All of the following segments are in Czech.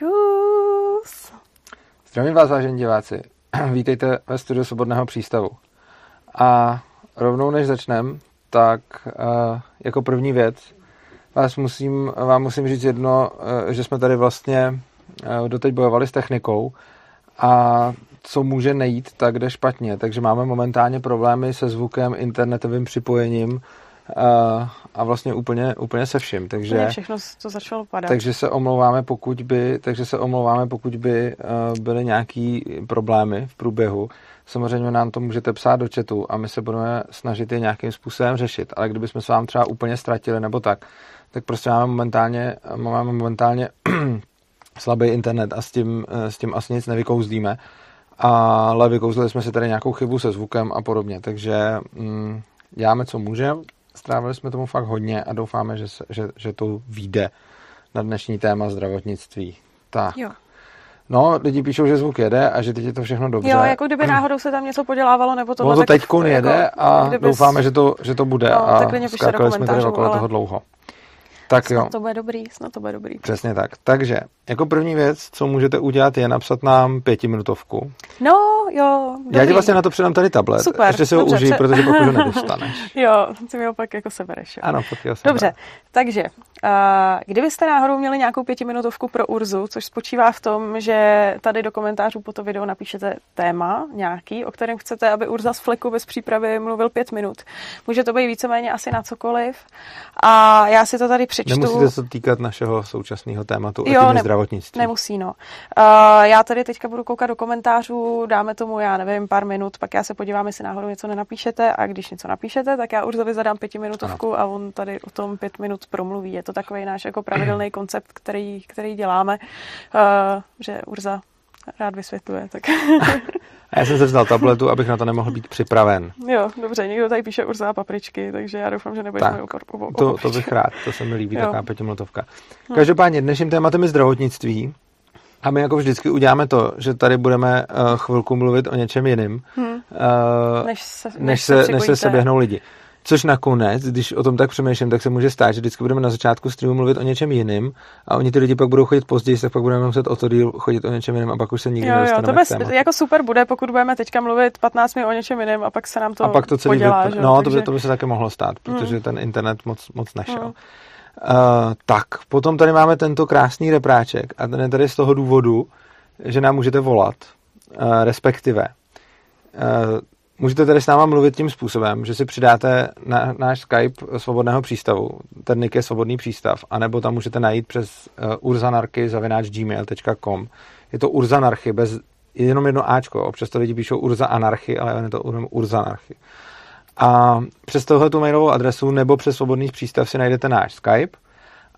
Čus. Zdravím vás, vážení diváci. Vítejte ve studiu Svobodného přístavu. A rovnou než začnem, tak uh, jako první věc vás musím, vám musím říct jedno, uh, že jsme tady vlastně uh, doteď bojovali s technikou a co může nejít, tak jde špatně. Takže máme momentálně problémy se zvukem, internetovým připojením, a, a vlastně úplně, úplně se vším. Takže, Úplně všechno to začalo padat. takže se omlouváme, pokud by, takže se omlouváme, pokud by uh, byly nějaký problémy v průběhu. Samozřejmě nám to můžete psát do chatu a my se budeme snažit je nějakým způsobem řešit. Ale kdybychom se vám třeba úplně ztratili nebo tak, tak prostě máme momentálně, máme momentálně slabý internet a s tím, s tím asi nic nevykouzdíme. Ale vykouzlili jsme si tady nějakou chybu se zvukem a podobně. Takže mm, děláme, co můžeme strávili jsme tomu fakt hodně a doufáme, že, se, že, že to vyjde na dnešní téma zdravotnictví. Tak. Jo. No, lidi píšou, že zvuk jede a že teď je to všechno dobře. Jo, jako kdyby náhodou se tam něco podělávalo, nebo tohle. Ono to teď jede jako, a kdybys- doufáme, že to, že to bude. No, a tak skákali jsme tady okolo ale- toho dlouho. Tak Snad jo, to bude dobrý, snad to bude dobrý. přesně tak. Takže, jako první věc, co můžete udělat, je napsat nám pětiminutovku. No, jo, dobrý. Já ti vlastně na to předám tady tablet. Super, Ještě si ho dobře, užij, protože pak už ho nedostaneš. Jo, ty mi ho pak jako sebereš. Jo. Ano, pak jo, Dobře, rád. takže uh, kdybyste náhodou měli nějakou pětiminutovku pro Urzu, což spočívá v tom, že tady do komentářů po to video napíšete téma nějaký, o kterém chcete, aby Urza z fleku bez přípravy mluvil pět minut. Může to být víceméně asi na cokoliv. A já si to tady přečtu. Nemusíte se to týkat našeho současného tématu, Jo, jo, ne- zdravotnictví. Nemusí, no. Uh, já tady teďka budu koukat do komentářů, dáme tomu, já nevím, pár minut, pak já se podívám, jestli náhodou něco nenapíšete a když něco napíšete, tak já Urzovi zadám pětiminutovku a on tady o tom pět minut promluví. Je to takový náš jako pravidelný koncept, který, který děláme, uh, že Urza rád vysvětluje. Tak A já jsem se vzal tabletu, abych na to nemohl být připraven. jo, dobře, někdo tady píše Urza a papričky, takže já doufám, že nebudeš Tak, opor, opor, To, to bych rád, to se mi líbí, Jo. Taková pětiminutovka. Každopádně dnešním tématem je zdravotnictví. A my jako vždycky uděláme to, že tady budeme uh, chvilku mluvit o něčem jiným, Hm. uh, Než se, než se, než se seběhnou lidi. Což nakonec, když o tom tak přemýšlím, tak se může stát, že vždycky budeme na začátku streamu mluvit o něčem jiným a oni ty lidi pak budou chodit později, tak pak budeme muset o to díl chodit o něčem jiném a pak už se nikdy Jo, jo, to bez, jako super bude, pokud budeme teďka mluvit 15 minut o něčem jiném a pak se nám to, a pak to celý podělá, že? No, to Takže- by, to by se také mohlo stát, protože ten internet moc, moc nešel. Mm. Uh, tak, potom tady máme tento krásný repráček a ten je tady z toho důvodu, že nám můžete volat, uh, respektive uh, můžete tady s náma mluvit tím způsobem, že si přidáte na náš Skype svobodného přístavu, ten nick je svobodný přístav, anebo tam můžete najít přes uh, urzanarchy.gmail.com Je to urzanarchy, bez je jenom jedno Ačko, občas to lidi píšou urza anarchy, ale je to jenom urzanarchy. A přes tohle tu mailovou adresu nebo přes svobodný přístav si najdete náš Skype.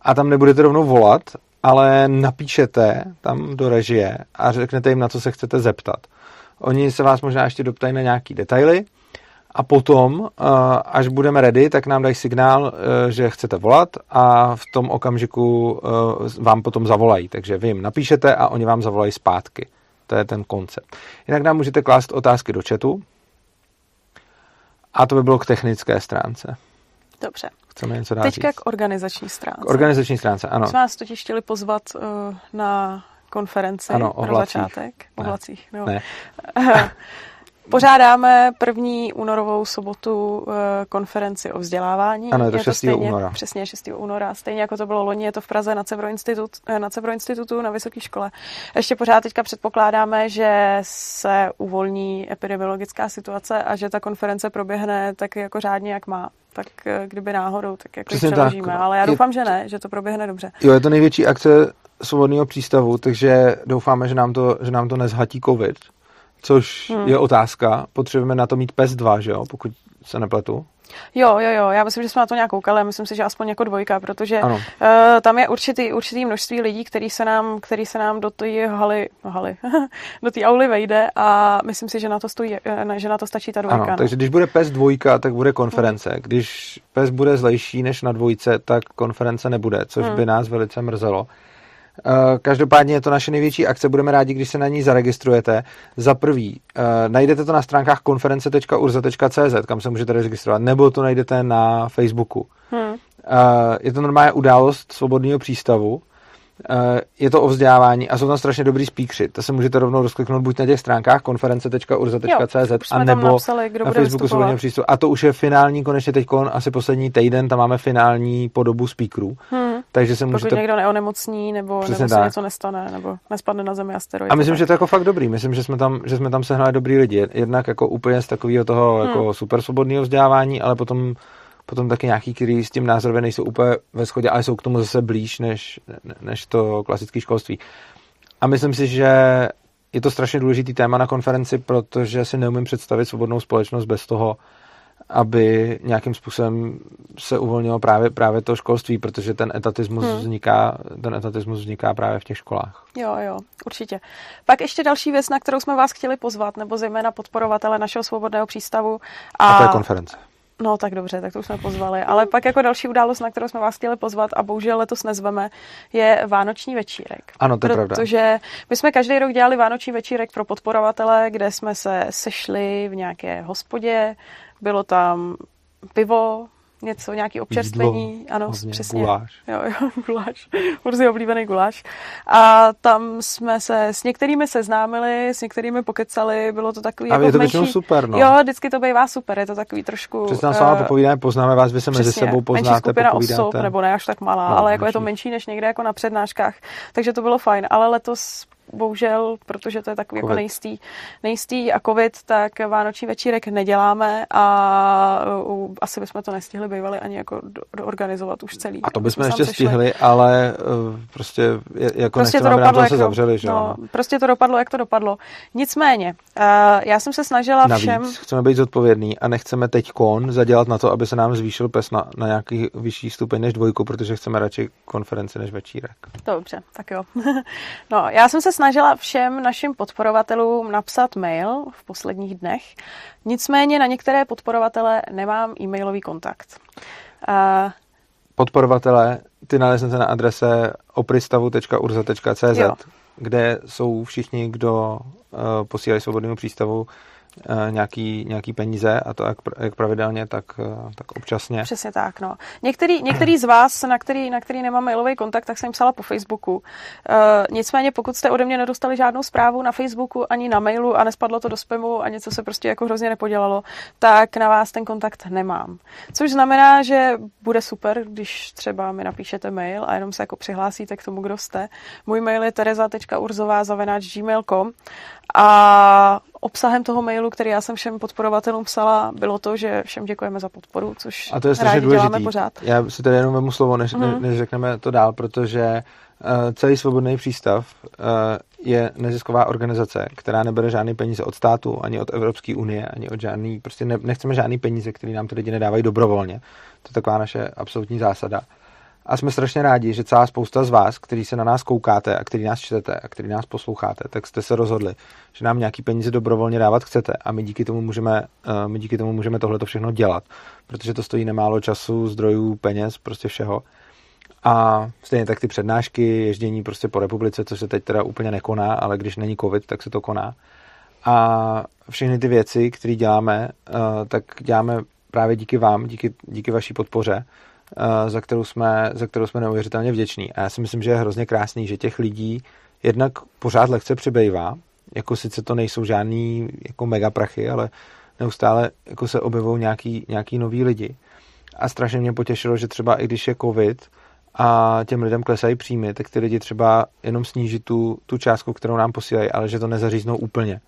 A tam nebudete rovnou volat, ale napíšete tam do režie a řeknete jim, na co se chcete zeptat. Oni se vás možná ještě doptají na nějaký detaily a potom, eh, až budeme ready, tak nám dají signál, eh, že chcete volat a v tom okamžiku eh, vám potom zavolají. Takže vy jim napíšete a oni vám zavolají zpátky. To je ten koncept. Jinak nám můžete klást otázky do chatu a to by bylo k technické stránce. Dobře. Chceme něco dát Teďka říct? k organizační stránce. K organizační stránce, ano. My jsme vás totiž chtěli pozvat uh, na konferenci Ano, o pro začátek. O Ne. vlacích, no. Ne. Pořádáme první únorovou sobotu uh, konferenci o vzdělávání. Ano, je to 6. stejně, února. Přesně 6. února. Stejně jako to bylo loni, je to v Praze na Cevro, institut, eh, na Cevro institutu na vysoké škole. Ještě pořád teďka předpokládáme, že se uvolní epidemiologická situace a že ta konference proběhne tak jako řádně, jak má. Tak eh, kdyby náhodou, tak jako Přesně tak. přeložíme. Ale já Je- doufám, že ne, že to proběhne dobře. Jo, je to největší akce svobodného přístavu, takže doufáme, že nám to, že nám to nezhatí covid, což Hmm. hmm. je otázka. Potřebujeme na to mít PES 2, že jo, pokud se nepletu. Jo, jo, jo, já myslím, že jsme na to nějak koukali, myslím si, že aspoň jako dvojka, protože Ano. uh, tam je určitý, určitý množství lidí, který se nám, který se nám do té haly, no haly, do té auly vejde a myslím si, že na to stojí, eh, ne, že na to stačí ta dvojka. Ano, no. takže když bude PES 2, tak bude konference. Když PES bude zlejší než na dvojce, tak konference nebude, což Hmm. by nás velice mrzelo. Eh, Každopádně je to naše největší akce, budeme rádi, když se na ní zaregistrujete. Za prvý, eh, najdete to na stránkách konference.urza.cz, kam se můžete registrovat, nebo to najdete na Facebooku. Hmm. Eh, Je to normálně událost svobodného přístavu. je to o vzdělávání a jsou tam strašně dobrý speakři. To se můžete rovnou rozkliknout buď na těch stránkách konference.urza.cz a nebo napsali, na Facebooku svobodného přístupu. A to už je finální, konečně teď asi poslední týden, tam máme finální podobu speakerů. Hmm. Takže se můžete... Pokud někdo neonemocní, nebo, nebo se něco nestane, nebo nespadne na zemi asteroid. A myslím, tak. že to je jako fakt dobrý. Myslím, že jsme tam, že jsme tam sehnali dobrý lidi. Jednak jako úplně z takového toho hmm. jako super svobodného vzdělávání, ale potom potom taky nějaký, který s tím názorově nejsou úplně ve shodě, ale jsou k tomu zase blíž než, než to klasické školství. A myslím si, že je to strašně důležitý téma na konferenci, protože si neumím představit svobodnou společnost bez toho, aby nějakým způsobem se uvolnilo právě, právě to školství, protože ten etatismus, hmm. vzniká, ten etatismus vzniká právě v těch školách. Jo, jo, určitě. Pak ještě další věc, na kterou jsme vás chtěli pozvat, nebo zejména podporovatele našeho svobodného přístavu. A, a to je konference. No tak dobře, tak to už jsme pozvali. Ale pak jako další událost, na kterou jsme vás chtěli pozvat a bohužel letos nezveme, je Vánoční večírek. Ano, to je pravda. Protože my jsme každý rok dělali Vánoční večírek pro podporovatele, kde jsme se sešli v nějaké hospodě, bylo tam pivo, něco, nějaký občerstvení, Jídlo, ano, přesně. Guláš. Jo, jo, guláš, Burzy oblíbený guláš. A tam jsme se s některými seznámili, s některými pokecali, bylo to takový A jako je to menší... super, no. Jo, vždycky to bývá super, je to takový trošku... Přesně uh, váma popovídáme, poznáme vás, vy se mezi sebou poznáte, menší skupina osob, nebo ne až tak malá, no, ale jako je to menší než někde jako na přednáškách, takže to bylo fajn, ale letos bohužel, protože to je takový jako nejistý, nejistý a covid, tak vánoční večírek neděláme a uh, asi bychom to nestihli bývali ani jako do, organizovat už celý. A to bychom ještě sešli. stihli, ale uh, prostě jako prostě to dopadlo, aby se jako, zavřeli, že no, Prostě to dopadlo, jak to dopadlo. Nicméně, uh, já jsem se snažila Navíc všem... chceme být zodpovědný a nechceme teď kon zadělat na to, aby se nám zvýšil pes na, na nějaký vyšší stupeň než dvojku, protože chceme radši konferenci než večírek. Dobře, tak jo. no, já jsem se snažila všem našim podporovatelům napsat mail v posledních dnech. Nicméně na některé podporovatele nemám e-mailový kontakt. Uh, Podporovatele ty naleznete na adrese opristavu.urza.cz, kde jsou všichni, kdo uh, posílají svobodnému přístavu nějaký, nějaký peníze a to jak, jak pravidelně, tak, eh, tak občasně. Přesně tak, no. Některý, některý z vás, na který, na který nemám mailový kontakt, tak jsem psala po Facebooku. Uh, nicméně, pokud jste ode mě nedostali žádnou zprávu na Facebooku ani na mailu a nespadlo to do spamu a něco se prostě jako hrozně nepodělalo, tak na vás ten kontakt nemám. Což znamená, že bude super, když třeba mi napíšete mail a jenom se jako přihlásíte k tomu, kdo jste. Můj mail je tereza.urzová a obsahem toho mailu, který já jsem všem podporovatelům psala, bylo to, že všem děkujeme za podporu, což a to je rádi důležitý. děláme pořád. Já si tady jenom vemu slovo, než, mm-hmm. než řekneme to dál, protože uh, celý svobodný přístav uh, je nezisková organizace, která nebere žádný peníze od státu, ani od Evropské unie, ani od žádný, prostě ne, nechceme žádný peníze, které nám ty lidi nedávají dobrovolně. To je taková naše absolutní zásada. A jsme strašně rádi, že celá spousta z vás, kteří se na nás koukáte a který nás čtete a který nás posloucháte, tak jste se rozhodli, že nám nějaký peníze dobrovolně dávat chcete a my díky tomu můžeme, eh, my díky tomu můžeme tohle všechno dělat, protože to stojí nemálo času, zdrojů, peněz, prostě všeho. A stejně tak ty přednášky, ježdění prostě po republice, co se teď teda úplně nekoná, ale když není covid, tak se to koná. A všechny ty věci, které děláme, eh, tak děláme právě díky vám, díky, díky vaší podpoře za kterou, jsme, za kterou jsme neuvěřitelně vděční. A já si myslím, že je hrozně krásný, že těch lidí jednak pořád lehce přibývá, jako sice to nejsou žádný jako megaprachy, ale neustále jako se objevují nějaký, nějaký noví lidi. A strašně mě potěšilo, že třeba i když je covid a těm lidem klesají příjmy, tak ty lidi třeba jenom sníží tu, tu částku, kterou nám posílají, ale že to nezaříznou úplně.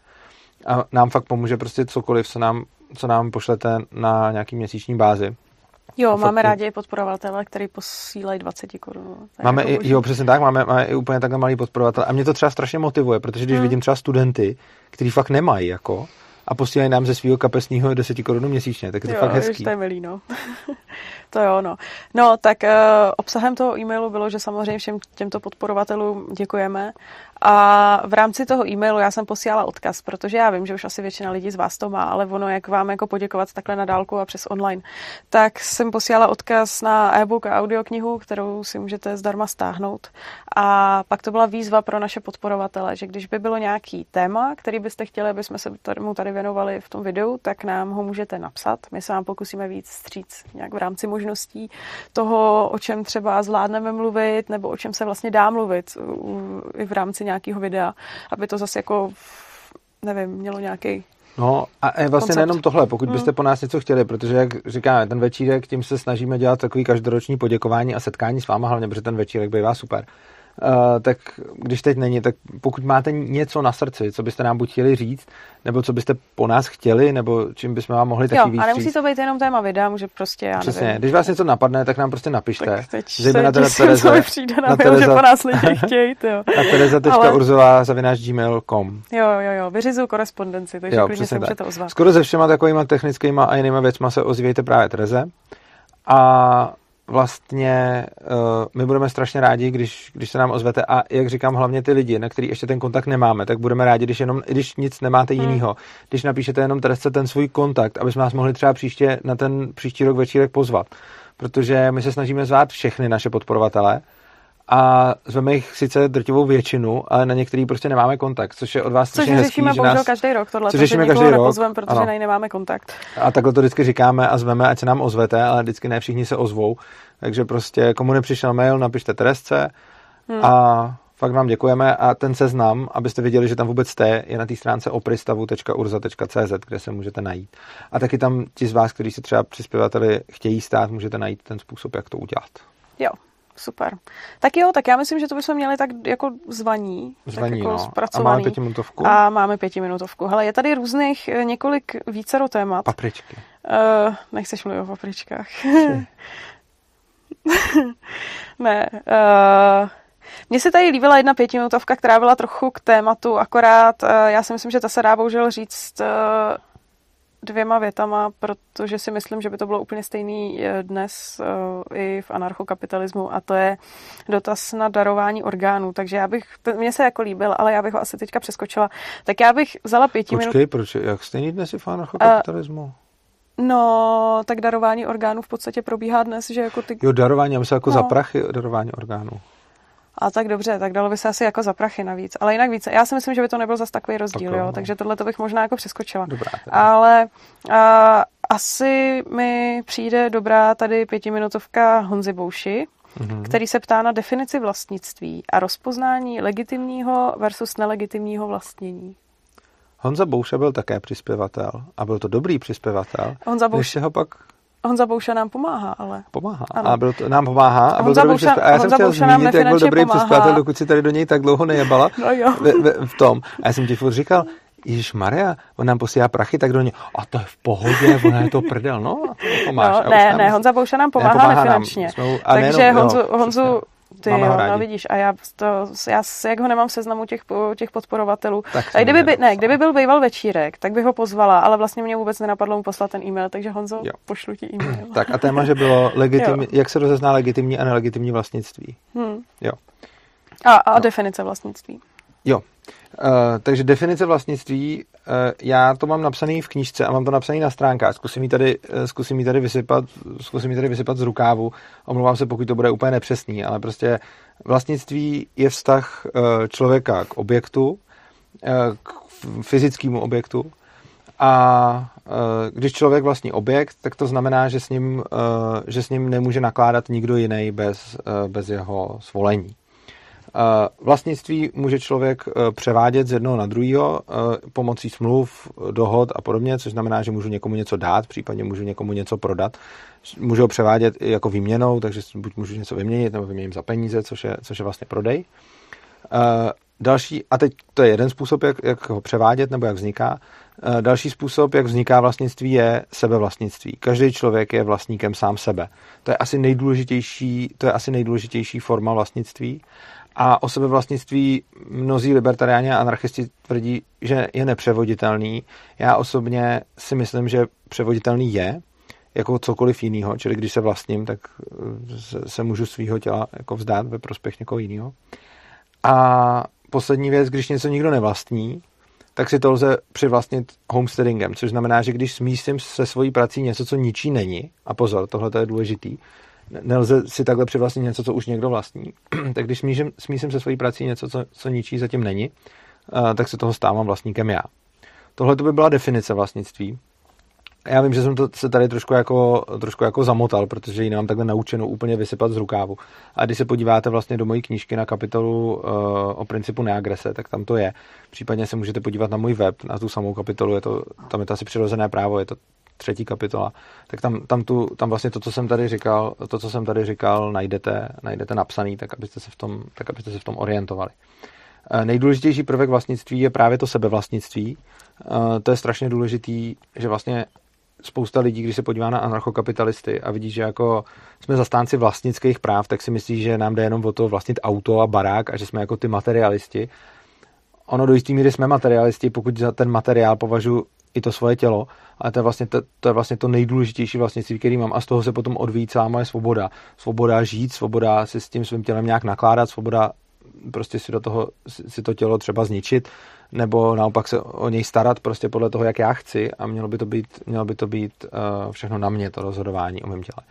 A nám fakt pomůže prostě cokoliv, co nám, co nám pošlete na nějaký měsíční bázi. Jo, máme fakt... rádi podporovatele, který posílají 20 korun. Máme jako i, jo, přesně tak, máme, máme i úplně takhle malý podporovatel. A mě to třeba strašně motivuje, protože když hmm. vidím třeba studenty, kteří fakt nemají, jako, a posílají nám ze svého kapesního 10 korun měsíčně, tak je to jo, fakt hezký. to je milý, no. to jo, no. No, tak uh, obsahem toho e-mailu bylo, že samozřejmě všem těmto podporovatelům děkujeme A v rámci toho e-mailu já jsem posílala odkaz, protože já vím, že už asi většina lidí z vás to má, ale ono, jak vám jako poděkovat takhle na dálku a přes online, tak jsem posílala odkaz na e-book a audioknihu, kterou si můžete zdarma stáhnout. A pak to byla výzva pro naše podporovatele, že když by bylo nějaký téma, který byste chtěli, aby jsme se mu tady věnovali v tom videu, tak nám ho můžete napsat. My se vám pokusíme víc stříc nějak v rámci možností toho, o čem třeba zvládneme mluvit, nebo o čem se vlastně dá mluvit i v rámci nějakého videa, aby to zase jako, nevím, mělo nějaký No a je vlastně koncept. nejenom tohle, pokud byste hmm. po nás něco chtěli, protože jak říkáme, ten večírek, tím se snažíme dělat takový každoroční poděkování a setkání s váma, hlavně protože ten večírek bývá super. Uh, tak když teď není, tak pokud máte něco na srdci, co byste nám buď chtěli říct, nebo co byste po nás chtěli, nebo čím bychom vám mohli taky jo, víc a nemusí to být jenom téma videa, může prostě, já Přesně, nevím. když vás něco napadne, tak nám prostě napište. Tak teď Zejména se tisím, Tereze, co mi přijde na, na Tereza, že po nás lidi chtějí, jo. Na tereza.urzová zavináč gmail.com Jo, jo, jo, vyřizuju korespondenci, takže jo, klidně se můžete ozvat. Skoro ze všema takovýma technickýma a jinýma věcma se ozvějte právě Tereze. A vlastně uh, my budeme strašně rádi, když, když se nám ozvete a jak říkám, hlavně ty lidi, na který ještě ten kontakt nemáme, tak budeme rádi, když jenom, když nic nemáte hmm. jinýho, když napíšete jenom Teresce ten svůj kontakt, aby jsme nás mohli třeba příště na ten příští rok večírek pozvat. Protože my se snažíme zvát všechny naše podporovatele, a zveme jich sice drtivou většinu, ale na některý prostě nemáme kontakt, což je od vás což řešíme hezký, nás... každý rok tohle, což řešíme každý rok, nepozvem, protože ano. na nemáme kontakt. A takhle to vždycky říkáme a zveme, ať se nám ozvete, ale vždycky ne všichni se ozvou. Takže prostě komu nepřišel mail, napište Teresce hmm. a fakt vám děkujeme a ten seznam, abyste viděli, že tam vůbec jste, je na té stránce opristavu.urza.cz, kde se můžete najít. A taky tam ti z vás, kteří se třeba přispěvateli chtějí stát, můžete najít ten způsob, jak to udělat. Jo, Super. Tak jo, tak já myslím, že to bychom měli tak jako zvaní. Zvaní, tak jako no. Zpracovaný. A máme pětiminutovku. A máme pětiminutovku. Hele, je tady různých eh, několik vícero témat. Papričky. Uh, nechceš mluvit o papričkách. ne. Uh, mně se tady líbila jedna pětiminutovka, která byla trochu k tématu, akorát uh, já si myslím, že ta se dá bohužel říct uh, dvěma větama, protože si myslím, že by to bylo úplně stejný eh, dnes uh, i v anarchokapitalismu a to je dotaz na darování orgánů. Takže já bych, mně se jako líbil, ale já bych ho asi teďka přeskočila. Tak já bych vzala pěti Počkej, minut... proč? Jak stejný dnes je v anarchokapitalismu? Uh, No, tak darování orgánů v podstatě probíhá dnes, že jako ty... Jo, darování, já myslím jako no. za prachy darování orgánů. A tak dobře, tak dalo by se asi jako za prachy navíc. Ale jinak více. Já si myslím, že by to nebyl zas takový rozdíl, Takové, jo, takže tohle to bych možná jako přeskočila. Dobrá, Ale a, asi mi přijde dobrá tady pětiminutovka Honzy Bouši, mm-hmm. který se ptá na definici vlastnictví a rozpoznání legitimního versus nelegitimního vlastnění. Honza Bouša byl také přispěvatel a byl to dobrý přispěvatel. Honza Bouš... se ho pak Honza Bouša nám pomáhá, ale. Pomáhá. Ano. A byl to, nám pomáhá. A, byl to Bouša, a já jsem chtěl zmínit, jak byl dobrý přispěvatel, dokud si tady do něj tak dlouho nejebala. No jo. V, v, v tom. A já jsem ti furt říkal, Ježíš Maria, on nám posílá prachy, tak do něj, a to je v pohodě, ona je to prdel, no, a to pomáš. No, ne, ne, Honza Bouša nám pomáhá, pomáhá nefinančně. Nám, jsme, Takže nejenom, Honzu, jo, Honzu ty jo, no vidíš, a já, to, já jak ho nemám v seznamu těch, těch podporovatelů. Tak a kdyby, by, ne, kdyby byl býval večírek, tak bych ho pozvala, ale vlastně mě vůbec nenapadlo mu poslat ten e-mail, takže Honzo, jo. pošlu ti e-mail. tak a téma, že bylo legitimní, jak se rozezná legitimní a nelegitimní vlastnictví. Hmm. Jo. A, a no. definice vlastnictví. Jo. Uh, takže definice vlastnictví, uh, já to mám napsaný v knížce a mám to napsaný na stránkách. Zkusím ji tady, uh, zkusím ji tady vysypat, zkusím ji tady vysypat z rukávu. Omlouvám se, pokud to bude úplně nepřesný, ale prostě vlastnictví je vztah člověka k objektu, k fyzickému objektu a když člověk vlastní objekt, tak to znamená, že s ním, že s ním nemůže nakládat nikdo jiný bez, bez jeho svolení. Vlastnictví může člověk e, převádět z jednoho na druhého e, pomocí smluv, dohod a podobně, což znamená, že můžu někomu něco dát, případně můžu někomu něco prodat. Můžu ho převádět i jako výměnou, takže buď můžu něco vyměnit, nebo vyměním za peníze, což je, což je vlastně prodej. Další, a teď to je jeden způsob, jak, jak ho převádět nebo jak vzniká. Další způsob, jak vzniká vlastnictví, je sebevlastnictví. Každý člověk je vlastníkem sám sebe. To je asi nejdůležitější, to je asi nejdůležitější forma vlastnictví. A o sebevlastnictví mnozí libertariáni a anarchisti tvrdí, že je nepřevoditelný. Já osobně si myslím, že převoditelný je, jako cokoliv jiného, čili když se vlastním, tak se, se můžu svého těla jako vzdát ve prospěch někoho jiného. A poslední věc, když něco nikdo nevlastní, tak si to lze přivlastnit homesteadingem, což znamená, že když smísím se svojí prací něco, co ničí není, a pozor, tohle je důležitý, nelze si takhle přivlastnit něco, co už někdo vlastní, tak když smísím, smísím se svojí prací něco, co, co ničí, zatím není, tak se toho stávám vlastníkem já. Tohle by byla definice vlastnictví. Já vím, že jsem to se tady trošku jako, trošku jako zamotal, protože ji nemám takhle naučenou úplně vysypat z rukávu. A když se podíváte vlastně do mojí knížky na kapitolu uh, o principu neagrese, tak tam to je. Případně se můžete podívat na můj web, na tu samou kapitolu, je to, tam je to asi přirozené právo, je to třetí kapitola, tak tam, tam, tu, tam vlastně to, co jsem tady říkal, to, co jsem tady říkal, najdete, najdete napsaný, tak abyste se v tom, tak abyste se v tom orientovali. Eh, nejdůležitější prvek vlastnictví je právě to sebevlastnictví. Eh, to je strašně důležitý, že vlastně spousta lidí, když se podívá na anarchokapitalisty a vidí, že jako jsme zastánci vlastnických práv, tak si myslí, že nám jde jenom o to vlastnit auto a barák a že jsme jako ty materialisti. Ono do jisté míry jsme materialisti, pokud za ten materiál považuji i to svoje tělo, ale to je vlastně to, to, je vlastně to nejdůležitější vlastnictví, který mám a z toho se potom odvíjí celá moje svoboda. Svoboda žít, svoboda si s tím svým tělem nějak nakládat, svoboda prostě si do toho, si to tělo třeba zničit, nebo naopak se o něj starat prostě podle toho, jak já chci a mělo by to být, mělo by to být uh, všechno na mě, to rozhodování o mém těle.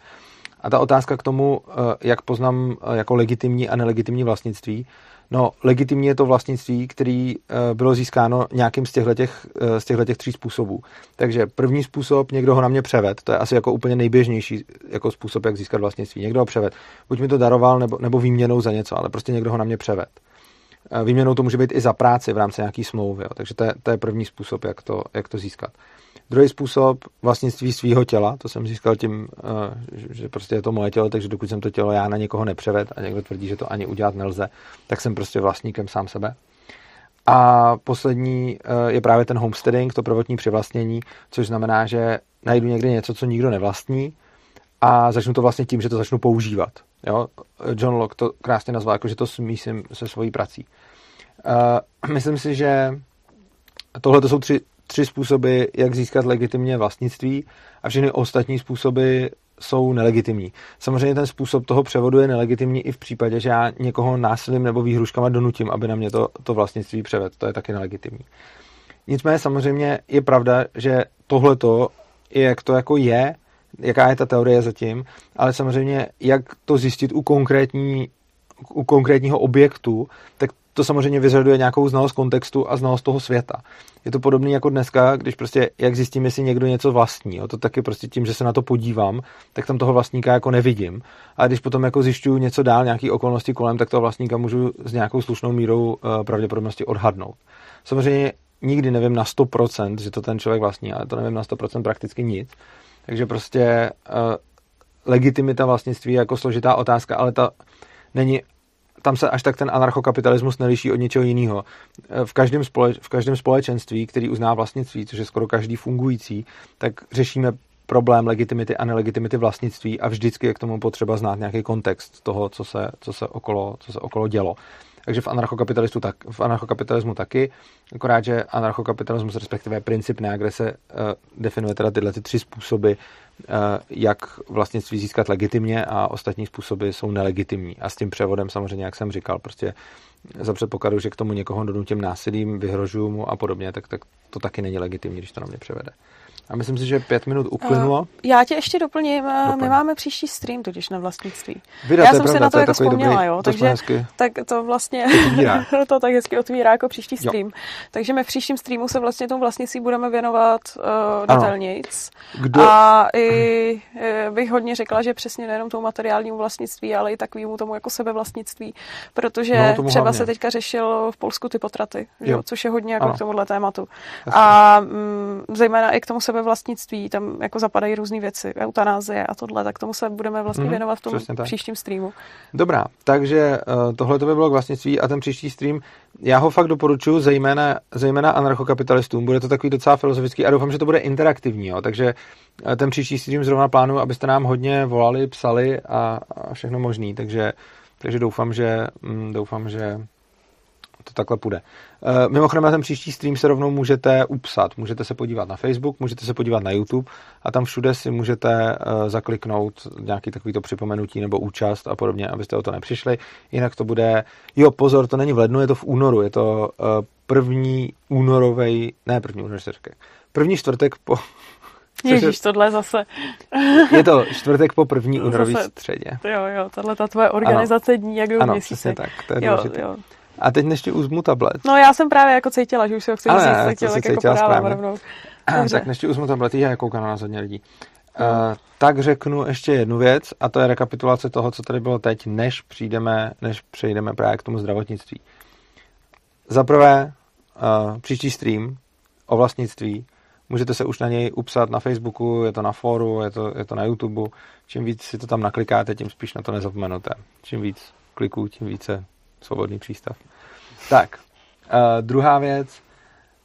A ta otázka k tomu, uh, jak poznám uh, jako legitimní a nelegitimní vlastnictví, No, legitimní je to vlastnictví, který uh, bylo získáno nějakým z těchto, těch, uh, z těchto těch tří způsobů. Takže první způsob, někdo ho na mě převed, to je asi jako úplně nejběžnější jako způsob, jak získat vlastnictví. Někdo ho převed. Buď mi to daroval, nebo, nebo výměnou za něco, ale prostě někdo ho na mě převed. Výměnou to může být i za práci v rámci nějaký smlouvy, jo. takže to je, to je první způsob, jak to, jak to získat. Druhý způsob vlastnictví svého těla, to jsem získal tím, eh, že prostě je to moje tělo, takže dokud jsem to tělo já na někoho nepřeved a někdo tvrdí, že to ani udělat nelze, tak jsem prostě vlastníkem sám sebe. A poslední eh, je právě ten homesteading, to prvotní přivlastnění, což znamená, že najdu někde něco, co nikdo nevlastní a začnu to vlastně tím, že to začnu používat. Jo? John Locke to krásně nazval, jako že to smísím se svojí prací. Uh, myslím si, že tohle to jsou tři, tři způsoby, jak získat legitimně vlastnictví a všechny ostatní způsoby jsou nelegitimní. Samozřejmě ten způsob toho převodu je nelegitimní i v případě, že já někoho násilím nebo výhruškama donutím, aby na mě to, to vlastnictví převedl. To je taky nelegitimní. Nicméně samozřejmě je pravda, že tohleto, jak to jako je, jaká je ta teorie zatím, ale samozřejmě, jak to zjistit u, konkrétní, u konkrétního objektu, tak to samozřejmě vyžaduje nějakou znalost kontextu a znalost toho světa. Je to podobné jako dneska, když prostě, jak zjistím, jestli někdo něco vlastní. Jo? To taky prostě tím, že se na to podívám, tak tam toho vlastníka jako nevidím. A když potom jako zjišťuju něco dál, nějaké okolnosti kolem, tak toho vlastníka můžu s nějakou slušnou mírou uh, pravděpodobnosti odhadnout. Samozřejmě nikdy nevím na 100%, že to ten člověk vlastní, ale to nevím na 100% prakticky nic. Takže prostě uh, legitimita vlastnictví je jako složitá otázka, ale ta není tam se až tak ten anarchokapitalismus neliší od něčeho jiného. Eh, v každém, společ, v každém společenství, který uzná vlastnictví, což je skoro každý fungující, tak řešíme problém legitimity a nelegitimity vlastnictví a vždycky je k tomu potřeba znát nějaký kontext toho, co se, co se, okolo, co se okolo dělo. Takže v, anarchokapitalistu tak, v anarchokapitalismu taky, akorát, že anarchokapitalismus, respektive princip neagrese, uh, definuje teda tyhle ty tři způsoby, jak vlastnictví získat legitimně a ostatní způsoby jsou nelegitimní. A s tím převodem samozřejmě, jak jsem říkal, prostě za předpokladu, že k tomu někoho donutím násilím, vyhrožuju mu a podobně, tak, tak to taky není legitimní, když to na mě převede. A myslím si, že pět minut uplynulo. Uh, já tě ještě doplním. Eh, Doplň. My máme příští stream totiž na vlastnictví. Vydat, já jsem pravda, si na to, to jako vzpomněla, dobrý, jo. To takže tak to vlastně to tak hezky otvírá jako příští stream. Jo. Takže my v příštím streamu se vlastně tomu vlastnictví budeme věnovat uh, detailnějc. Kdo... A i bych hodně řekla, že přesně nejenom tomu materiálnímu vlastnictví, ale i takovému tomu jako sebevlastnictví, protože no, třeba hlavně. se teďka řešil v Polsku ty potraty, že? což je hodně jako ano. k tomuhle tématu. Jasně. A mm, zejména i k tomu sebevlastnictví, tam jako zapadají různé věci, eutanázie a tohle, tak tomu se budeme vlastně mm, věnovat v tom příštím streamu. Dobrá, takže uh, tohle to by bylo k vlastnictví a ten příští stream, já ho fakt doporučuji, zejména, zejména anarchokapitalistům, bude to takový docela filozofický a doufám, že to bude interaktivní, jo, takže uh, ten příští stream zrovna plánuju, abyste nám hodně volali, psali a, a všechno možný, takže, takže doufám, že, um, doufám, že to takhle půjde. Uh, mimochodem na ten příští stream se rovnou můžete upsat. Můžete se podívat na Facebook, můžete se podívat na YouTube a tam všude si můžete uh, zakliknout nějaký takovýto připomenutí nebo účast a podobně, abyste o to nepřišli. Jinak to bude, jo pozor, to není v lednu, je to v únoru, je to uh, první únorový, ne první únorový, první čtvrtek po Ježíš, tohle zase. je to čtvrtek po první únorový středě. Jo, jo, tahle ta tvoje organizace dní, jak ano, měsíce. tak, to je jo, jo. A teď ještě uzmu tablet. No já jsem právě jako cítila, že už se ho chci vzít, tak chtěla, tak jako podávám rovnou. Tak než uzmu tablet, já koukám na hodně lidí. Uh, tak řeknu ještě jednu věc a to je rekapitulace toho, co tady bylo teď, než přijdeme, než přejdeme právě k tomu zdravotnictví. Za prvé, uh, příští stream o vlastnictví Můžete se už na něj upsat na Facebooku, je to na fóru, je to, je to na YouTube. Čím víc si to tam naklikáte, tím spíš na to nezapomenete. Čím víc kliků, tím více svobodný přístav. Tak, uh, druhá věc,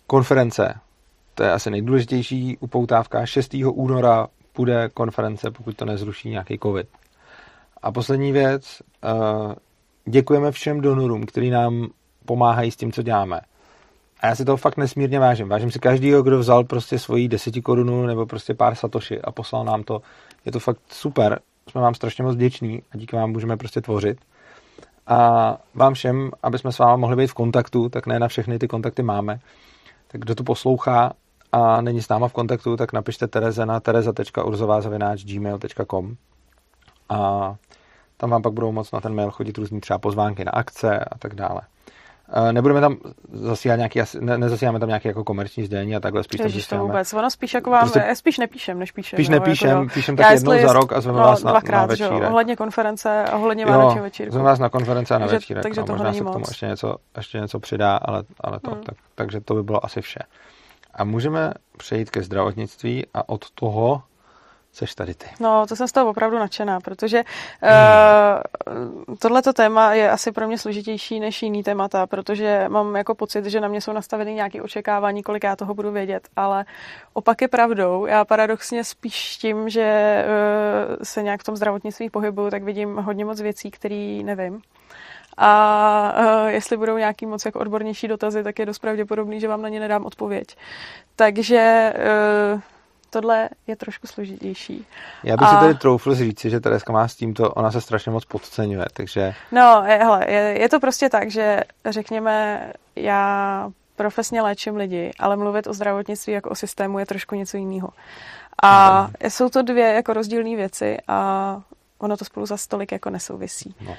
konference. To je asi nejdůležitější upoutávka. 6. února bude konference, pokud to nezruší nějaký covid. A poslední věc, uh, děkujeme všem donorům, kteří nám pomáhají s tím, co děláme. A já si toho fakt nesmírně vážím. Vážím si každýho, kdo vzal prostě svoji deseti korunu nebo prostě pár satoši a poslal nám to. Je to fakt super. Jsme vám strašně moc vděční a díky vám můžeme prostě tvořit. A vám všem, aby jsme s vámi mohli být v kontaktu, tak ne na všechny ty kontakty máme. Tak kdo to poslouchá a není s náma v kontaktu, tak napište Tereze na tereza.urzovázavináč.gmail.com a tam vám pak budou moc na ten mail chodit různý třeba pozvánky na akce a tak dále. Eh, nebudeme tam zasílat nějaký, ne, nezasíláme tam nějaké jako komerční sdělení a takhle spíš Ježiš, to vůbec. Ono spíš jako vám, prostě, spíš nepíšem, než píšem. Spíš nepíšem, jako, píšem tak jednou za rok a zveme no, vás na, dvakrát, na večírek. Jo, ohledně konference a ohledně Vánoční večírku. Zveme vás na konference a na takže, večírek. Takže no, možná se k tomu ještě něco, ještě něco přidá, ale, ale to. Hmm. Tak, takže to by bylo asi vše. A můžeme přejít ke zdravotnictví a od toho Seš tady ty. No, to jsem z toho opravdu nadšená, protože hmm. uh, tohleto téma je asi pro mě složitější než jiný témata, protože mám jako pocit, že na mě jsou nastaveny nějaké očekávání, kolik já toho budu vědět, ale opak je pravdou. Já paradoxně spíš tím, že uh, se nějak v tom zdravotnictví pohybuju, tak vidím hodně moc věcí, které nevím. A uh, jestli budou nějaký moc jako odbornější dotazy, tak je dost pravděpodobný, že vám na ně nedám odpověď. Takže uh, tohle je trošku složitější. Já bych a... si tady troufl říct, že Tereska má s tímto, ona se strašně moc podceňuje, takže... No, je, hele, je, je to prostě tak, že řekněme, já profesně léčím lidi, ale mluvit o zdravotnictví jako o systému je trošku něco jiného. A no. jsou to dvě jako rozdílné věci a ono to spolu za stolik jako nesouvisí. No.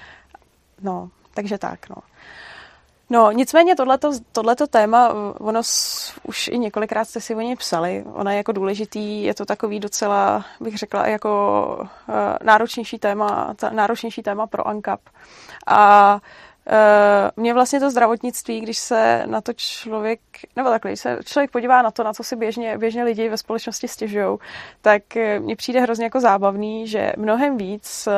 no, takže tak, no. No, nicméně tohleto, tohleto téma, ono už i několikrát jste si o něj psali, ono je jako důležitý, je to takový docela, bych řekla, jako uh, náročnější téma, náročnější téma pro ANCAP. A mě vlastně to zdravotnictví, když se na to člověk, nebo takhle, když se člověk podívá na to, na co si běžně, běžně lidi ve společnosti stěžují, tak eh, mně přijde hrozně jako zábavný, že mnohem víc uh,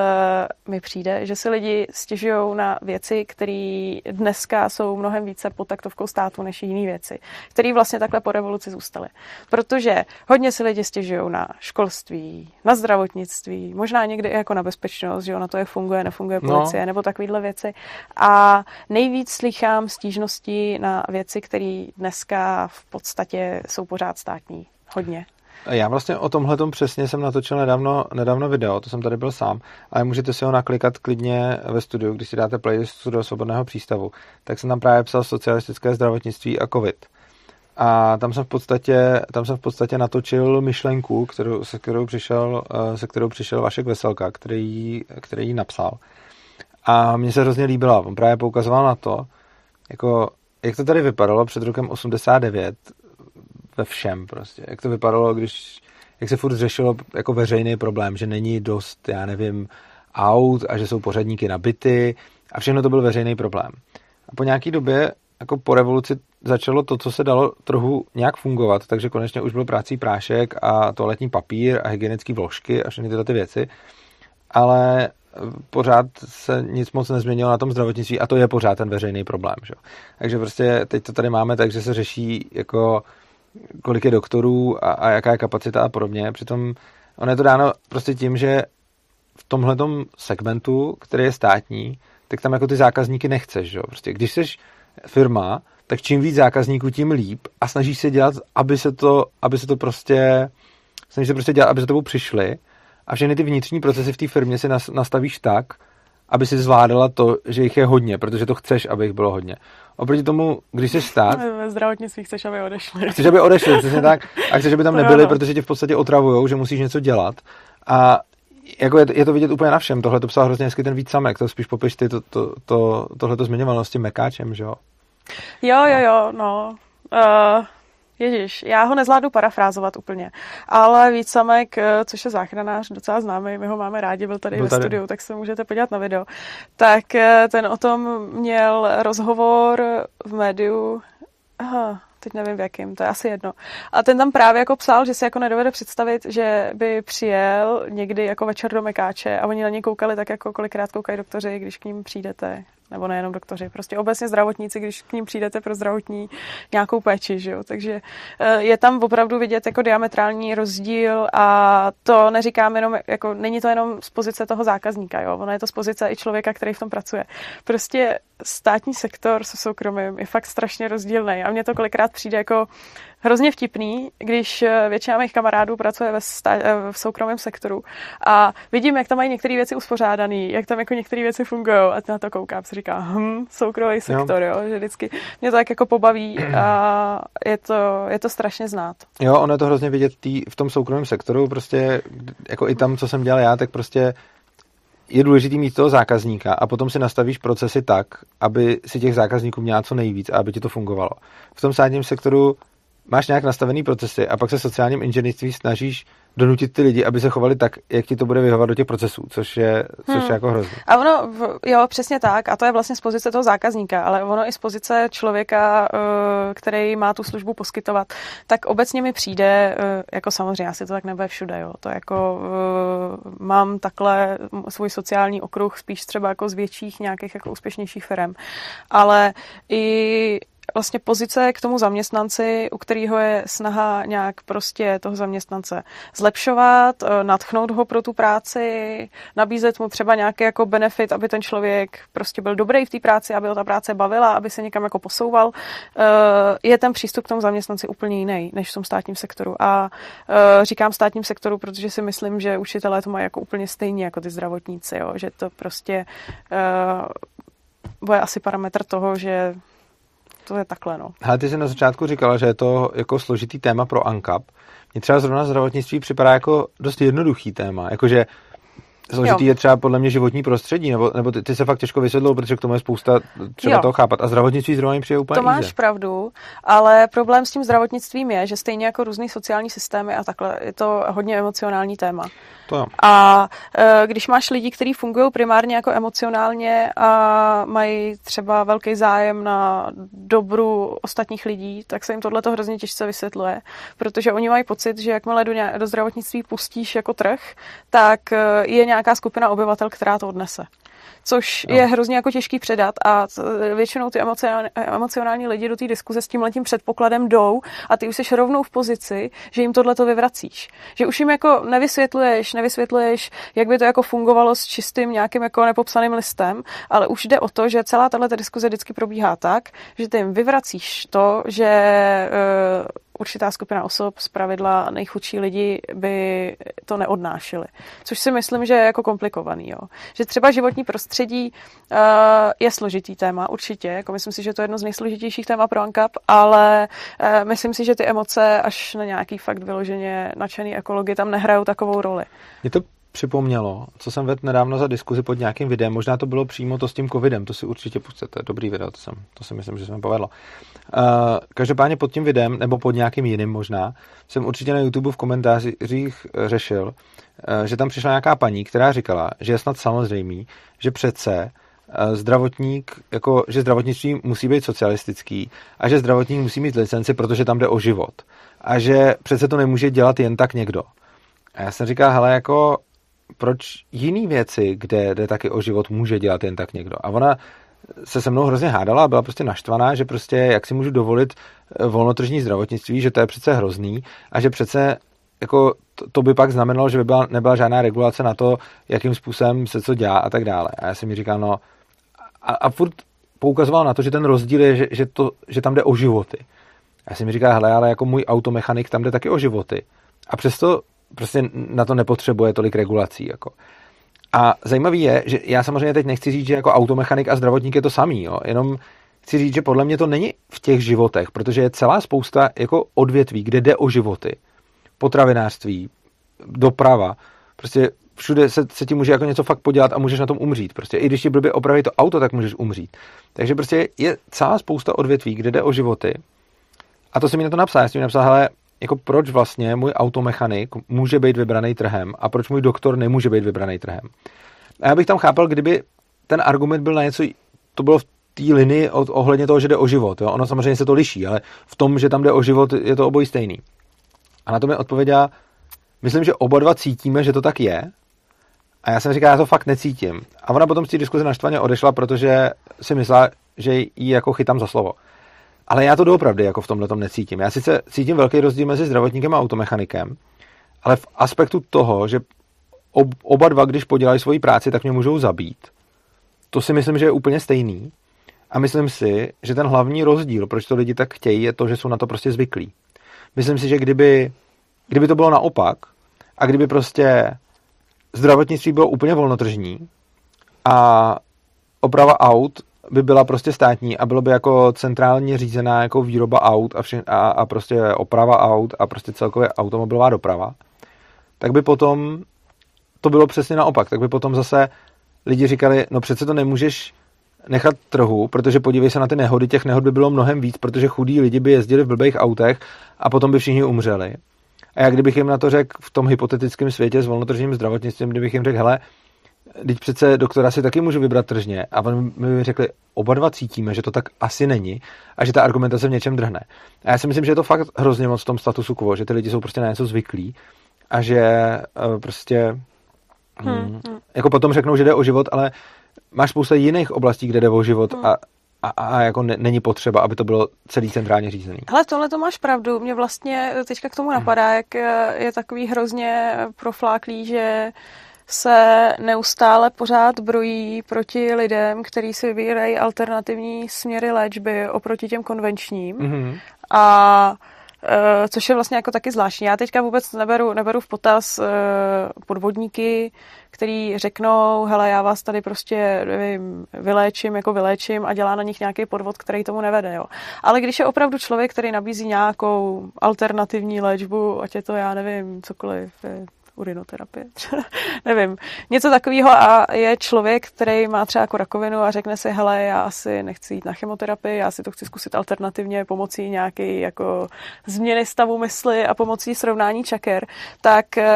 mi přijde, že si lidi stěžují na věci, které dneska jsou mnohem více pod taktovkou státu než jiné věci, které vlastně takhle po revoluci zůstaly. Protože hodně si lidi stěžují na školství, na zdravotnictví, možná někdy i jako na bezpečnost, že jo, na to, jak funguje, nefunguje no. policie, no. nebo takovéhle věci. A a nejvíc slychám stížnosti na věci, které dneska v podstatě jsou pořád státní. Hodně. Já vlastně o tomhle přesně jsem natočil nedávno, nedávno video, to jsem tady byl sám, ale můžete si ho naklikat klidně ve studiu, když si dáte playlist do svobodného přístavu. Tak jsem tam právě psal socialistické zdravotnictví a covid. A tam jsem v podstatě, tam jsem v podstatě natočil myšlenku, kterou, se, kterou přišel, eh, se kterou přišel Vašek Veselka, který, který ji napsal. A mně se hrozně líbila. On právě poukazoval na to, jako, jak to tady vypadalo před rokem 89 ve všem prostě. Jak to vypadalo, když, jak se furt řešilo jako veřejný problém, že není dost, já nevím, aut a že jsou pořadníky na byty a všechno to byl veřejný problém. A po nějaký době, jako po revoluci, začalo to, co se dalo trochu nějak fungovat, takže konečně už byl prácí prášek a toaletní papír a hygienické vložky a všechny tyhle ty věci. Ale pořád se nic moc nezměnilo na tom zdravotnictví a to je pořád ten veřejný problém. Že? Takže prostě teď to tady máme tak, že se řeší jako kolik je doktorů a, a jaká je kapacita a podobně. Přitom ono je to dáno prostě tím, že v tomhle segmentu, který je státní, tak tam jako ty zákazníky nechceš. Že? Prostě když jsi firma, tak čím víc zákazníků, tím líp a snažíš se dělat, aby se to, aby se to prostě, snažíš se prostě dělat, aby se tebou přišli a všechny ty vnitřní procesy v té firmě si nastavíš tak, aby si zvládala to, že jich je hodně, protože to chceš, aby jich bylo hodně. Oproti tomu, když jsi stát... Ve zdravotnictví chceš, aby odešli. Chceš, aby odešli, přesně tak. A chceš, aby tam nebyli, protože tě v podstatě otravujou, že musíš něco dělat. A jako je, je to vidět úplně na všem. Tohle to psal hrozně hezky ten víc samek. To spíš popiš ty to, to, to, tohle to zmiňoval s tím mekáčem, že jo? Jo, jo, jo, no. Uh, Ježíš, já ho nezvládnu parafrázovat úplně, ale víc samek, eh, což je záchranář, docela známý, my ho máme rádi, byl tady byl ve tady. studiu, tak se můžete podívat na video. Tak eh, ten o tom měl rozhovor v médiu, aha, teď nevím v jakým, to je asi jedno. A ten tam právě jako psal, že si jako nedovede představit, že by přijel někdy jako večer do Mekáče a oni na ně koukali tak jako kolikrát koukají doktoři, když k ním přijdete nebo nejenom doktoři, prostě obecně zdravotníci, když k ním přijdete pro zdravotní nějakou péči, že jo? takže eh, je tam opravdu vidět jako diametrální rozdíl a to neříkám jenom, jako není to jenom z pozice toho zákazníka, jo? ono je to z pozice i člověka, který v tom pracuje. Prostě státní sektor se soukromým je fakt strašně rozdílný a mně to kolikrát přijde jako hrozně vtipný, když eh, většina mých kamarádů pracuje ve sta- eh, v soukromém sektoru a vidím, jak tam mají některé věci uspořádané, jak tam jako některé věci fungují a na to koukám, si říká, hm, soukromý sektor, jo. jo, že vždycky mě to tak jako pobaví a je to, je to strašně znát. Jo, ono je to hrozně vidět tý, v tom soukromém sektoru, prostě jako i tam, co jsem dělal já, tak prostě je důležité mít toho zákazníka a potom si nastavíš procesy tak, aby si těch zákazníků měla co nejvíc a aby ti to fungovalo. V tom státním sektoru máš nějak nastavený procesy a pak se sociálním inženýrství snažíš donutit ty lidi, aby se chovali tak, jak ti to bude vyhovat do těch procesů, což je, což hmm. je jako hrozné. A ono, jo, přesně tak, a to je vlastně z pozice toho zákazníka, ale ono i z pozice člověka, eh, který má tu službu poskytovat, tak obecně mi přijde, eh, jako samozřejmě, asi to tak nebude všude, jo, to jako eh, mám takhle svůj sociální okruh spíš třeba jako z větších nějakých jako úspěšnějších firm, ale i vlastně pozice k tomu zaměstnanci, u kterého je snaha nějak prostě toho zaměstnance zlepšovat, eh, natchnout ho pro tu práci, nabízet mu třeba nějaký jako benefit, aby ten člověk prostě byl dobrý v té práci, aby ho ta práce bavila, aby se někam jako posouval, eh, je ten přístup k tomu zaměstnanci úplně jiný než v tom státním sektoru. A eh, říkám státním sektoru, protože si myslím, že učitelé to mají jako úplně stejně jako ty zdravotníci, jo? že to prostě bude asi parametr toho, že to je takhle, no. Ale ty jsi na začátku říkala, že je to jako složitý téma pro ANCAP. Mně třeba zrovna zdravotnictví připadá jako dost jednoduchý téma, jakože Složitý jo. je třeba podle mě životní prostředí, nebo, nebo ty, ty se fakt těžko vysvětlou, protože k tomu je spousta třeba jo. toho chápat. A zdravotnictví zrovna přijde úplně To máš easy. pravdu, ale problém s tím zdravotnictvím je, že stejně jako různý sociální systémy a takhle, je to hodně emocionální téma. To jo. A e, když máš lidi, kteří fungují primárně jako emocionálně a mají třeba velký zájem na dobru ostatních lidí, tak se jim tohle to hrozně těžce vysvětluje, protože oni mají pocit, že jakmile do, do zdravotnictví pustíš jako trh, tak e, je nějaká skupina obyvatel, která to odnese což no. je hrozně jako těžký předat a většinou ty emocionální, emocionální lidi do té diskuze s tím letím předpokladem jdou a ty už jsi rovnou v pozici, že jim tohle to vyvracíš. Že už jim jako nevysvětluješ, nevysvětluješ, jak by to jako fungovalo s čistým nějakým jako nepopsaným listem, ale už jde o to, že celá tahle diskuze vždycky probíhá tak, že ty jim vyvracíš to, že uh, určitá skupina osob, z pravidla nejchudší lidi, by to neodnášeli. Což si myslím, že je jako komplikovaný. Jo. Že třeba životní prostředí uh, je složitý téma, určitě. Jako myslím si, že to je jedno z nejsložitějších téma pro ANCAP, ale uh, myslím si, že ty emoce až na nějaký fakt vyloženě nadšený ekologi tam nehrajou takovou roli. Je to připomnělo, co jsem vedl nedávno za diskuzi pod nějakým videem, možná to bylo přímo to s tím covidem, to si určitě pustíte, dobrý video, to, jsem, to si myslím, že se mi povedlo. Uh, každopádně pod tím videem, nebo pod nějakým jiným možná, jsem určitě na YouTube v komentářích řešil, uh, že tam přišla nějaká paní, která říkala, že je snad samozřejmý, že přece uh, zdravotník, jako, že zdravotnictví musí být socialistický a že zdravotník musí mít licenci, protože tam jde o život. A že přece to nemůže dělat jen tak někdo. A já jsem říkal, hele, jako proč jiný věci, kde jde taky o život, může dělat jen tak někdo. A ona se se mnou hrozně hádala a byla prostě naštvaná, že prostě jak si můžu dovolit eh, volnotržní zdravotnictví, že to je přece hrozný a že přece jako to, to by pak znamenalo, že by byla, nebyla žádná regulace na to, jakým způsobem se co dělá a tak dále. A já jsem mi říkal, no a, a furt poukazoval na to, že ten rozdíl je, že, že, to, že tam jde o životy. Já si mi říká, hele, ale jako můj automechanik tam jde taky o životy. A přesto prostě na to nepotřebuje tolik regulací. Jako. A zajímavý je, že já samozřejmě teď nechci říct, že jako automechanik a zdravotník je to samý, jo. jenom chci říct, že podle mě to není v těch životech, protože je celá spousta jako odvětví, kde jde o životy. Potravinářství, doprava, prostě všude se, se ti může jako něco fakt podělat a můžeš na tom umřít. Prostě i když ti blbě opraví to auto, tak můžeš umřít. Takže prostě je celá spousta odvětví, kde jde o životy. A to se mi na to napsal. Já jsem mi napsal, hele, jako proč vlastně můj automechanik může být vybraný trhem a proč můj doktor nemůže být vybraný trhem. A já bych tam chápal, kdyby ten argument byl na něco, to bylo v té linii od, ohledně toho, že jde o život. Jo? Ono samozřejmě se to liší, ale v tom, že tam jde o život, je to obojí stejný. A na to mi odpověděla, myslím, že oba dva cítíme, že to tak je. A já jsem říkal, já to fakt necítím. A ona potom z té diskuze naštvaně odešla, protože si myslela, že ji jako chytám za slovo. Ale já to doopravdy jako v tomhle tom necítím. Já sice cítím velký rozdíl mezi zdravotníkem a automechanikem, ale v aspektu toho, že ob, oba dva, když podělají svoji práci, tak mě můžou zabít. To si myslím, že je úplně stejný. A myslím si, že ten hlavní rozdíl, proč to lidi tak chtějí, je to, že jsou na to prostě zvyklí. Myslím si, že kdyby, kdyby to bylo naopak a kdyby prostě zdravotnictví bylo úplně volnotržní a oprava aut by byla prostě státní a bylo by jako centrálně řízená jako výroba aut a, vše, a, a prostě oprava aut a prostě celkově automobilová doprava, tak by potom to bylo přesně naopak. Tak by potom zase lidi říkali, no přece to nemůžeš nechat trhu, protože podívej se na ty nehody, těch nehod by bylo mnohem víc, protože chudí lidi by jezdili v blbých autech a potom by všichni umřeli. A já kdybych jim na to řekl v tom hypotetickém světě s volnotržním zdravotnictvím, kdybych jim řekl, hele, teď přece doktora si taky můžu vybrat tržně. A oni mi řekli, oba dva cítíme, že to tak asi není a že ta argumentace v něčem drhne. A já si myslím, že je to fakt hrozně moc v tom statusu quo, že ty lidi jsou prostě na něco zvyklí a že uh, prostě hmm, hmm. jako potom řeknou, že jde o život, ale máš spousta jiných oblastí, kde jde o život hmm. a a, a jako ne, není potřeba, aby to bylo celý centrálně řízený. Ale tohle to máš pravdu. Mě vlastně teďka k tomu napadá, jak je takový hrozně profláklý, že se neustále pořád brojí proti lidem, kteří si vybírají alternativní směry léčby oproti těm konvenčním. Mm-hmm. A e, což je vlastně jako taky zvláštní. Já teďka vůbec neberu, neberu v potaz e, podvodníky, který řeknou, hele, já vás tady prostě nevím, vyléčím, jako vyléčím a dělá na nich nějaký podvod, který tomu nevede. Jo. Ale když je opravdu člověk, který nabízí nějakou alternativní léčbu, ať je to, já nevím, cokoliv, urinoterapie, nevím, něco takového a je člověk, který má třeba jako rakovinu a řekne si, hele, já asi nechci jít na chemoterapii, já si to chci zkusit alternativně pomocí nějaké jako změny stavu mysli a pomocí srovnání čaker, tak eh,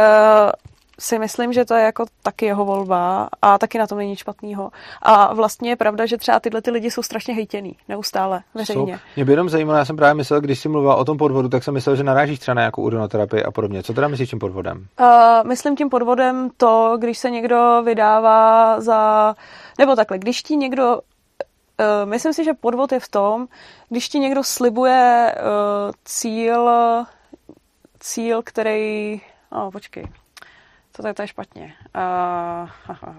si myslím, že to je jako taky jeho volba a taky na tom není nic špatného. A vlastně je pravda, že třeba tyhle ty lidi jsou strašně hejtěný neustále veřejně. Jsou. Mě by jenom zajímalo, já jsem právě myslel, když jsi mluvila o tom podvodu, tak jsem myslel, že narážíš třeba na nějakou urinoterapii a podobně. Co teda myslíš tím podvodem? Uh, myslím tím podvodem to, když se někdo vydává za... Nebo takhle, když ti někdo Uh, myslím si, že podvod je v tom, když ti někdo slibuje uh, cíl, cíl, který... Oh, počkej to, to je špatně. Uh,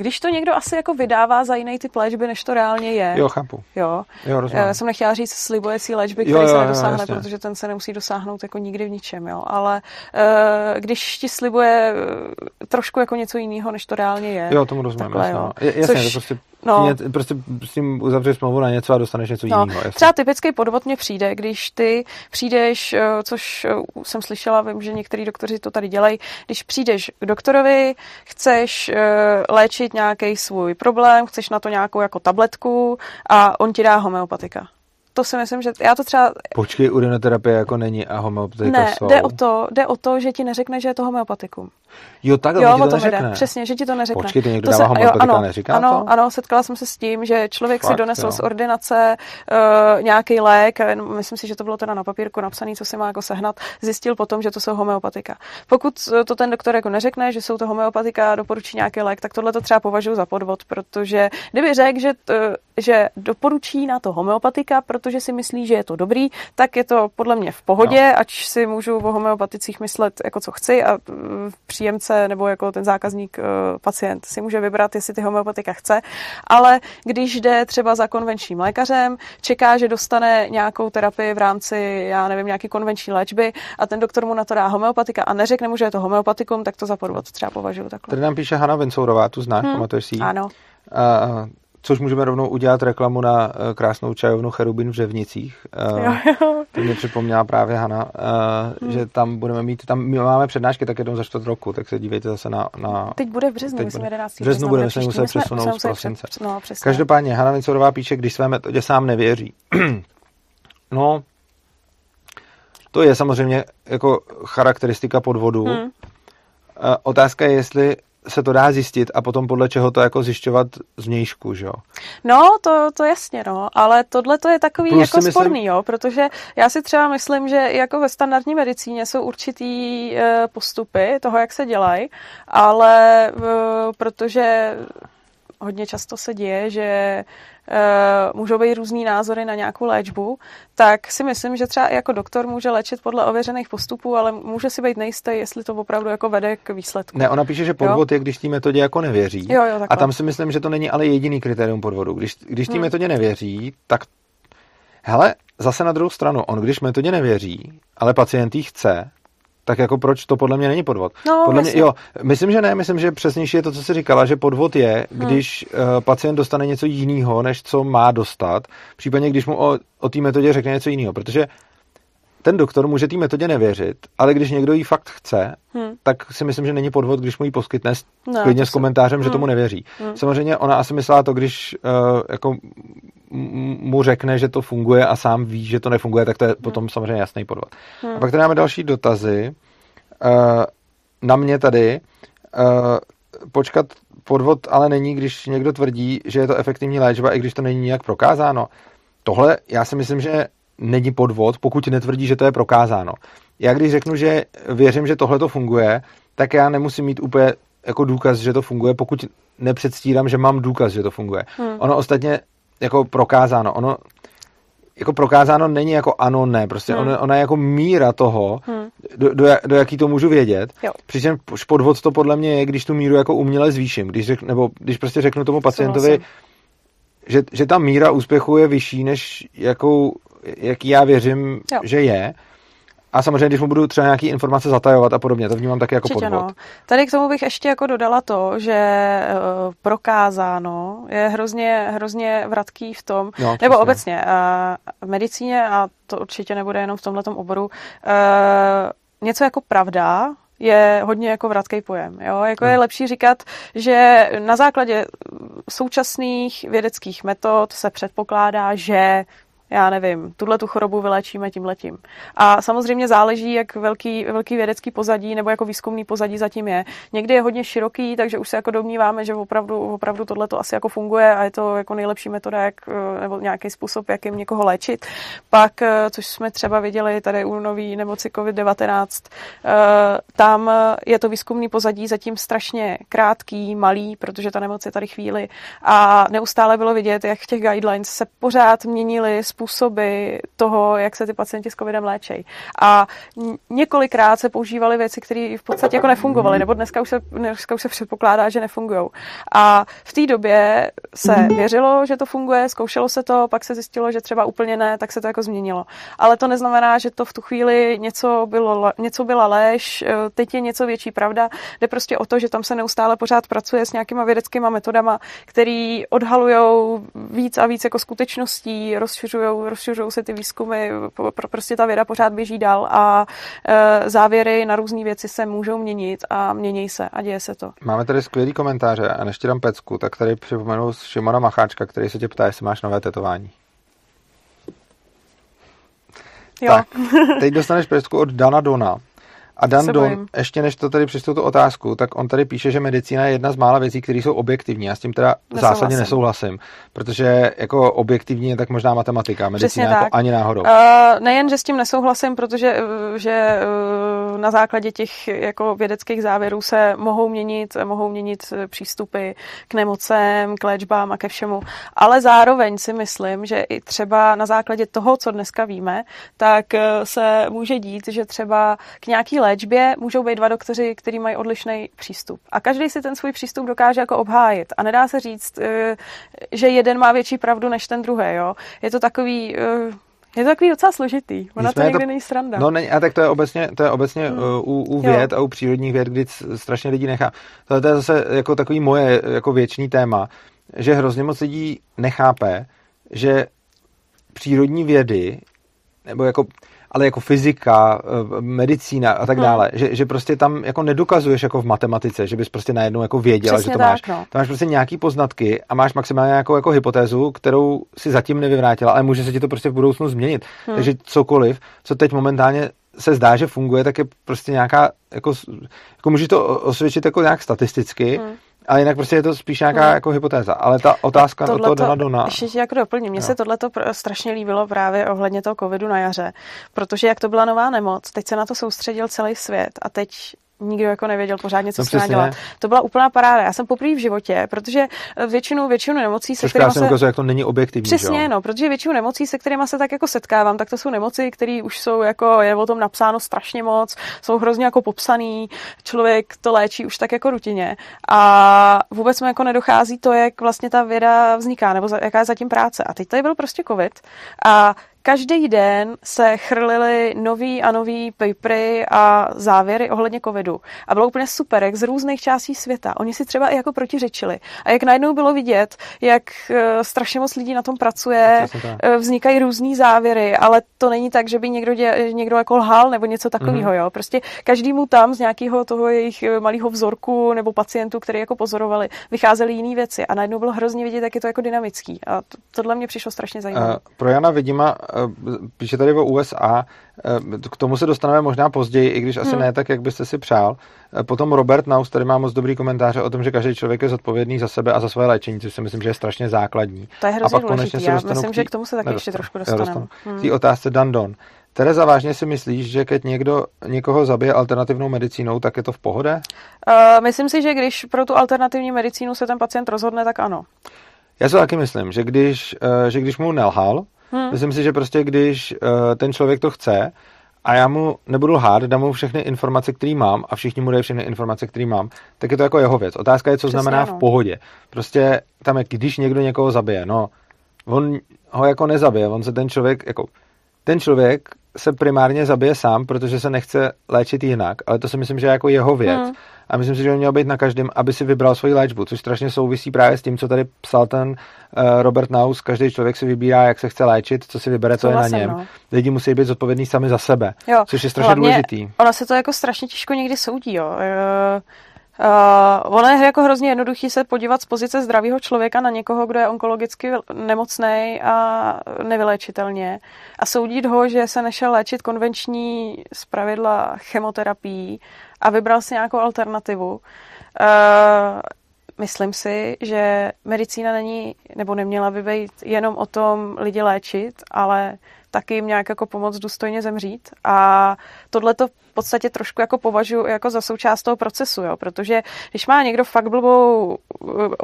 když to někdo asi jako vydává za jiný typ léčby, než to reálně je. Jo, chápu. Jo. jo rozumím. Já jsem nechtěla říct slibující léčby, který jo, jo, se nedosáhne, jo, protože ten se nemusí dosáhnout jako nikdy v ničem, jo. Ale uh, když ti slibuje trošku jako něco jiného, než to reálně je. Jo, tomu rozumím. Takhle, jasně, jo. No. Jasně, Což, to prostě No. Prostě s tím uzavřeš smlouvu na něco a dostaneš něco no. jiného. Třeba typický podvod mě přijde, když ty přijdeš, eh, což eh, jsem slyšela, vím, že některý doktoři to tady dělají, když přijdeš k doktorovi, chceš eh, léčit nějaký svůj problém, chceš na to nějakou jako tabletku a on ti dá homeopatika to si myslím, že já to třeba... Počkej, urinoterapie jako není a homeopatika Ne, jsou. jde o, to, jde o to, že ti neřekne, že je to homeopatikum. Jo, takhle jo, to, to neřekne. Přesně, že ti to neřekne. Počkej, ty někdo to dává se, jo, ano, neříká ano, to? Ano, setkala jsem se s tím, že člověk Fakt, si donesl jo. z ordinace uh, nějaký lék, myslím si, že to bylo teda na papírku napsaný, co si má jako sehnat, zjistil potom, že to jsou homeopatika. Pokud to ten doktor jako neřekne, že jsou to homeopatika a doporučí nějaký lék, tak tohle to třeba považuji za podvod, protože kdyby řekl, že, t, že doporučí na to homeopatika, protože si myslí, že je to dobrý, tak je to podle mě v pohodě, no. ať si můžu o homeopaticích myslet jako co chci a příjemce nebo jako ten zákazník, uh, pacient si může vybrat, jestli ty homeopatika chce, ale když jde třeba za konvenčním lékařem, čeká, že dostane nějakou terapii v rámci, já nevím, nějaký konvenční léčby a ten doktor mu na to dá homeopatika a neřekne mu, že je to homeopatikum, tak to za podvod třeba považuji takhle. Tady nám píše Hanna Vencourová, tu znáš, hmm. pamatuješ si Ano. Uh, což můžeme rovnou udělat reklamu na uh, krásnou čajovnu Cherubin v Řevnicích. Uh, jo, jo. To mě připomněla právě Hana, uh, hmm. že tam budeme mít, tam my máme přednášky tak jednou za čtvrt roku, tak se dívejte zase na... na teď bude v březnu, myslím 11. V březnu budeme se muset přesunout z prosince. No, Každopádně Hana Vincorová píše, když své metodě sám nevěří. no, to je samozřejmě jako charakteristika podvodu. Hmm. Otázka je, jestli se to dá zjistit a potom podle čeho to jako zjišťovat zvnějšku, že jo? No, to, to jasně, no, ale tohle to je takový Plus jako myslím... sporný, jo, protože já si třeba myslím, že jako ve standardní medicíně jsou určitý e, postupy toho, jak se dělají, ale e, protože hodně často se děje, že můžou být různý názory na nějakou léčbu, tak si myslím, že třeba i jako doktor může léčit podle ověřených postupů, ale může si být nejistý, jestli to opravdu jako vede k výsledku. Ne, ona píše, že podvod jo? je, když té metodě jako nevěří. Jo, jo, a tam si myslím, že to není ale jediný kritérium podvodu. Když, když té hmm. metodě nevěří, tak hele, zase na druhou stranu, on když metodě nevěří, ale pacient jí chce, tak jako proč to podle mě není podvod? No, podle mě, jo, myslím, že ne, myslím, že přesnější je to, co jsi říkala, že podvod je, hmm. když hmm. uh, pacient dostane něco jiného, než co má dostat, případně když mu o, o té metodě řekne něco jiného, protože ten doktor může té metodě nevěřit, ale když někdo jí fakt chce, hmm. tak si myslím, že není podvod, když mu ji poskytne no, klidně s komentářem, hmm. že tomu nevěří. Hmm. Samozřejmě ona asi myslela to, když uh, jako mu řekne, že to funguje a sám ví, že to nefunguje, tak to je hmm. potom samozřejmě jasný podvod. Hmm. A pak tady máme další dotazy. Uh, na mě tady. Uh, počkat podvod ale není, když někdo tvrdí, že je to efektivní léčba, i když to není nijak prokázáno. Tohle já si myslím, že není podvod, pokud netvrdí, že to je prokázáno. Já když řeknu, že věřím, že tohle to funguje, tak já nemusím mít úplně jako důkaz, že to funguje, pokud nepředstírám, že mám důkaz, že to funguje. Hmm. Ono ostatně jako prokázáno, ono jako prokázáno není jako ano, ne, prostě hmm. ona, ona je jako míra toho, hmm. do, do, do jaký to můžu vědět. Jo. Přičemž podvod to podle mě je, když tu míru jako uměle zvýším, když řek, nebo když prostě řeknu tomu pacientovi, že, že ta míra úspěchu je vyšší, než jakou jaký já věřím, jo. že je. A samozřejmě, když mu budu třeba nějaký informace zatajovat a podobně, to vnímám taky jako Určitě podvod. No. Tady k tomu bych ještě jako dodala to, že uh, prokázáno je hrozně, hrozně vratký v tom, no, nebo obecně uh, v medicíně, a to určitě nebude jenom v tomhle oboru, uh, něco jako pravda je hodně jako vratký pojem. Jo? Jako je hmm. lepší říkat, že na základě současných vědeckých metod se předpokládá, že já nevím, tuhle tu chorobu vylečíme tím letím. A samozřejmě záleží, jak velký, velký vědecký pozadí nebo jako výzkumný pozadí zatím je. Někdy je hodně široký, takže už se jako domníváme, že opravdu, opravdu tohle to asi jako funguje a je to jako nejlepší metoda, jak, nebo nějaký způsob, jak jim někoho léčit. Pak, což jsme třeba viděli tady u nový nemoci COVID-19, tam je to výzkumný pozadí zatím strašně krátký, malý, protože ta nemoc je tady chvíli a neustále bylo vidět, jak v těch guidelines se pořád měnily způsoby toho, jak se ty pacienti s covidem léčejí. A několikrát se používaly věci, které v podstatě jako nefungovaly, nebo dneska už se, dneska už se předpokládá, že nefungují. A v té době se věřilo, že to funguje, zkoušelo se to, pak se zjistilo, že třeba úplně ne, tak se to jako změnilo. Ale to neznamená, že to v tu chvíli něco, bylo, něco byla léž, e, teď je něco větší pravda. Jde prostě o to, že tam se neustále pořád pracuje s nějakýma vědeckými metodama, které odhalují víc a víc jako skutečností, rozšiřují rozšiřují se ty výzkumy, prostě ta věda pořád běží dál a e, závěry na různé věci se můžou měnit a mění se a děje se to. Máme tady skvělý komentáře a než ti dám pecku, tak tady připomenu Šimona Macháčka, který se tě ptá, jestli máš nové tetování. Jo. Tak, teď dostaneš pecku od Dana Dona. A Dan Don, ještě než to tady přečtu tu otázku, tak on tady píše, že medicína je jedna z mála věcí, které jsou objektivní. Já s tím teda nesouhlasím. zásadně nesouhlasím, protože jako objektivní je tak možná matematika, medicína jako ani náhodou. Uh, nejen, že s tím nesouhlasím, protože eh, že uh, na základě těch jako vědeckých závěrů se mohou měnit, mohou měnit přístupy k nemocem, k léčbám a ke všemu, ale zároveň si myslím, že i třeba na základě toho, co dneska víme, tak se může dít, že třeba k nějaký léčbě léčbě můžou být dva doktoři, kteří mají odlišný přístup. A každý si ten svůj přístup dokáže jako obhájit. A nedá se říct, eh, že jeden má větší pravdu než ten druhý. Jo? Je to takový... Eh, je to takový docela složitý. Ona Nicméně to někdy to, není sranda. No není, a tak to je obecně, to je obecně hmm. u, u věd jo. a u přírodních věd, kdy strašně lidí nechá. To je zase jako takový moje jako věčný téma, že hrozně moc lidí nechápe, že přírodní vědy, nebo jako ale jako fyzika, eh, medicína a tak hmm. dále, že, že prostě tam jako nedokazuješ jako v matematice, že bys prostě najednou jako věděla, Přesně že to tak, máš. No. Tam máš prostě nějaký poznatky a máš maximálně jako, jako hypotézu, kterou si zatím nevyvrátila, ale může se ti to prostě v budoucnu změnit. Hmm. Takže cokoliv, co teď momentálně se zdá, že funguje, tak je prostě nějaká, jako, jako může to osvědčit jako nějak statisticky, hmm ale jinak prostě je to spíš nějaká no. jako hypotéza. Ale ta otázka tohleto, od toho Donadona... Ještě ti jako doplním. Mně se tohle strašně líbilo právě ohledně toho covidu na jaře, protože jak to byla nová nemoc, teď se na to soustředil celý svět a teď nikdo jako nevěděl pořádně, co no, se má dělat. To byla úplná paráda. Já jsem poprvé v životě, protože eh, většinu, většinu nemocí, se kterými se... Ukazuje, jak to není objektivní. Přesně, no, protože většinu nemocí, se kterými se tak jako setkávám, tak to jsou nemoci, které už jsou jako, je o tom napsáno strašně moc, jsou hrozně jako popsaný, člověk to léčí už tak jako rutině a vůbec mi jako nedochází to, jak vlastně ta věda vzniká, nebo jaká je zatím práce. A teď tady byl prostě covid a Každý den se chrlily nový a nový papery a závěry ohledně covidu. A bylo úplně super, jak z různých částí světa. Oni si třeba i jako protiřečili. A jak najednou bylo vidět, jak uh, strašně moc lidí na tom pracuje, uh, vznikají různý závěry, ale to není tak, že by někdo, dě, někdo jako lhal nebo něco takového. Mm-hmm. Jo? Prostě každému tam z nějakého toho jejich eh, malého vzorku nebo pacientů, který jako pozorovali, vycházely jiné věci. A najednou bylo hrozně vidět, jak je to jako dynamický. A to, tohle mě přišlo strašně zajímavé. Uh, pro Jana Vidima Eh, píše tady o USA, eh, k tomu se dostaneme možná později, i když asi hmm. ne tak, jak byste si přál. Eh, potom Robert Naus tady má moc dobrý komentář o tom, že každý člověk je zodpovědný za sebe a za své léčení, což si myslím, že je strašně základní. To je hrozně a pak důležitý. Já myslím, že k tomu se taky ještě trošku dostaneme. Hmm. K otázce Dandon. Tereza, vážně si myslíš, že keď někdo někoho zabije alternativnou medicínou, tak je to v pohode? Uh, myslím si, že když pro tu alternativní medicínu se ten pacient rozhodne, tak ano. Já si taky myslím, že když, že když mu nelhal, Hmm. Myslím si, že prostě když uh, ten člověk to chce a já mu nebudu lhát, dám mu všechny informace, které mám a všichni mu dají všechny informace, které mám, tak je to jako jeho věc. Otázka je, co Přesně znamená no. v pohodě. Prostě tam je, když někdo někoho zabije, no, on ho jako nezabije, on se ten člověk, jako, ten člověk se primárně zabije sám, protože se nechce léčit jinak, ale to si myslím, že je jako jeho věc. Hmm. A myslím si, že by měl být na každém, aby si vybral svoji léčbu, což strašně souvisí právě s tím, co tady psal ten uh, Robert Naus. Každý člověk si vybírá, jak se chce léčit, co si vybere, to je na něm. No. Lidi musí být zodpovědní sami za sebe, jo. což je strašně Hlavně, důležitý. Ona se to jako strašně těžko někdy soudí. Jo. Uh Uh, ono je jako hrozně jednoduchý se podívat z pozice zdravého člověka na někoho, kdo je onkologicky nemocný a nevyléčitelně a soudit ho, že se nešel léčit konvenční zpravidla chemoterapií a vybral si nějakou alternativu. Uh, myslím si, že medicína není nebo neměla by být jenom o tom lidi léčit, ale taky jim nějak jako pomoct důstojně zemřít. A tohle to v podstatě trošku jako považuji jako za součást toho procesu, jo? protože když má někdo fakt blbou eh,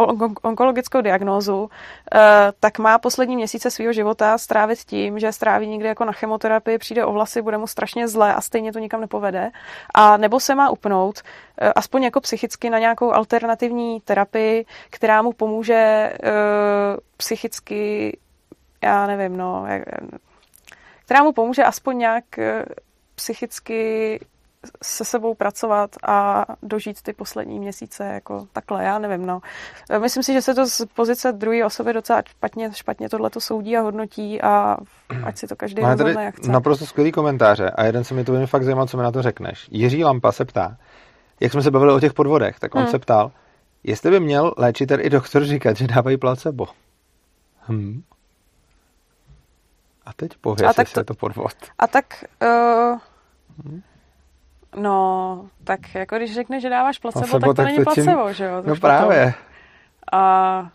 onkologickou diagnózu, eh, tak má poslední měsíce svého života strávit tím, že stráví někde jako na chemoterapii, přijde o vlasy, bude mu strašně zle a stejně to nikam nepovede. A nebo se má upnout, eh, aspoň jako psychicky, na nějakou alternativní terapii, která mu pomůže psychicky já nevím, no, která mu pomůže aspoň nějak eh, psychicky se sebou pracovat a dožít ty poslední měsíce jako takhle, já nevím, no. Eh, myslím si, že se to z pozice druhé osoby docela špatně, špatně tohle to soudí a hodnotí a ať si to každý Máme rozhodne, jak chce. naprosto skvělý komentáře a jeden se mi to fakt zajímal, co mi na to řekneš. Jiří Lampa se ptá, jak jsme se bavili o těch podvodech, tak on hmm. se ptal, jestli by měl léčitel i doktor říkat, že dávají placebo. Hm. A teď a tak to, je to podvod. A tak... Uh, hmm? No, tak jako když řekne, že dáváš placebo, placebo tak to tak není to placebo, čím... že jo? No právě. To... A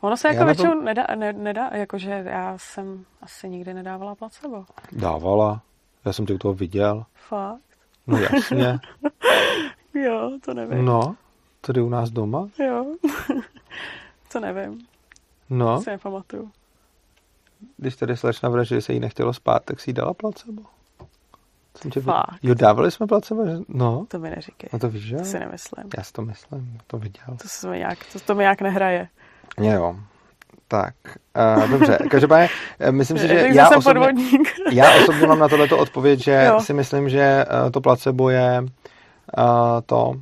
ono se jako většinou to... nedá, ne, nedá, jakože já jsem asi nikdy nedávala placebo. Dávala. Já jsem tě u toho viděl. Fakt? No jasně. jo, to nevím. No, tady u nás doma. Jo, to nevím. No. Si nepamatuju když tady slečna vraží, že se jí nechtělo spát, tak si jí dala placebo. Jsem tě Fakt. Jo, dávali jsme placebo? že- No, To mi neříkej. no to víš, že? To si nemyslím. Já si to myslím, to viděl. To, se mi nějak, to, to mi nějak nehraje. Jo, tak, uh, dobře. Každopádně, eh, myslím si, že já jsem osobně, podvodník. já osobně mám na tohleto odpověď, že Jo. si myslím, že uh, to placebo je uh, to,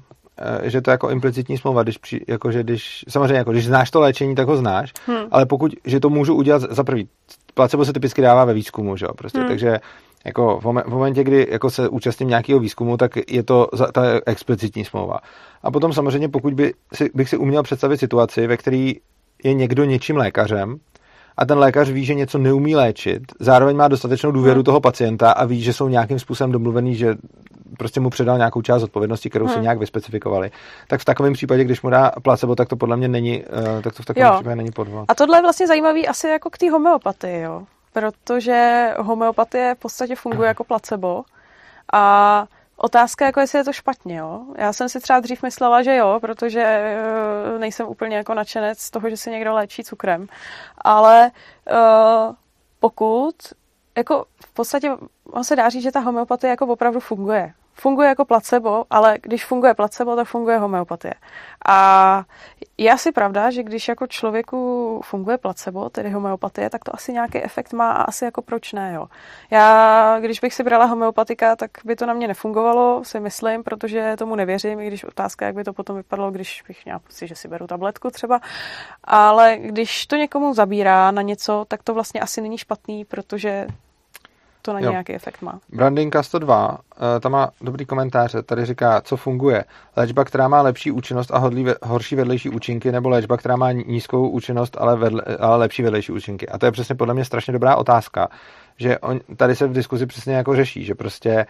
že to je jako implicitní smlouva, když, při, jako, že když, samozřejmě, jako, když znáš to léčení, tak ho znáš, Hmm. ale pokud, že to můžu udělat za prvý, placebo se typicky dává ve výzkumu, že jo, prostě, Hmm. takže jako v, v momentě, kdy jako se účastním nějakého výzkumu, tak je to za, ta explicitní smlouva. A potom samozřejmě, pokud by si, bych si uměl představit situaci, ve které je někdo něčím lékařem a ten lékař ví, že něco neumí léčit, zároveň má dostatečnou důvěru Hmm. toho pacienta a ví, že jsou nějakým způsobem domluvený, že prostě mu předal nějakou část odpovědnosti, kterou si Hmm. nějak vyspecifikovali. Tak v takovém případě, když mu dá placebo, tak to podle mě není, eh, tak to v takovém Jo. případě není podvod. A tohle je vlastně zajímavý asi jako k té homeopatii, jo. Protože homeopatie v podstatě funguje jako placebo a otázka jako jestli je to špatně, jo. Já jsem si třeba dřív myslela, že jo, protože eh, nejsem úplně jako nadšenec z toho, že se někdo léčí cukrem. Ale eh, pokud jako v podstatě on se dá říct, že ta homeopatie jako opravdu funguje. Funguje jako placebo, ale když funguje placebo, tak funguje homeopatie. A je asi pravda, že když jako člověku funguje placebo, tedy homeopatie, tak to asi nějaký efekt má a asi jako proč ne, jo. Já, když bych si brala homeopatika, tak by to na mě nefungovalo, si myslím, protože tomu nevěřím, i když otázka, jak by to potom vypadalo, když bych měla pocit, že si beru tabletku třeba. Ale když to někomu zabírá na něco, tak to vlastně asi není špatný, protože to na Jo. nějaký efekt má. Brandinka 102, eh, tam má dobrý komentáře, tady říká, co funguje. Léčba, která má lepší účinnost a hodlí, horší vedlejší účinky, nebo léčba, která má nízkou účinnost, ale, vedle, ale lepší vedlejší účinky. A to je přesně podle mě strašně dobrá otázka, že on, tady se v diskuzi přesně jako řeší, že prostě eh,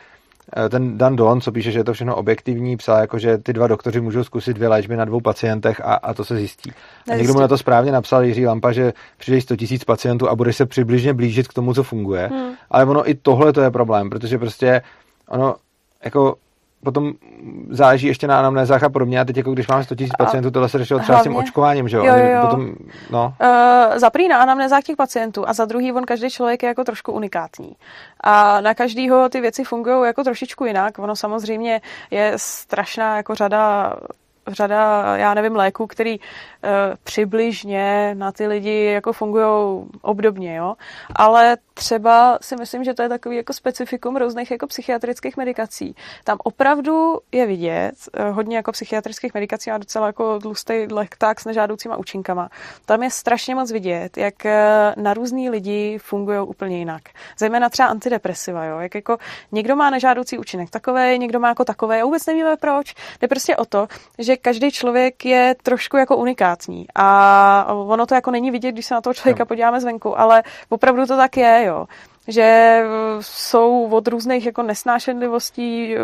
ten Dan Don, co píše, že je to všechno objektivní, psal jako, že ty dva doktoři můžou zkusit dvě léčby na dvou pacientech a, a to se zjistí. A někdo mu na to správně napsal Jiří Lampa, že přijdeš 100 000 pacientů a budeš se přibližně blížit k tomu, co funguje. Hmm. Ale ono i tohle to je problém, protože prostě ono jako potom záleží ještě na anamnézách a podobně. A teď jako když máme 100 000 A pacientů, tohle se řešilo třeba s tím očkováním, že jo? Jo, jo. Potom, no, Uh, za prvý na anamnézách těch pacientů a za druhý on každý člověk je jako trošku unikátní. A na každýho ty věci fungují jako trošičku jinak. Ono samozřejmě je strašná jako řada řada, já nevím, léků, který uh, přibližně na ty lidi jako fungují obdobně, jo. Ale třeba si myslím, že to je takový jako specifikum různých jako psychiatrických medikací. Tam opravdu je vidět eh, hodně jako psychiatrických medikací a docela jako tlustý lekták s nežádoucíma účinkama. Tam je strašně moc vidět, jak eh, na různý lidi fungují úplně jinak. Zejména třeba antidepresiva, jo? jak jako někdo má nežádoucí účinek takový, někdo má jako takový a vůbec nevíme proč. Jde prostě o to, že každý člověk je trošku jako unikátní a ono to jako není vidět, když se na toho člověka podíváme zvenku, ale opravdu to tak je, jo že eh, jsou od různých jako nesnášenlivostí eh,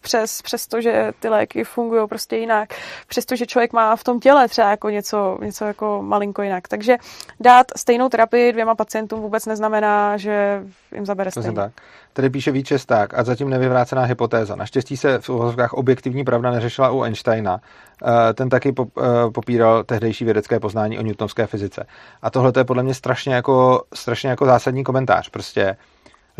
přes, přes to, že ty léky fungují prostě jinak, přes to, že člověk má v tom těle třeba jako něco, něco jako malinko jinak. Takže dát stejnou terapii dvěma pacientům vůbec neznamená, že jim zabere stejně. tak. Tady píše Víčesták a zatím nevyvrácená hypotéza. Naštěstí se v uvozovkách objektivní pravda neřešila u Einsteina. Eh, Ten taky eh, popíral tehdejší vědecké poznání o newtonovské fyzice. A tohle je podle mě strašně jako, strašně jako zásadní komentář. Prostě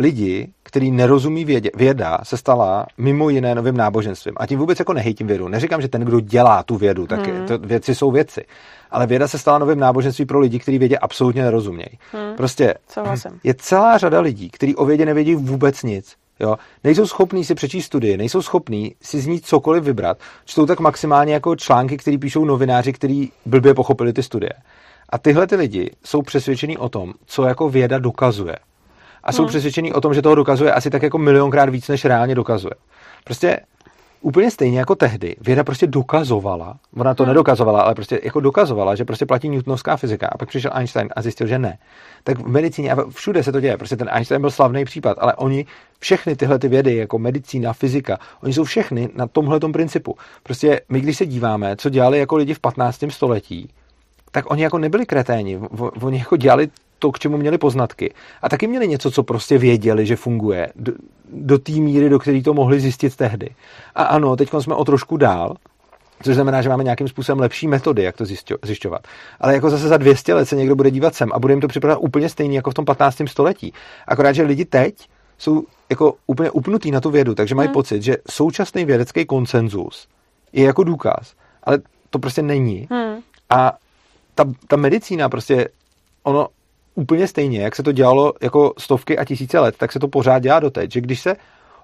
lidi, kteří nerozumí vědě, věda, se stala mimo jiné novým náboženstvím. A tím vůbec jako nehejtím vědu. Neříkám, že ten, kdo dělá tu vědu, tak Hmm. hmm. to, věci jsou věci. Ale věda se stala novým náboženstvím pro lidi, kteří vědě absolutně nerozumějí. Hmm. Prostě Souhlasím. je celá řada lidí, kteří o vědě nevědí vůbec nic. Jo? Nejsou schopní si přečíst studie, nejsou schopní si z ní cokoliv vybrat. Čtou tak maximálně jako články, které píšou novináři, kteří blbě pochopili ty studie. A tyhle ty lidi jsou přesvědčení o tom, co jako věda dokazuje. A jsou Hmm. přesvědčení o tom, že toho dokazuje asi tak jako milionkrát víc, než reálně dokazuje. Prostě úplně stejně jako tehdy, věda prostě dokazovala, ona to Hmm. nedokazovala, ale prostě jako dokazovala, že prostě platí newtonovská fyzika. A pak přišel Einstein a zjistil, že ne. Tak v medicíně a všude se to děje. Prostě ten Einstein byl slavný případ, ale oni všechny tyhle ty vědy, jako medicína, fyzika, oni jsou všechny na tomhle principu. Prostě my, když se díváme, co dělali jako lidi v 15. století, tak oni jako nebyli kreténi. Oni jako dělali to, k čemu měli poznatky. A taky měli něco, co prostě věděli, že funguje. Do, do té míry, do které to mohli zjistit tehdy. A ano, teď jsme o trošku dál, což znamená, že máme nějakým způsobem lepší metody, jak to zjišťo- zjišťovat. Ale jako zase za 200 let se někdo bude dívat sem a bude jim to připadat úplně stejný jako v tom 15. století. Akorát, že lidi teď jsou jako úplně upnutý na tu vědu, takže mají hmm. pocit, že současný vědecký konsenzus je jako důkaz, ale to prostě není. Hmm. A ta, ta medicína prostě, ono úplně stejně, jak se to dělalo jako stovky a tisíce let, tak se to pořád dělá doteď, že když se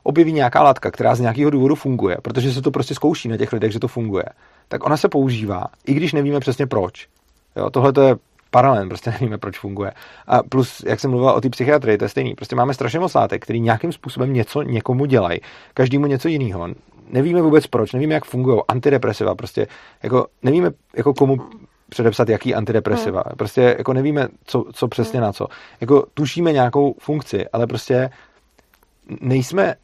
objeví nějaká látka, která z nějakého důvodu funguje, protože se to prostě zkouší na těch lidech, že to funguje, tak ona se používá, i když nevíme přesně proč. Jo, tohle to je paralel, prostě nevíme, proč funguje. A plus, jak jsem mluvil o té psychiatrii, to je stejný. Prostě máme strašně moc látek, který nějakým způsobem něco někomu dělají, každému něco jiného. Nevíme vůbec proč, nevíme, jak fungují antidepresiva, prostě jako nevíme, jako komu předepsat jaký antidepresiva. Hmm. Prostě jako nevíme, co, co přesně hmm. na co. Jako tušíme nějakou funkci, ale prostě nejsme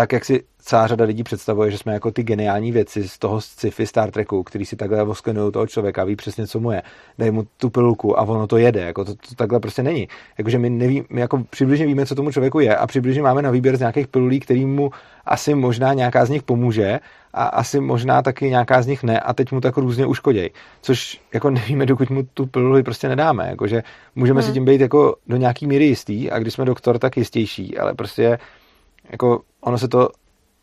tak, jak si celá řada lidí představuje, že jsme jako ty geniální věci z toho sci-fi Star Treku, který si takhle voskenují toho člověka, ví přesně, co mu je, dají mu tu pilulku a ono to jede. Jako to, to takhle prostě není. Jakože my, neví, my jako přibližně víme, co tomu člověku je a přibližně máme na výběr z nějakých pilulí, který mu asi možná nějaká z nich pomůže a asi možná taky nějaká z nich ne a teď mu tak různě uškodějí. Což jako nevíme, dokud mu tu piluli prostě nedáme. Jakože můžeme hmm. si tím být jako do nějaký míry jistý a když jsme doktor, tak jistější, ale prostě jako ono se to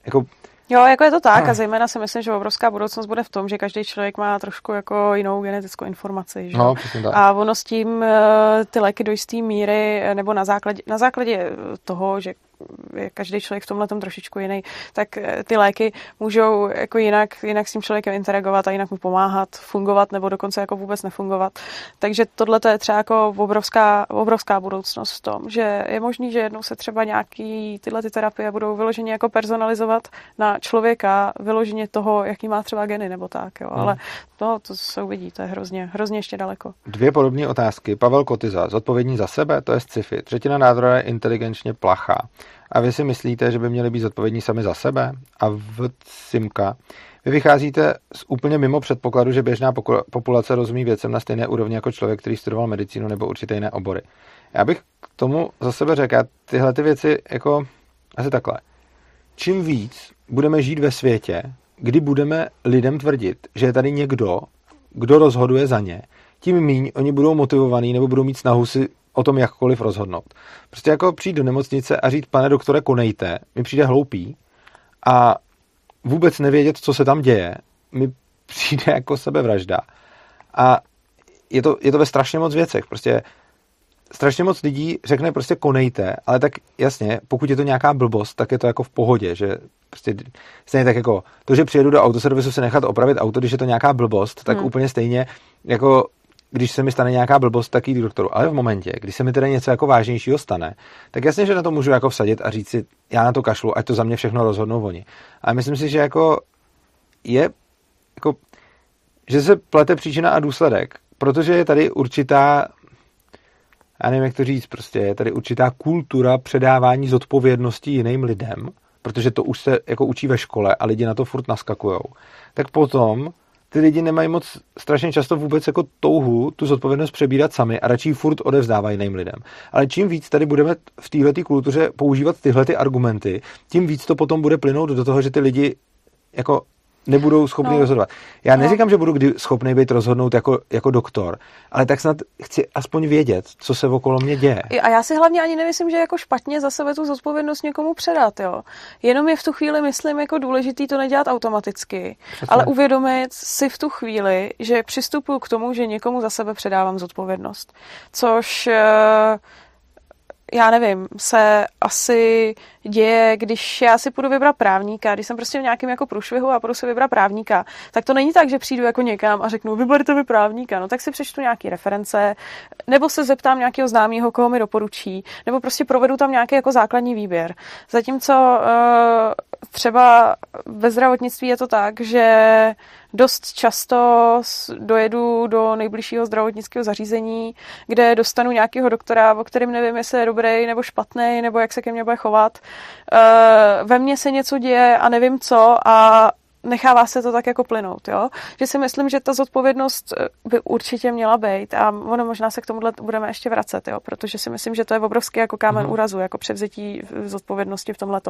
jako Jo, jako je to tak a zejména si myslím, že obrovská budoucnost bude v tom, že každý člověk má trošku jako jinou genetickou informaci. Že? No, tak. A ono s tím eh, ty léky do jisté míry, nebo na základě, na základě toho, že je každý člověk v tomhle trošičku jiný, tak eh, ty léky můžou jako jinak, jinak s tím člověkem interagovat a jinak mu pomáhat, fungovat nebo dokonce jako vůbec nefungovat. Takže tohle je třeba jako obrovská, obrovská budoucnost v tom, že je možný, že jednou se třeba nějaký tyhle ty terapie budou vyloženě jako personalizovat na člověka, vyloženě toho, jaký má třeba geny nebo tak, jo. Hmm. ale to, to se uvidí, to je hrozně, hrozně ještě daleko. Dvě podobné otázky. Pavel Kotyza, zodpovědní za sebe, to je sci-fi. Třetina nádora je inteligenčně plachá. A vy si myslíte, že by měli být zodpovědní sami za sebe? A v Simka, vy vycházíte z úplně mimo předpokladu, že běžná populace rozumí věcem na stejné úrovni jako člověk, který studoval medicínu nebo určité jiné obory. Já bych k tomu za sebe řekl, tyhle ty věci jako asi takhle. Čím víc budeme žít ve světě, kdy budeme lidem tvrdit, že je tady někdo, kdo rozhoduje za ně, tím míň oni budou motivovaní nebo budou mít snahu si o tom jakkoliv rozhodnout. Prostě jako přijít do nemocnice a říct, pane doktore, konejte, mi přijde hloupý a vůbec nevědět, co se tam děje, mi přijde jako sebevražda. A je to, je to ve strašně moc věcech. Prostě strašně moc lidí řekne prostě konejte, ale tak jasně, pokud je to nějaká blbost, tak je to jako v pohodě, že prostě stejně tak jako to, že přijedu do autoservisu se nechat opravit auto, když je to nějaká blbost, tak hmm. úplně stejně jako když se mi stane nějaká blbost, tak jít k doktoru. Ale v momentě, kdy se mi tedy něco jako vážnějšího stane, tak jasně, že na to můžu jako vsadit a říct si, já na to kašlu, ať to za mě všechno rozhodnou oni. Ale myslím si, že jako je, jako, že se plete příčina a důsledek, protože je tady určitá, já nevím, jak to říct, prostě je tady určitá kultura předávání zodpovědnosti jiným lidem, protože to už se jako učí ve škole a lidi na to furt naskakujou, tak potom ty lidi nemají moc strašně často vůbec jako touhu tu zodpovědnost přebírat sami a radši furt odevzdávají jiným lidem. Ale čím víc tady budeme v této kultuře používat tyhle ty argumenty, tím víc to potom bude plynout do toho, že ty lidi jako nebudou schopni no. rozhodovat. Já no. neříkám, že budu kdy schopný být rozhodnout jako, jako doktor, ale tak snad chci aspoň vědět, co se okolo mě děje. A já si hlavně ani nemyslím, že jako špatně za sebe tu zodpovědnost někomu předat, jo. Jenom je v tu chvíli, myslím, jako důležitý to nedělat automaticky, Přesně. ale uvědomit si v tu chvíli, že přistupuju k tomu, že někomu za sebe předávám zodpovědnost. Což uh, já nevím, se asi děje, když já si půjdu vybrat právníka, když jsem prostě v nějakém jako průšvihu a půjdu si vybrat právníka, tak to není tak, že přijdu jako někam a řeknu, vyberte mi právníka, no tak si přečtu nějaké reference, nebo se zeptám nějakého známého, koho mi doporučí, nebo prostě provedu tam nějaký jako základní výběr. Zatímco uh, třeba ve zdravotnictví je to tak, že dost často dojedu do nejbližšího zdravotnického zařízení, kde dostanu nějakého doktora, o kterém nevím, jestli je dobrý nebo špatný, nebo jak se ke mně bude chovat. Eh, ve mně se něco děje a nevím co a nechává se to tak jako plynout, jo? Že si myslím, že ta zodpovědnost eh, by určitě měla být a ono možná se k tomuhle budeme ještě vracet, jo? Protože si myslím, že to je obrovský jako kámen mm. úrazu, jako převzetí zodpovědnosti v tomhle.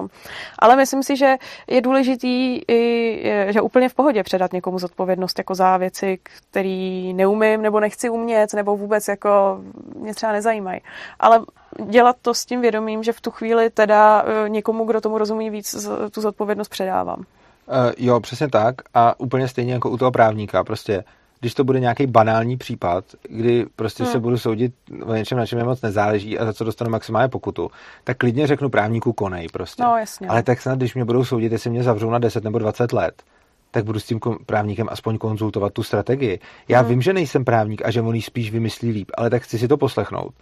Ale myslím si, že je důležitý i, že úplně v pohodě předat někomu zodpovědnost jako za věci, který neumím nebo nechci umět, nebo vůbec jako mě třeba nezajímají. Ale dělat to s tím vědomím, že v tu chvíli teda eh, někomu, kdo tomu rozumí víc, tu zodpovědnost předávám. Uh, jo, přesně tak. A úplně stejně jako u toho právníka. Prostě, když to bude nějaký banální případ, kdy prostě hmm. se budu soudit o něčem, na čem mi moc nezáleží a za co dostanu maximálně pokutu, tak klidně řeknu právníku konej prostě. No, jasně. Ale tak snad, když mě budou soudit, jestli mě zavřou na 10 nebo 20 let, tak budu s tím právníkem aspoň konzultovat tu strategii. Já hmm. vím, že nejsem právník a že on spíš vymyslí líp, ale tak chci si to poslechnout.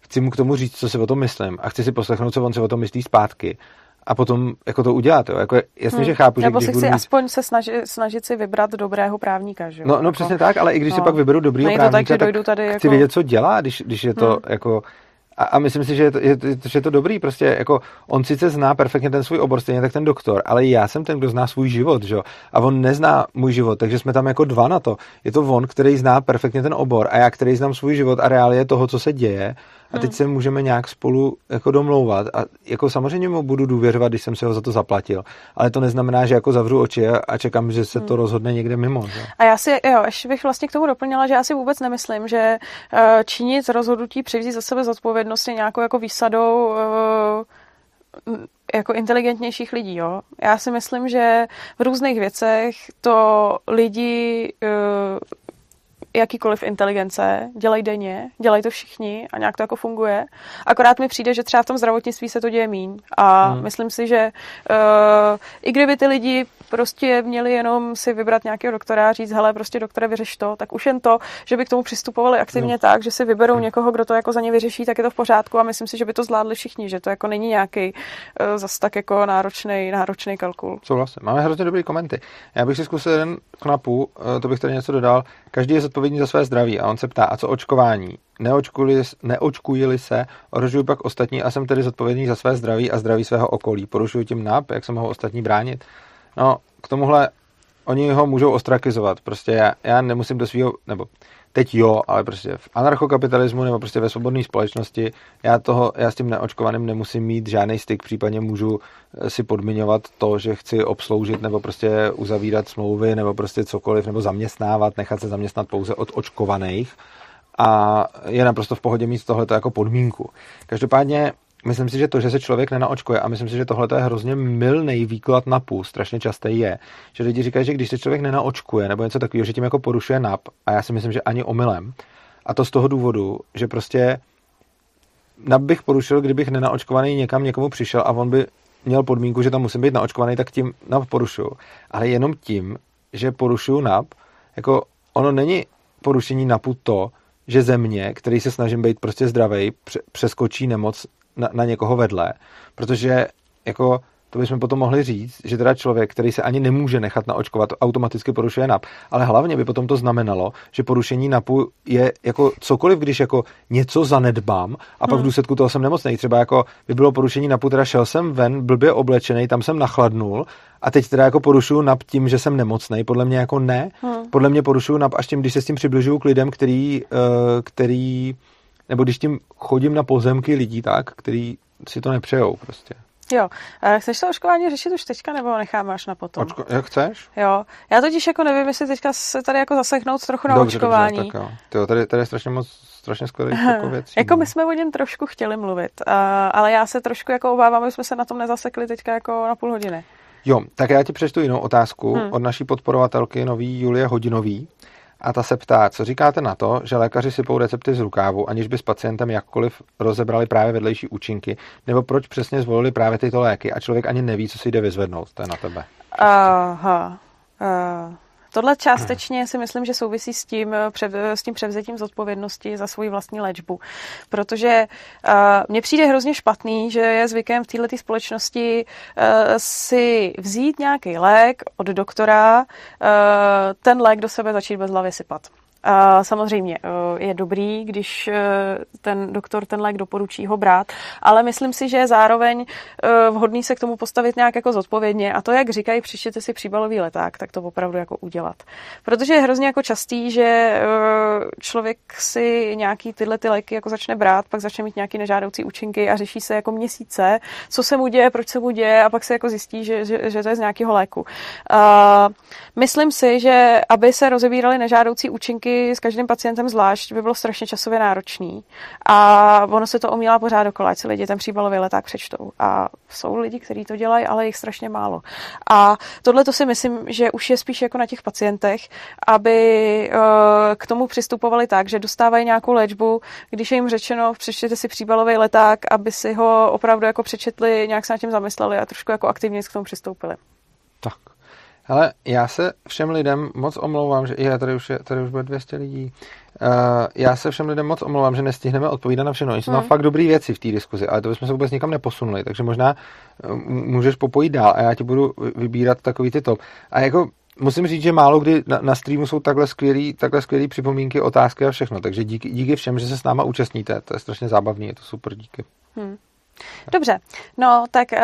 Chci mu k tomu říct, co si o tom myslím a chci si poslechnout, co on si o tom myslí zpátky a potom jako to udělat. Jo. Jako jasně, hmm. že chápu, že Nebo když si budu mít... aspoň se snažit, snažit si vybrat dobrého právníka. Že? No, no jako... přesně tak, ale i když no. si pak vyberu dobrýho právníka, tak, tak tady chci jako... vědět, co dělá, když, když je to hmm. jako a, a myslím si, že je, to, je, že je to dobrý, prostě jako on sice zná perfektně ten svůj obor, stejně tak ten doktor, ale já jsem ten, kdo zná svůj život, že jo? A on nezná můj život, takže jsme tam jako dva na to. Je to on, který zná perfektně ten obor a já, který znám svůj život a reálie toho, co se děje a teď hmm. se můžeme nějak spolu jako domlouvat a jako samozřejmě mu budu důvěřovat, když jsem si ho za to zaplatil, ale to neznamená, že jako zavřu oči a čekám, že se to hmm. rozhodne někde mimo. Že? A já si, jo, ještě bych vlastně k tomu doplnila, že já si vůbec nemyslím, že uh, činit rozhodnutí převzít za sebe zodpovědnost je nějakou jako výsadou uh, jako inteligentnějších lidí. Jo? Já si myslím, že v různých věcech to lidi uh, jakýkoliv inteligence, dělají denně, dělají to všichni a nějak to jako funguje. Akorát mi přijde, že třeba v tom zdravotnictví se to děje míň. A hmm. myslím si, že uh, i kdyby ty lidi prostě měli jenom si vybrat nějakého doktora a říct, hele, prostě doktore, vyřeš to, tak už jen to, že by k tomu přistupovali aktivně no. tak, že si vyberou hmm. někoho, kdo to jako za ně vyřeší, tak je to v pořádku a myslím si, že by to zvládli všichni, že to jako není nějaký uh, zas tak jako náročný, náročný kalkul. Souhlasím. Máme hrozně dobrý komenty. Já bych si zkusil jeden knapu, uh, to bych tady něco dodal. Každý je zodpovědný za své zdraví a on se ptá, a co očkování? Neočkuji-li se, ohrožuji pak ostatní a jsem tedy zodpovědný za své zdraví a zdraví svého okolí. Porušuji tím NAP, jak se mohou ostatní bránit? No, k tomuhle oni ho můžou ostrakizovat. Prostě já, já nemusím do svého, nebo teď jo, ale prostě v anarchokapitalismu nebo prostě ve svobodné společnosti já, toho, já s tím neočkovaným nemusím mít žádný styk, případně můžu eh, si podmiňovat to, že chci obsloužit nebo prostě uzavírat smlouvy nebo prostě cokoliv, nebo zaměstnávat, nechat se zaměstnat pouze od očkovaných a je naprosto v pohodě mít tohleto jako podmínku. Každopádně myslím si, že to, že se člověk nenaočkuje, a myslím si, že tohle je hrozně milný výklad NAPu, strašně častý je, že lidi říkají, že když se člověk nenaočkuje nebo něco takového, že tím jako porušuje NAP, a já si myslím, že ani omylem. A to z toho důvodu, že prostě NAP bych porušil, kdybych nenaočkovaný někam někomu přišel a on by měl podmínku, že tam musím být naočkovaný, tak tím NAP porušuju. Ale jenom tím, že porušuju NAP, jako ono není porušení NAPu to, že země, který se snažím být prostě zdravý, přeskočí nemoc na, na někoho vedle, protože jako to bychom potom mohli říct, že teda člověk, který se ani nemůže nechat naočkovat, automaticky porušuje NAP. Ale hlavně by potom to znamenalo, že porušení NAPu je jako cokoliv, když jako něco zanedbám a pak hmm. v důsledku toho jsem nemocný. Třeba jako by bylo porušení NAPu, teda šel jsem ven, blbě oblečený, tam jsem nachladnul a teď teda jako porušuju NAP tím, že jsem nemocný. Podle mě jako ne. Hmm. Podle mě porušuju NAP až tím, když se s tím přibližuju k lidem, který, uh, který nebo když tím chodím na pozemky lidí tak, který si to nepřejou prostě. Jo. A chceš to očkování řešit už teďka, nebo necháme až na potom? Očko- jak chceš? Jo. Já totiž jako nevím, jestli teďka se tady jako zasechnout trochu na dobře, očkování. Dobře, tak jo. Tyjo, tady, tady je strašně moc strašně skvělých jako věcí. jako my jsme o něm trošku chtěli mluvit, uh, ale já se trošku jako obávám, aby jsme se na tom nezasekli teďka jako na půl hodiny. Jo, tak já ti přečtu jinou otázku hmm. od naší podporovatelky nový Julie Hodinový a ta se ptá, co říkáte na to, že lékaři sypou recepty z rukávu, aniž by s pacientem jakkoliv rozebrali právě vedlejší účinky, nebo proč přesně zvolili právě tyto léky a člověk ani neví, co si jde vyzvednout. To je na tebe. Aha. Uh, Tohle částečně si myslím, že souvisí s tím, eh, s tím převzetím zodpovědnosti za svoji vlastní léčbu. Protože uh, mně přijde hrozně špatný, že je zvykem v této společnosti si vzít nějaký lék od doktora, ten lék do sebe začít bez hlavy sypat. Samozřejmě je dobrý, když ten doktor ten lék doporučí ho brát, ale myslím si, že je zároveň vhodný se k tomu postavit nějak jako zodpovědně a to, jak říkají, přištěte si příbalový leták, tak to opravdu jako udělat. Protože je hrozně jako častý, že člověk si nějaký tyhle ty léky jako začne brát, pak začne mít nějaký nežádoucí účinky a řeší se jako měsíce, co se mu děje, proč se mu děje a pak se jako zjistí, že, že, že to je z nějakého léku. Myslím si, že aby se rozebíraly nežádoucí účinky s každým pacientem zvlášť, by bylo strašně časově náročný. A ono se to omílá pořád dokola, ať si lidi ten příbalový leták přečtou. A jsou lidi, kteří to dělají, ale jich strašně málo. A tohle to si myslím, že už je spíš jako na těch pacientech, aby uh, k tomu přistupovali tak, že dostávají nějakou léčbu, když je jim řečeno, přečtěte si příbalový leták, aby si ho opravdu jako přečetli, nějak se nad tím zamysleli a trošku jako aktivně k tomu přistoupili. Tak. Ale já se všem lidem moc omlouvám, že je, tady už, je, tady už bude 200 lidí. Uh, já se všem lidem moc omlouvám, že nestihneme odpovídat na všechno. Jsou tam hmm. fakt dobré věci v té diskuzi, ale to bychom se vůbec nikam neposunuli, takže možná uh, můžeš popojit dál a já ti budu vybírat takový ty top. A jako musím říct, že málo kdy na, na streamu jsou takhle skvělý, takhle skvělý připomínky, otázky a všechno, takže díky, díky všem, že se s náma účastníte, to je strašně zábavný, je to super, díky. Hmm. Dobře, no tak uh,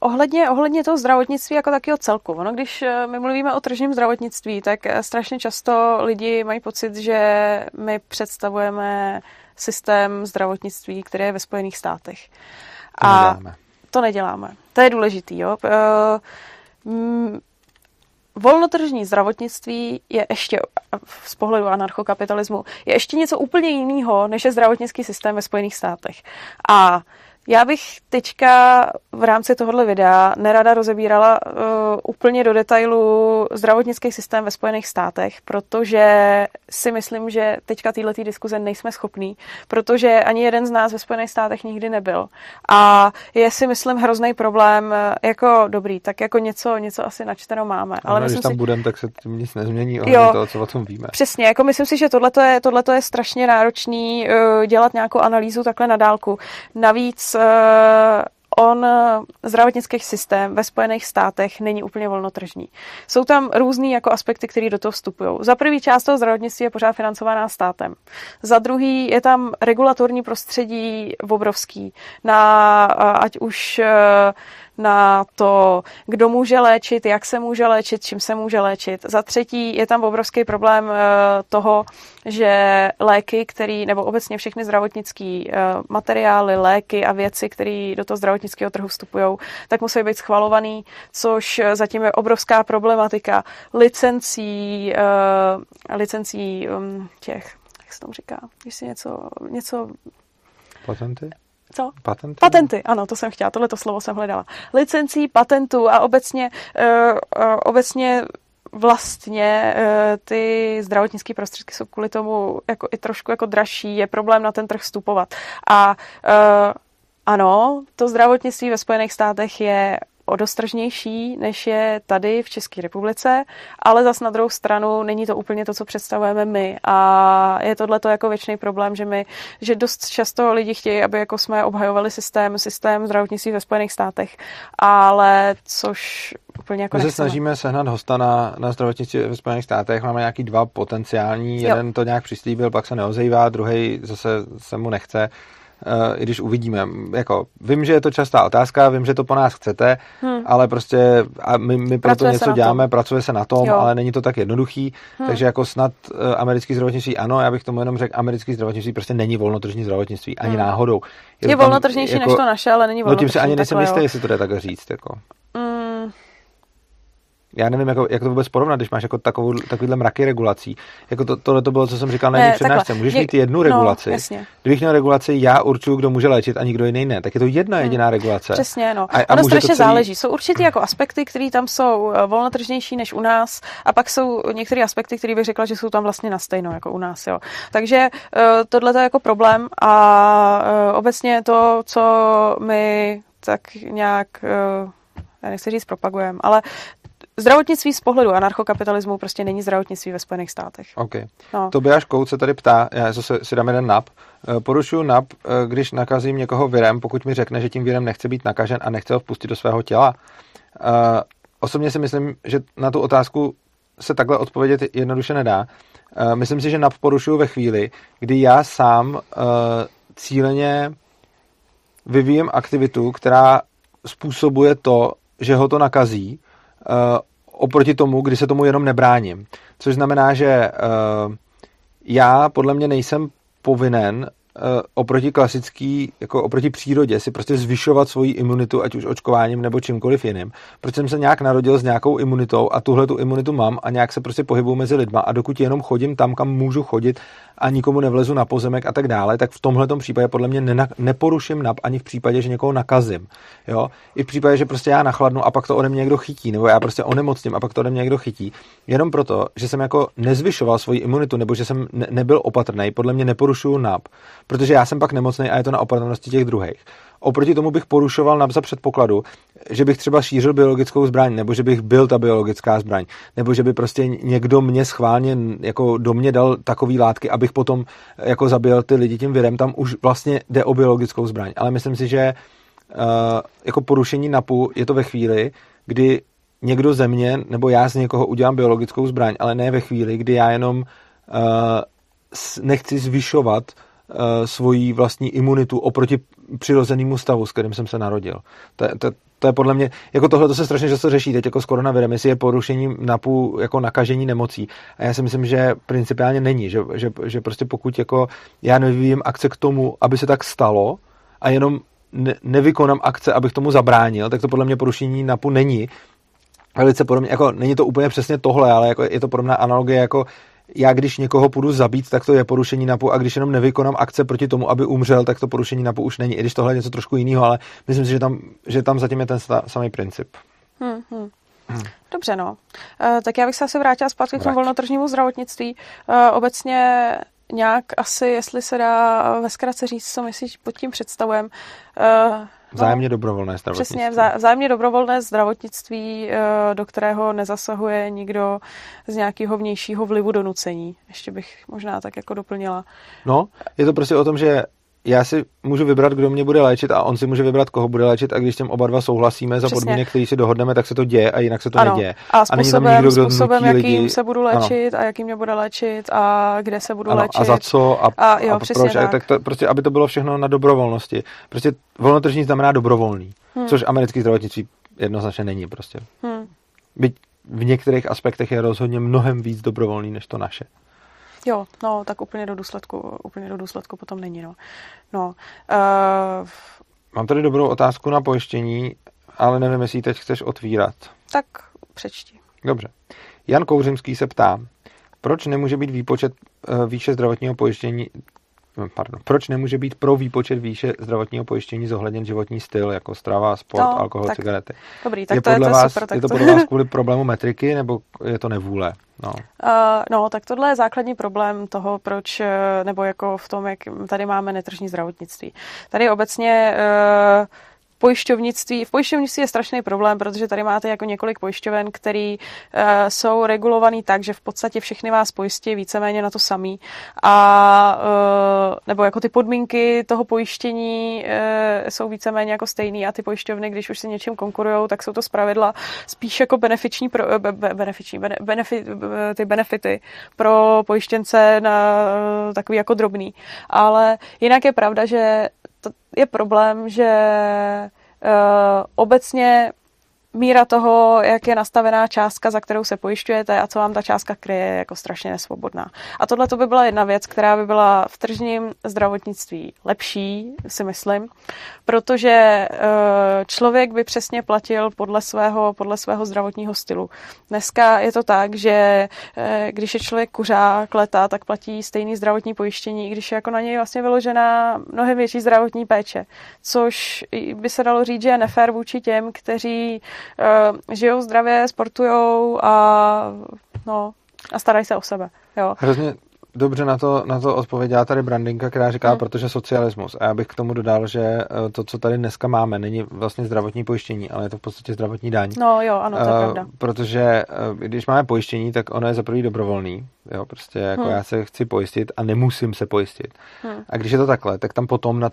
ohledně, ohledně toho zdravotnictví jako takého celku. Ono, když uh, my mluvíme o tržním zdravotnictví, tak uh, strašně často lidi mají pocit, že my představujeme systém zdravotnictví, který je ve Spojených státech. To A neděláme. to neděláme. To je důležitý, jo. Uh, mm, volnotržní zdravotnictví je ještě z pohledu anarchokapitalismu je ještě něco úplně jiného, než je zdravotnický systém ve Spojených státech. A já bych teďka v rámci tohohle videa nerada rozebírala uh, úplně do detailu zdravotnický systém ve Spojených státech, protože si myslím, že teďka této diskuze nejsme schopní, protože ani jeden z nás ve Spojených státech nikdy nebyl. A je si myslím hrozný problém, eh, jako dobrý, tak jako něco, něco asi načteno máme. Ale ano, když tam si... budeme, tak se tím nic nezmění ohledně toho, co o tom víme. Přesně, jako myslím si, že tohle je, tohleto je strašně náročný uh, dělat nějakou analýzu takhle na dálku. Navíc uh, on zdravotnický systém ve Spojených státech není úplně volnotržní. Jsou tam různý jako aspekty, které do toho vstupují. Za prvý část toho zdravotnictví je pořád financovaná státem. Za druhý je tam regulatorní prostředí obrovský na ať už na to, kdo může léčit, jak se může léčit, čím se může léčit. Za třetí je tam obrovský problém eh, toho, že léky, který, nebo obecně všechny zdravotnické eh, materiály, léky a věci, které do toho zdravotnického trhu vstupují, tak musí být schvalovaný, což zatím je obrovská problematika licencí, licencí um, těch, jak se tomu říká, když si něco, něco Patenty? Co? Patenty? Patenty, ano, to jsem chtěla, tohleto slovo jsem hledala. Licencí, patentů a obecně, uh, uh, obecně vlastně uh, ty zdravotnické prostředky jsou kvůli tomu jako i trošku jako dražší, je problém na ten trh vstupovat. A uh, ano, to zdravotnictví ve Spojených státech je o dost tržnější, než je tady v České republice, ale zas na druhou stranu není to úplně to, co představujeme my. A je tohle to jako věčný problém, že my, že dost často lidi chtějí, aby jako jsme obhajovali systém, systém zdravotnictví ve Spojených státech, ale což úplně jako My se nechceme. snažíme sehnat hosta na, na zdravotnictví ve Spojených státech, máme nějaký dva potenciální, jo. jeden to nějak přislíbil, pak se neozejvá, druhý zase se mu nechce. Uh, i když uvidíme. Jako, vím, že je to častá otázka, vím, že to po nás chcete, hmm. ale prostě a my, my proto něco děláme, tom. pracuje se na tom, jo. ale není to tak jednoduchý, hmm. takže jako snad uh, americký zdravotnictví, ano, já bych tomu jenom řekl, americký zdravotnictví prostě není volnotržní zdravotnictví, ani hmm. náhodou. Je, je volnotržnější jako, než to naše, ale není volnotržní. No tím se ani nejsem jistý, jestli to jde tak říct. Jako. Hmm já nevím, jako, jak to vůbec porovnat, když máš jako takovou, takovýhle mraky regulací. Jako to, tohle to bylo, co jsem říkal na jedné přednášce. Můžeš mít jednu no, regulaci. No, jasně. Kdybych měl regulaci, já určuju, kdo může léčit a nikdo jiný ne. Tak je to jedna hmm. jediná regulace. Přesně, no. A, a ono strašně celý... záleží. Jsou určitě jako aspekty, které tam jsou eh, volnotržnější než u nás, a pak jsou některé aspekty, které bych řekla, že jsou tam vlastně na stejno jako u nás. Jo. Takže uh, tohle je jako problém a obecně to, co my tak nějak já nechci říct propagujeme, ale zdravotnictví z pohledu anarchokapitalismu prostě není zdravotnictví ve Spojených státech. OK. No. Tobiáš Kout se tady ptá, já zase si dám jeden nap, eh, porušuju nap, eh, když nakazím někoho virem, pokud mi řekne, že tím virem nechce být nakažen a nechce ho vpustit do svého těla. Uh, osobně si myslím, že na tu otázku se takhle odpovědět jednoduše nedá. Myslím si, že NAP porušuju ve chvíli, kdy já sám cíleně vyvíjem aktivitu, která způsobuje to, že ho to nakazí, oproti tomu, kdy se tomu jenom nebráním. Což znamená, že uh, já podle mě nejsem povinen Eh, oproti klasický, jako oproti přírodě, si prostě zvyšovat svoji imunitu, ať už očkováním nebo čímkoliv jiným. Protože jsem se nějak narodil s nějakou imunitou a tuhle tu imunitu mám a nějak se prostě pohybuju mezi lidma a dokud jenom chodím tam, kam můžu chodit a nikomu nevlezu na pozemek a tak dále, tak v tomhle případě podle mě nena, neporuším nap ani v případě, že někoho nakazím. Jo? I v případě, že prostě já nachladnu a pak to ode mě někdo chytí, nebo já prostě onemocním a pak to ode mě někdo chytí. Jenom proto, že jsem jako nezvyšoval svoji imunitu, nebo že jsem ne, nebyl opatrný, podle mě neporušuju nap, protože já jsem pak nemocný a je to na opatrnosti těch druhých. Oproti tomu bych porušoval nap za předpokladu, že bych třeba šířil biologickou zbraň, nebo že bych byl ta biologická zbraň, nebo že by prostě někdo mě schválně jako do mě dal takové látky, abych potom jako zabil ty lidi tím virem, tam už vlastně jde o biologickou zbraň. Ale myslím si, že uh, jako porušení NAPu je to ve chvíli, kdy někdo ze mě, nebo já z někoho udělám biologickou zbraň, ale ne ve chvíli, kdy já jenom uh, nechci zvyšovat uh, svoji vlastní imunitu oproti přirozenému stavu, s kterým jsem se narodil. To, to, to je podle mě, jako tohle to se strašně často řeší teď jako s koronavirem, jestli je porušení napů jako nakažení nemocí. A já si myslím, že principiálně není, že, že, že prostě pokud jako já nevyvíjím akce k tomu, aby se tak stalo a jenom ne, nevykonám akce, abych tomu zabránil, tak to podle mě porušení NAPu není. Velice podobně, jako není to úplně přesně tohle, ale jako je to podobná analogie jako já když někoho půjdu zabít, tak to je porušení NAPu a když jenom nevykonám akce proti tomu, aby umřel, tak to porušení NAPu už není. I když tohle je něco trošku jiného, ale myslím si, že tam, že tam zatím je ten samý princip. Hmm, hmm. Hmm. Dobře, no. Uh, tak já bych se asi vrátila zpátky k tomu volnotržnímu zdravotnictví. Uh, obecně nějak asi, jestli se dá ve zkratce říct, co my si pod tím představujeme. Uh, Vzájemně no, dobrovolné zdravotnictví. Přesně, vzá, vzájemně dobrovolné zdravotnictví, eh, do kterého nezasahuje nikdo z nějakého vnějšího vlivu donucení. Ještě bych možná tak jako doplnila. No, je to prostě o tom, že já si můžu vybrat, kdo mě bude léčit a on si může vybrat, koho bude léčit a když s tím oba dva souhlasíme za podmínek, který si dohodneme, tak se to děje a jinak se to ano. neděje. A způsobem, a není tam nikdo, způsobem jakým lidi. se budu léčit ano. a jakým mě bude léčit a kde se budu ano, léčit. A za co a, a, jo, a proč. Tak. A tak to, prostě, aby to bylo všechno na dobrovolnosti. Prostě volnotržní znamená dobrovolný, hmm. což americký zdravotnictví jednoznačně není prostě. Hmm. Byť v některých aspektech je rozhodně mnohem víc dobrovolný než to naše. Jo, no, tak úplně do důsledku, úplně do důsledku potom není, no. no uh, Mám tady dobrou otázku na pojištění, ale nevím, jestli ji teď chceš otvírat. Tak přečti. Dobře. Jan Kouřimský se ptá, proč nemůže být výpočet uh, výše zdravotního pojištění hm, Pardon, proč nemůže být pro výpočet výše zdravotního pojištění zohledněn životní styl, jako strava, sport, no, alkohol, tak, cigarety? Dobrý, tak je to, podle je to vás, super. Tak je to podle vás kvůli problému metriky, nebo je to nevůle? No. Uh, no, tak tohle je základní problém toho, proč, eh, nebo jako v tom, jak tady máme netržní zdravotnictví. Tady obecně uh, pojišťovnictví. V pojišťovnictví je strašný problém, protože tady máte jako několik pojišťoven, které uh, jsou regulovaný tak, že v podstatě všechny vás pojistí víceméně na to samý. A uh, nebo jako ty podmínky toho pojištění uh, jsou víceméně jako stejný a ty pojišťovny, když už si něčím konkurují, tak jsou to zpravidla spíš jako benefiční, pro, be, benefiční bene, benefit, ty benefity pro pojištěnce na takový jako drobný. Ale jinak je pravda, že to je problém, že uh, obecně míra toho, jak je nastavená částka, za kterou se pojišťujete a co vám ta částka kryje, je jako strašně nesvobodná. A tohle to by byla jedna věc, která by byla v tržním zdravotnictví lepší, si myslím, protože eh, člověk by přesně platil podle svého, podle svého zdravotního stylu. Dneska je to tak, že eh, když je člověk kuřák leta, tak platí stejný zdravotní pojištění, i když je jako na něj vlastně vyložená mnohem větší zdravotní péče, což by se dalo říct, že je nefér vůči těm, kteří žijou zdravě, sportujou a, no, a starají se o sebe. Jo. Hrozně dobře na to, na to odpověděla tady Brandinka, která říká, hmm. protože socialismus. A já bych k tomu dodal, že eh, to, co tady dneska máme, není vlastně zdravotní pojištění, ale je to v podstatě zdravotní daň. No jo, ano, to je uh, pravda. Protože uh, když máme pojištění, tak ono je za prvý dobrovolný. Jo, prostě jako hmm. já se chci pojistit a nemusím se pojistit. Hmm. A když je to takhle, tak tam potom na,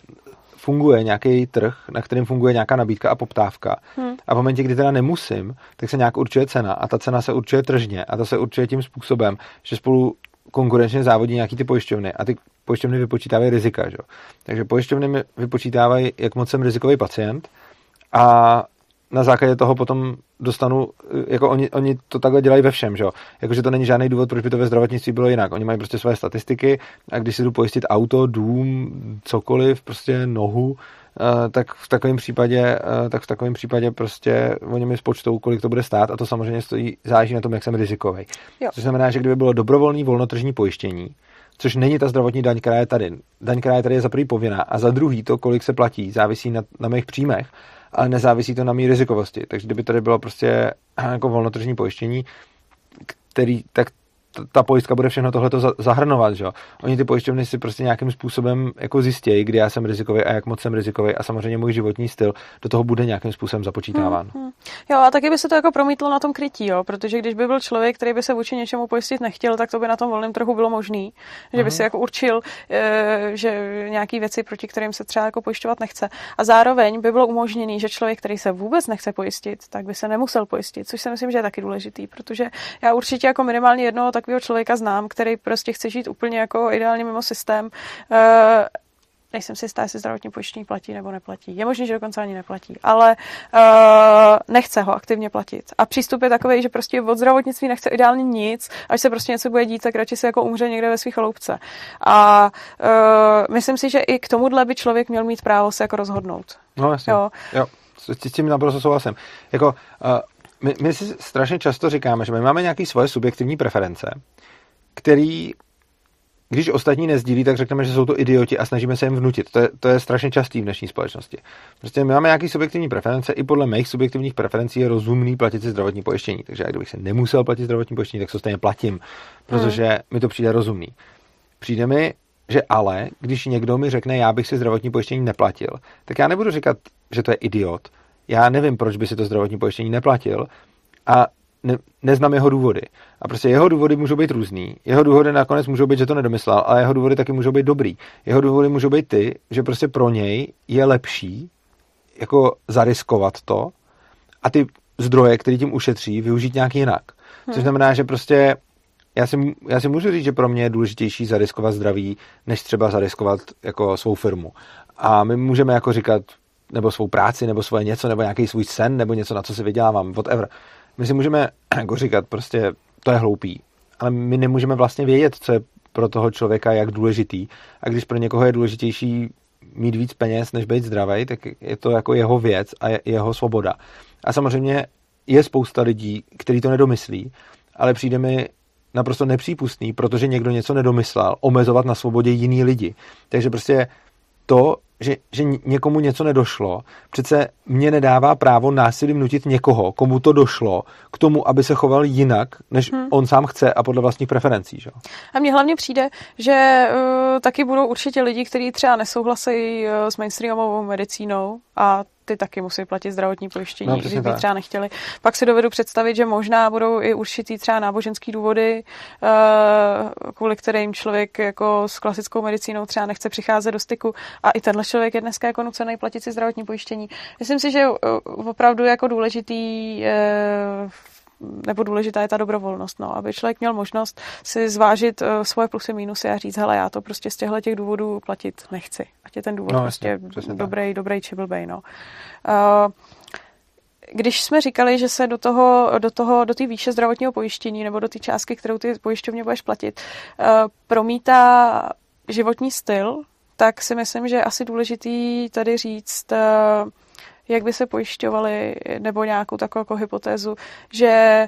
funguje nějaký trh, na kterým funguje nějaká nabídka a poptávka. Hmm. A v momentě, kdy teda nemusím, tak se nějak určuje cena a ta cena se určuje tržně a ta se určuje tím způsobem, že spolu konkurenčně závodí nějaký ty pojišťovny a ty pojišťovny vypočítávají rizika. Že? Takže pojišťovny vypočítávají, jak moc jsem rizikový pacient a na základě toho potom dostanu, jako oni, oni to takhle dělají ve všem, že jo. Jakože to není žádný důvod, proč by to ve zdravotnictví bylo jinak. Oni mají prostě své statistiky a když si jdu pojistit auto, dům, cokoliv, prostě nohu, eh, tak v takovém případě, eh, tak v takovém případě prostě oni mi spočtou, kolik to bude stát a to samozřejmě stojí, záleží na tom, jak jsem rizikový. Což znamená, že kdyby bylo dobrovolný volnotržní pojištění, což není ta zdravotní daň, která je tady. Daň, která je tady, je za prvý povinná a za druhý to, kolik se platí, závisí na, na mých příjmech ale nezávisí to na mý rizikovosti. Takže kdyby tady bylo prostě jako volnotržní pojištění, který, tak ta pojistka bude všechno tohleto zahrnovat, že jo. Oni ty pojišťovny si prostě nějakým způsobem jako zjistějí, kdy já jsem rizikový a jak moc jsem rizikový a samozřejmě můj životní styl do toho bude nějakým způsobem započítáván. Hmm, hmm. Jo, a taky by se to jako promítlo na tom krytí, jo, protože když by byl člověk, který by se vůči něčemu pojistit nechtěl, tak to by na tom volném trhu bylo možný, že by hmm. si jako určil, eh, že nějaký věci, proti kterým se třeba jako pojišťovat nechce. A zároveň by bylo umožněný, že člověk, který se vůbec nechce pojistit, tak by se nemusel pojistit, což si myslím, že je taky důležitý, protože já určitě jako minimálně jednoho takového člověka znám, který prostě chce žít úplně jako ideálně mimo systém. Uh, nejsem si jistá, jestli zdravotní pojištění platí nebo neplatí. Je možné, že dokonce ani neplatí, ale uh, nechce ho aktivně platit. A přístup je takový, že prostě od zdravotnictví nechce ideálně nic, až se prostě něco bude dít, tak radši se jako umře někde ve svých chaloupce. A uh, myslím si, že i k tomuhle by člověk měl mít právo se jako rozhodnout. No jasně. Jo. jo. S tím naprosto souhlasím. Jako, uh, my, my si strašně často říkáme, že my máme nějaké svoje subjektivní preference, který když ostatní nezdílí, tak řekneme, že jsou to idioti a snažíme se jim vnutit. To je, to je strašně častý v dnešní společnosti. Prostě my máme nějaké subjektivní preference, i podle mých subjektivních preferencí je rozumný platit si zdravotní pojištění. Takže já kdybych se nemusel platit zdravotní pojištění, tak to stejně platím, protože hmm. mi to přijde rozumný. Přijde mi, že ale, když někdo mi řekne, já bych si zdravotní pojištění neplatil, tak já nebudu říkat, že to je idiot. Já nevím, proč by si to zdravotní pojištění neplatil a ne, neznám jeho důvody. A prostě jeho důvody můžou být různý. Jeho důvody nakonec můžou být, že to nedomyslel, ale jeho důvody taky můžou být dobrý. Jeho důvody můžou být ty, že prostě pro něj je lepší jako zariskovat to a ty zdroje, které tím ušetří, využít nějak jinak. Hmm. Což znamená, že prostě já si, já si můžu říct, že pro mě je důležitější zariskovat zdraví, než třeba zariskovat jako svou firmu. A my můžeme jako říkat, nebo svou práci, nebo svoje něco, nebo nějaký svůj sen, nebo něco, na co si vydělávám, whatever. My si můžeme jako říkat, prostě to je hloupý, ale my nemůžeme vlastně vědět, co je pro toho člověka jak důležitý. A když pro někoho je důležitější mít víc peněz, než být zdravý, tak je to jako jeho věc a jeho svoboda. A samozřejmě je spousta lidí, kteří to nedomyslí, ale přijde mi naprosto nepřípustný, protože někdo něco nedomyslel, omezovat na svobodě jiný lidi. Takže prostě to, že, že někomu něco nedošlo, přece mě nedává právo násilím nutit někoho, komu to došlo, k tomu, aby se choval jinak, než hmm. on sám chce a podle vlastních preferencí. Že? A mně hlavně přijde, že uh, taky budou určitě lidi, kteří třeba nesouhlasí uh, s mainstreamovou medicínou a ty taky musí platit zdravotní pojištění, no, když by třeba nechtěli. Pak si dovedu představit, že možná budou i určitý třeba náboženský důvody, uh, kvůli kterým člověk jako s klasickou medicínou třeba nechce přicházet do styku a i tenhle člověk je dneska jako nucený platit si zdravotní pojištění. Myslím si, že opravdu jako důležitý uh, nebo důležitá je ta dobrovolnost, no, aby člověk měl možnost si zvážit uh, svoje plusy, mínusy a říct, hele, já to prostě z těchto těch důvodů platit nechci. Ať je ten důvod no, prostě jasně, dobrý, tak. dobrý či blbej, no. Uh, když jsme říkali, že se do toho, do toho, do té výše zdravotního pojištění nebo do té částky, kterou ty pojišťovně budeš platit, uh, promítá životní styl, tak si myslím, že je asi důležitý tady říct, jak by se pojišťovali, nebo nějakou takovou jako hypotézu, že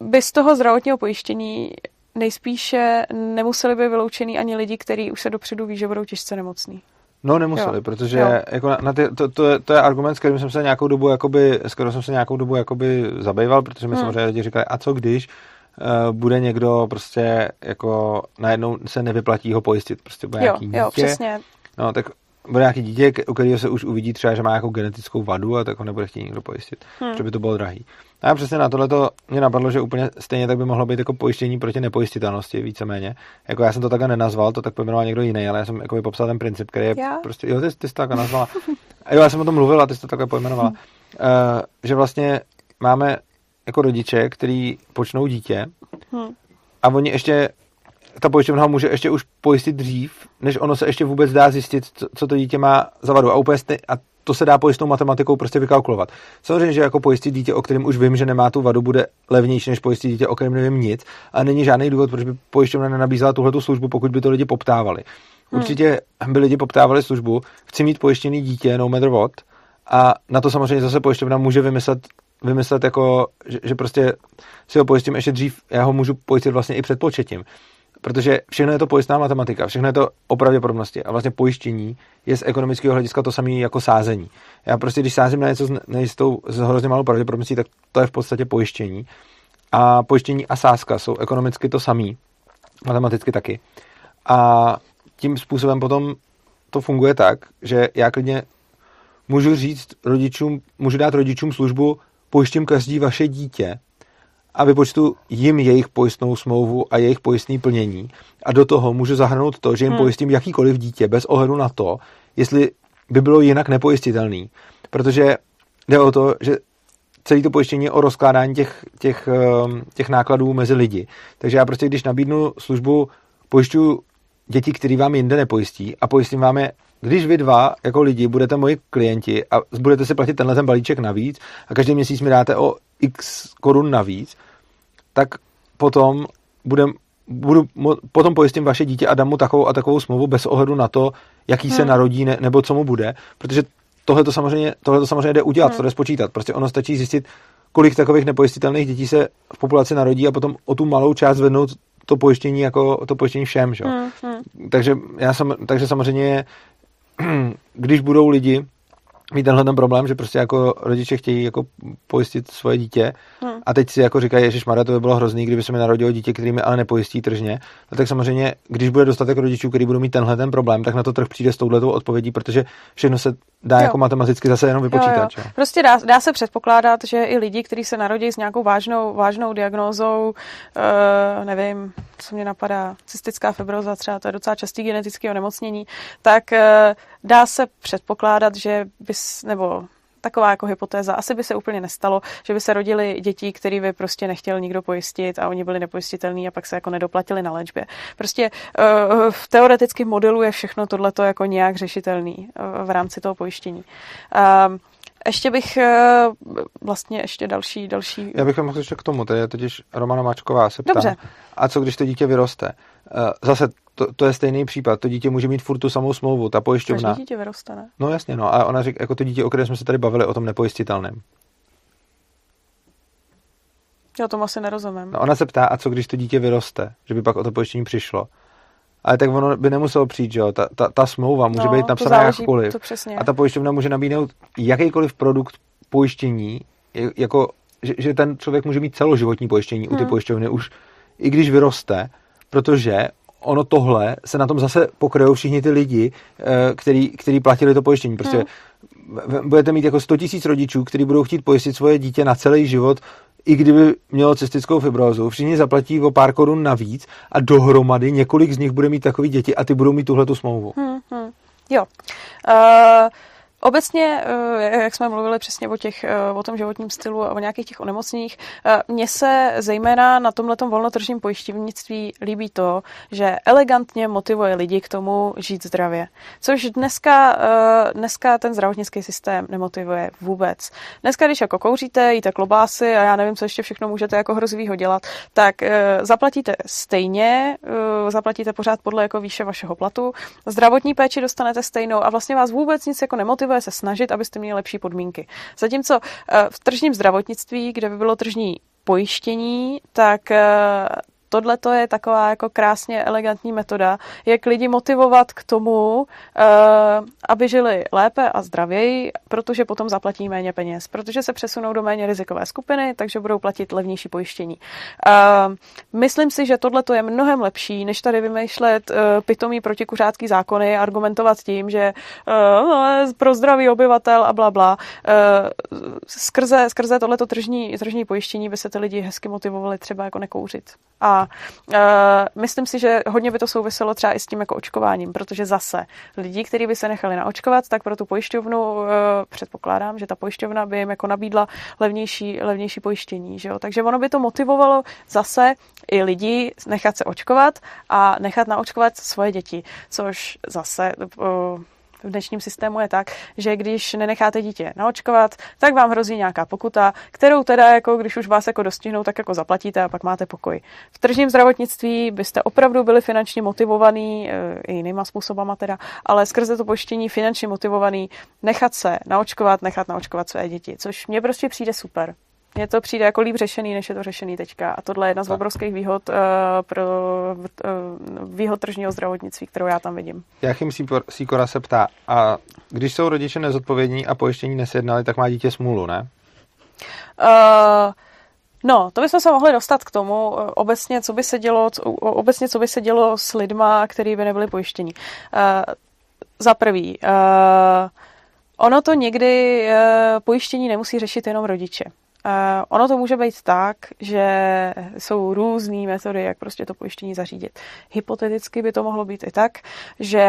by z toho zdravotního pojištění nejspíše nemuseli by vyloučený ani lidi, kteří už se dopředu ví, že budou těžce nemocní. No nemuseli, jo. protože jo. Jako na, na ty, to, to, je, to je argument, s kterým jsem se nějakou dobu jakoby, s kterým jsem se nějakou dobu jakoby zabýval, protože mi hmm. samozřejmě lidi říkali, a co když uh, bude někdo prostě jako najednou se nevyplatí ho pojistit, prostě bude jo, nějaký dítě. Jo, přesně. No, tak bude nějaký dítě, u kterého se už uvidí třeba, že má nějakou genetickou vadu a tak ho nebude chtít nikdo pojistit, hmm. že by to bylo drahý. A já přesně na tohle to mě napadlo, že úplně stejně tak by mohlo být jako pojištění proti nepojistitelnosti, víceméně. Jako já jsem to takhle nenazval, to tak pojmenoval někdo jiný, ale já jsem jako popsal ten princip, který je já? prostě, jo, ty, ty jsi to takhle nazvala. A jo, já jsem o tom mluvil a ty jsi to takhle pojmenovala. Hmm. Uh, že vlastně máme jako rodiče, který počnou dítě hmm. a oni ještě ta pojišťovna ho může ještě už pojistit dřív, než ono se ještě vůbec dá zjistit, co, co to dítě má za vadu. A, úplně stej, a to se dá pojistnou matematikou prostě vykalkulovat. Samozřejmě, že jako pojistit dítě, o kterém už vím, že nemá tu vadu, bude levnější než pojistit dítě, o kterém nevím nic. A není žádný důvod, proč by pojišťovna nenabízela tuhle službu, pokud by to lidi poptávali. Hmm. Určitě by lidi poptávali službu, chci mít pojištěný dítě, no matter what, a na to samozřejmě zase pojišťovna může vymyslet, vymyslet jako, že, že prostě si ho pojistím ještě dřív, já ho můžu pojistit vlastně i před početím. Protože všechno je to pojistná matematika, všechno je to o pravděpodobnosti a vlastně pojištění je z ekonomického hlediska to samé jako sázení. Já prostě, když sázím na něco s nejistou, s hrozně malou pravděpodobností, tak to je v podstatě pojištění. A pojištění a sázka jsou ekonomicky to samý, matematicky taky. A tím způsobem potom to funguje tak, že já klidně můžu říct rodičům, můžu dát rodičům službu, pojištím každý vaše dítě a vypočtu jim jejich pojistnou smlouvu a jejich pojistný plnění a do toho můžu zahrnout to, že jim hmm. pojistím jakýkoliv dítě bez ohledu na to, jestli by bylo jinak nepojistitelný. Protože jde o to, že celý to pojištění je o rozkládání těch, těch, ehm, těch nákladů mezi lidi. Takže já prostě, když nabídnu službu, pojišťuju děti, který vám jinde nepojistí a pojistím vám je když vy dva jako lidi budete moji klienti a budete si platit tenhle ten balíček navíc a každý měsíc mi dáte o x korun navíc, tak potom budem, budu, potom pojistím vaše dítě a dám mu takovou a takovou smlouvu bez ohledu na to, jaký hmm. se narodí ne, nebo co mu bude, protože tohle to samozřejmě, tohle to samozřejmě jde udělat, hmm. to jde spočítat. Prostě ono stačí zjistit, kolik takových nepojistitelných dětí se v populaci narodí a potom o tu malou část zvednout to pojištění jako to pojištění všem. Že? Hmm, hmm. Takže, já sam, takže samozřejmě když budou lidi mít tenhle ten problém, že prostě jako rodiče chtějí jako pojistit svoje dítě hmm. a teď si jako říkají, že Maria, to by bylo hrozný, kdyby se mi narodilo dítě, který mi ale nepojistí tržně. No tak samozřejmě, když bude dostatek rodičů, kteří budou mít tenhle ten problém, tak na to trh přijde s touhletou odpovědí, protože všechno se dá jo. jako matematicky zase jenom vypočítat. Jo, jo. Prostě dá, dá se předpokládat, že i lidi, kteří se narodí s nějakou vážnou, vážnou diagnózou, uh, nevím, co mě napadá, cystická fibroza třeba, to je docela častý genetický onemocnění, tak uh, dá se předpokládat, že bys, nebo taková jako hypotéza. Asi by se úplně nestalo, že by se rodili děti, který by prostě nechtěl nikdo pojistit a oni byli nepojistitelní a pak se jako nedoplatili na léčbě. Prostě uh, v teoretickém modelu je všechno tohleto jako nějak řešitelný uh, v rámci toho pojištění. Uh, ještě bych vlastně ještě další, další... Já bych mohl ještě k tomu, to je totiž Romana Mačková se ptá. Dobře. A co když to dítě vyroste? Zase to, to je stejný případ. To dítě může mít furt tu samou smlouvu, ta pojišťovna. Každý dítě vyroste, ne? No jasně, no. A ona říká, jako to dítě, o kterém jsme se tady bavili, o tom nepojistitelném. Já tomu asi nerozumím. No ona se ptá, a co když to dítě vyroste, že by pak o to pojištění přišlo. Ale tak ono by nemuselo přijít, že jo? Ta, ta, ta smlouva může no, být napsaná záleží, jakkoliv. To přesně. A ta pojišťovna může nabídnout jakýkoliv produkt pojištění, jako, že, že ten člověk může mít celoživotní pojištění hmm. u ty pojišťovny už, i když vyroste, protože ono tohle se na tom zase pokryjou všichni ty lidi, eh, který, který platili to pojištění. Prostě hmm. budete mít jako 100 tisíc rodičů, kteří budou chtít pojistit svoje dítě na celý život, i kdyby mělo cystickou fibrózu, všichni zaplatí o pár korun navíc a dohromady několik z nich bude mít takový děti a ty budou mít tuhle tu smlouvu. Hmm, hmm. Jo. Uh... Obecně, eh, jak jsme mluvili přesně o, těch, eh, o tom životním stylu a o nějakých těch onemocněních, eh, mně se zejména na tomhle volnotržním pojišťovnictví líbí to, že elegantně motivuje lidi k tomu žít zdravě. Což dneska, dneska ten zdravotnický systém nemotivuje vůbec. Dneska, když jako kouříte, jíte klobásy a já nevím, co ještě všechno můžete jako hrozivýho dělat, tak zaplatíte stejně, zaplatíte pořád podle jako výše vašeho platu, zdravotní péči dostanete stejnou a vlastně vás vůbec nic jako nemotivuje motivuje se snažit, abyste měli lepší podmínky. Zatímco eh, v tržním zdravotnictví, kde by bylo tržní pojištění, tak eh, tohle to je taková jako krásně elegantní metoda, jak lidi motivovat k tomu, eh, aby žili lépe a zdravěji, protože potom zaplatí méně peněz, protože se přesunou do méně rizikové skupiny, takže budou platit levnější pojištění. Eh, myslím si, že tohle to je mnohem lepší, než tady vymýšlet eh, pitomý protikuřácký zákony, argumentovat tím, že no, pro zdraví obyvatel a bla, bla. Skrze, skrze tohleto tržní, tržní pojištění by se ty lidi hezky motivovali třeba jako nekouřit a uh, myslím si, že hodně by to souviselo třeba i s tím jako očkováním, protože zase lidi, kteří by se nechali naočkovat, tak pro tu pojišťovnu uh, předpokládám, že ta pojišťovna by jim jako nabídla levnější, levnější pojištění. Že jo? Takže ono by to motivovalo zase i lidi nechat se očkovat a nechat naočkovat svoje děti, což zase uh, v dnešním systému je tak, že když nenecháte dítě naočkovat, tak vám hrozí nějaká pokuta, kterou teda, jako když už vás jako dostihnou, tak jako zaplatíte a pak máte pokoj. V tržním zdravotnictví byste opravdu byli finančně motivovaný, e, i jinýma způsobama teda, ale skrze to pojištění finančně motivovaný nechat se naočkovat, nechat naočkovat své děti, což mně prostě přijde super. Mně to přijde jako líp řešený, než je to řešený teďka. A tohle je jedna z tak. obrovských výhod uh, pro uh, výhod tržního zdravotnictví, kterou já tam vidím. Jachim Sikora se ptá, a když jsou rodiče nezodpovědní a pojištění nesjednali, tak má dítě smůlu, ne? Uh, No, to bychom se mohli dostat k tomu, obecně, co by se dělo, co, obecně, co by se dělo s lidma, kteří by nebyli pojištění. Uh, za prvý, uh, ono to někdy uh, pojištění nemusí řešit jenom rodiče. Uh, ono to může být tak, že jsou různé metody, jak prostě to pojištění zařídit. Hypoteticky by to mohlo být i tak, že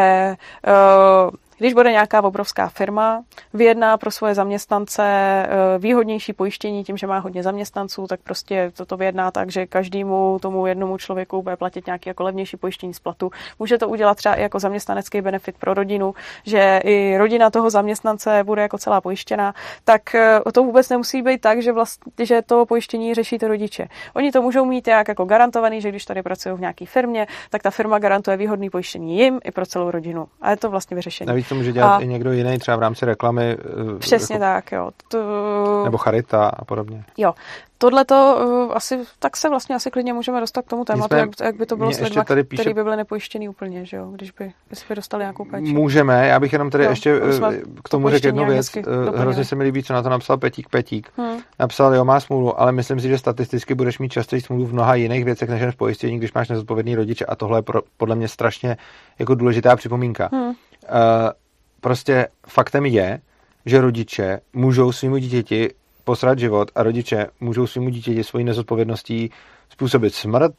uh, když bude nějaká obrovská firma, vyjedná pro svoje zaměstnance eh, výhodnější pojištění tím, že má hodně zaměstnanců, tak prostě toto vyjedná tak, že každému tomu jednomu člověku bude platit nějaký jako levnější pojištění z platu. Může to udělat třeba i jako zaměstnanecký benefit pro rodinu, že i rodina toho zaměstnance bude jako celá pojištěná, tak eh, to vůbec nemusí být tak, že, vlastně, že to pojištění řeší ty rodiče. Oni to můžou mít jak jako garantovaný, že když tady pracují v nějaké firmě, tak ta firma garantuje výhodný pojištění jim i pro celou rodinu. A je to vlastně vyřešení to může dělat a... i někdo jiný, třeba v rámci reklamy. Eh, Přesně jako... tak, jo. To... Nebo charita a podobně. Jo. Tohle to uh, asi, tak se vlastně asi klidně můžeme dostat k tomu tématu, jak, jak by to bylo s lidmi, píše... který by byli nepojištěný úplně, že jo, když by, když by dostali nějakou péči. Můžeme, já bych jenom tady jo, ještě eh, k tomu řekl jednu věc. Hrozně se mi líbí, co na to napsal Petík Petík. Hmm. Napsal, jo, má smůlu, ale myslím si, že statisticky budeš mít častěji smůlu v mnoha jiných věcech, než jen v pojištění, když máš nezodpovědný rodiče a tohle je pro, podle mě strašně jako důležitá připomínka. Hmm. Uh, Prostě faktem je, že rodiče můžou svýmu dítěti posrat život a rodiče můžou svýmu dítěti svojí nezodpovědností způsobit smrt,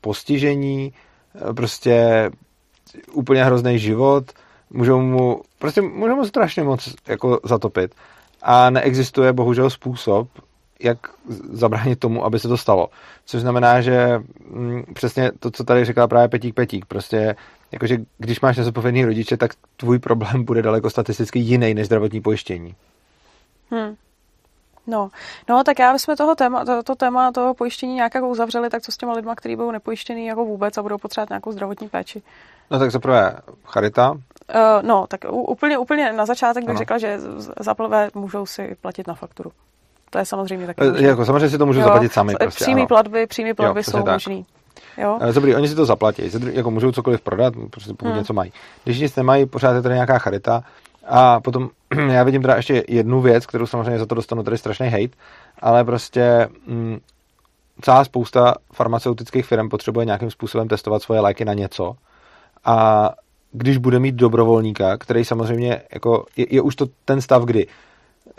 postižení, prostě úplně hrozný život, můžou mu, prostě můžou mu strašně moc jako zatopit. A neexistuje bohužel způsob, jak zabránit tomu, aby se to stalo. Což znamená, že mm, přesně to, co tady říkala právě Petík Petík, prostě jakože když máš nezodpovědný rodiče, tak tvůj problém bude daleko statisticky jiný než zdravotní pojištění. Hmm. No, no, tak já bychom toho téma, to, to téma toho pojištění nějak jako uzavřeli, tak co s těma lidma, kteří budou nepojištěný jako vůbec a budou potřebovat nějakou zdravotní péči? No tak zaprvé charita. Uh, no, tak úplně, úplně na začátek bych ano. řekla, že zaprvé můžou si platit na fakturu. To je samozřejmě taky možný. Jako samozřejmě si to můžou jo, zaplatit sami. Prostě, přímý ano. platby, přímý platby jo, jsou tak. možný. Jo? Dobrý, oni si to zaplatí, jako můžou cokoliv prodat, prostě pokud hmm. něco mají. Když nic nemají, pořád je tady nějaká charita. A potom já vidím teda ještě jednu věc, kterou samozřejmě za to dostanu tady strašný hate, ale prostě mm, celá spousta farmaceutických firm potřebuje nějakým způsobem testovat svoje léky na něco. A když bude mít dobrovolníka, který samozřejmě jako je, je už to ten stav, kdy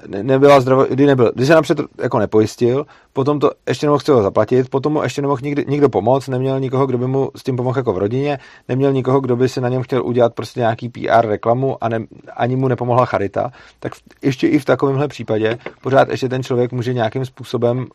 nebyla zdravo, kdy nebyl, když se napřed jako nepojistil, potom to ještě nemohl chtěl zaplatit, potom mu ještě nemohl nikdy, nikdo pomoct, neměl nikoho, kdo by mu s tím pomohl jako v rodině, neměl nikoho, kdo by si na něm chtěl udělat prostě nějaký PR reklamu a ne, ani mu nepomohla charita, tak ještě i v takovémhle případě pořád ještě ten člověk může nějakým způsobem,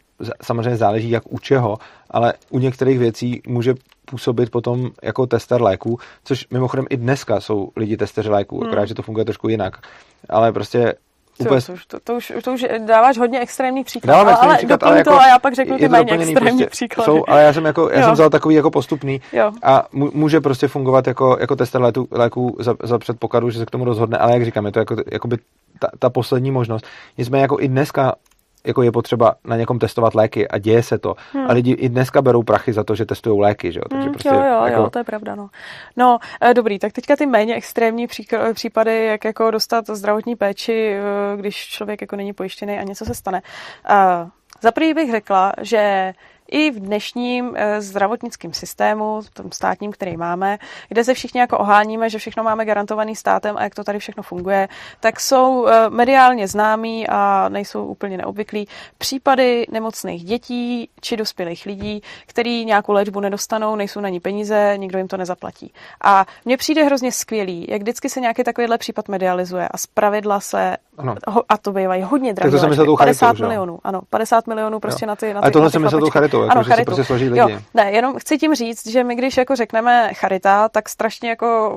samozřejmě záleží jak u čeho, ale u některých věcí může působit potom jako tester léků, což mimochodem i dneska jsou lidi testeři léků, hmm. akorát, že to funguje trošku jinak. Ale prostě Úplně... To, to, to, už, to už dáváš hodně extrémní příklad, Dávám ale, příklad, ale jako, to a já pak řeknu ty méně extrémní prostě, příklady. Jsou, ale já jsem, jako, já jsem vzal takový jako postupný jo. a může prostě fungovat jako, jako tester léku, léku za, za předpokladu, že se k tomu rozhodne, ale jak říkám, je to jako, jako by ta, ta poslední možnost. Nicméně jako i dneska jako je potřeba na někom testovat léky a děje se to. Hmm. A lidi i dneska berou prachy za to, že testují léky, že jo? Takže hmm, prostě jo, jo, jako... jo, to je pravda, no. No, eh, dobrý, tak teďka ty méně extrémní případy, jak jako dostat zdravotní péči, eh, když člověk jako není pojištěný a něco se stane. Uh, za prvý bych řekla, že i v dnešním eh, zdravotnickém systému, tom státním, který máme, kde se všichni jako oháníme, že všechno máme garantovaný státem a jak to tady všechno funguje, tak jsou eh, mediálně známí a nejsou úplně neobvyklí případy nemocných dětí či dospělých lidí, který nějakou léčbu nedostanou, nejsou na ní peníze, nikdo jim to nezaplatí. A mně přijde hrozně skvělý, jak vždycky se nějaký takovýhle případ medializuje a zpravidla se, ano. a to bývají hodně drahé, 50 charitou, milionů, ano, 50 milionů prostě jo. na ty na ty, Ale tohle jsem myslel tou charitou, jako, ano, že charitu. se prostě složí lidi. Jo, ne, jenom chci tím říct, že my když jako řekneme charita, tak strašně jako,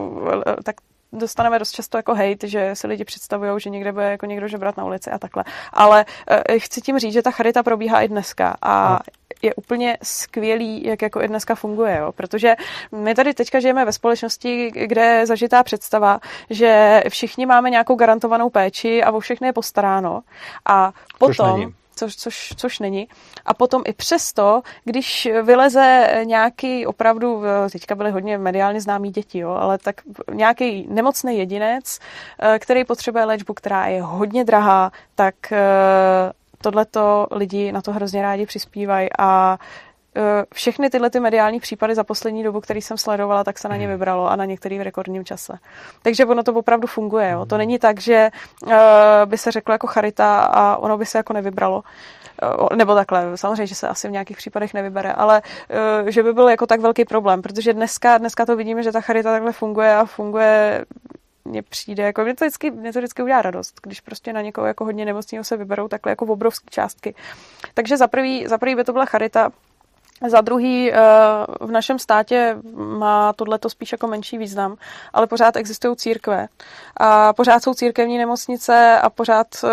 tak dostaneme dost často jako hejt, že si lidi představují, že někde bude jako někdo žebrat na ulici a takhle. Ale uh, chci tím říct, že ta charita probíhá i dneska a no je úplně skvělý, jak jako i dneska funguje, jo? protože my tady teďka žijeme ve společnosti, kde je zažitá představa, že všichni máme nějakou garantovanou péči a o všechny je postaráno a potom což, což, což není. A potom i přesto, když vyleze nějaký opravdu, teďka byly hodně mediálně známí děti, jo, ale tak nějaký nemocný jedinec, eh, který potřebuje léčbu, která je hodně drahá, tak eh, tohleto lidi na to hrozně rádi přispívají a všechny tyhle ty mediální případy za poslední dobu, který jsem sledovala, tak se na ně hmm. vybralo a na některý v rekordním čase. Takže ono to opravdu funguje. Jo. To hmm. není tak, že uh, by se řeklo jako charita a ono by se jako nevybralo. Uh, nebo takhle, samozřejmě, že se asi v nějakých případech nevybere, ale že by byl jako tak velký problém, protože dneska, dneska to vidíme, že ta charita takhle funguje a funguje mně přijde, jako mě to, vždycky, mě to vždycky udělá radost, když prostě na někoho jako hodně nemocného se vyberou takhle jako obrovské částky. Takže za prvý, za prvý by to byla charita, za druhý, eh, v našem státě má tohleto spíš jako menší význam, ale pořád existují církve. A pořád jsou církevní nemocnice a pořád eh,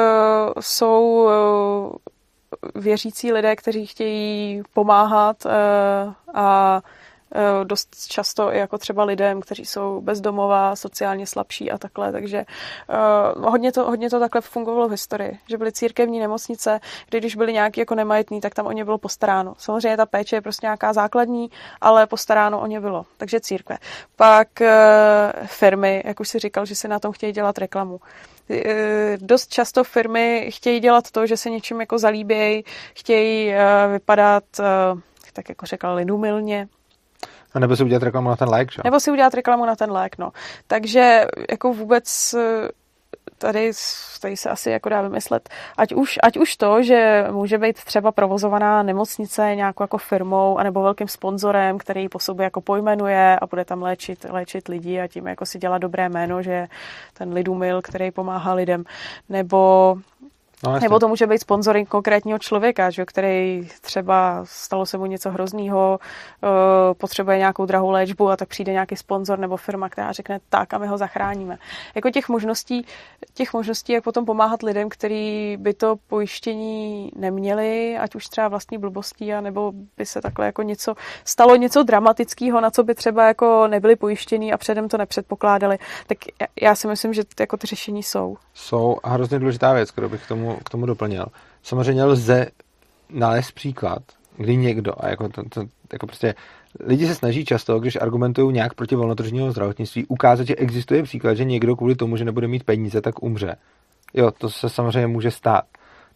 jsou eh, věřící lidé, kteří chtějí pomáhat a dost často i jako třeba lidem, kteří jsou bezdomová, sociálně slabší a takhle, takže uh, hodně, to, hodně to takhle fungovalo v historii, že byly církevní nemocnice, kdy když byli nějaký jako nemajetný, tak tam o ně bylo postaráno. Samozřejmě ta péče je prostě nějaká základní, ale postaráno o ně bylo, takže církve. Pak uh, firmy, jak už si říkal, že si na tom chtějí dělat reklamu dost často firmy chtějí dělat to, že se něčím jako zalíbějí, chtějí vypadat, tak jako řekla, lidumilně, a nebo si udělat reklamu na ten lék, že? Nebo si udělat reklamu na ten lék, no. Takže jako vůbec eh, tady, tady se asi jako dá vymyslet, ať už, ať už to, že může být třeba provozovaná nemocnice nějakou jako firmou anebo velkým sponzorem, který po sobě jako pojmenuje a bude tam léčit, léčit lidi a tím jako si dělat dobré jméno, že ten lidumil, který pomáhá lidem, nebo No, Nebo to může být sponsoring konkrétního člověka, že, který třeba stalo se mu něco hrozného, uh, potřebuje nějakou drahou léčbu a tak přijde nějaký sponzor nebo firma, která řekne tak a my ho zachráníme. Jako těch možností, těch možností, jak potom pomáhat lidem, kteří by to pojištění neměli, ať už třeba vlastní blbostí, a nebo by se takhle jako něco stalo něco dramatického, na co by třeba jako nebyli pojištění a předem to nepředpokládali, tak já si myslím, že jako ty řešení jsou. Jsou a hrozně důležitá věc, kterou bych k tomu k tomu doplnil. Samozřejmě lze nalézt příklad, kdy někdo, a jako, to, to, jako prostě lidi se snaží často, když argumentují nějak proti volnotržního zdravotnictví, ukázat, že existuje příklad, že někdo kvůli tomu, že nebude mít peníze, tak umře. Jo, to se samozřejmě může stát.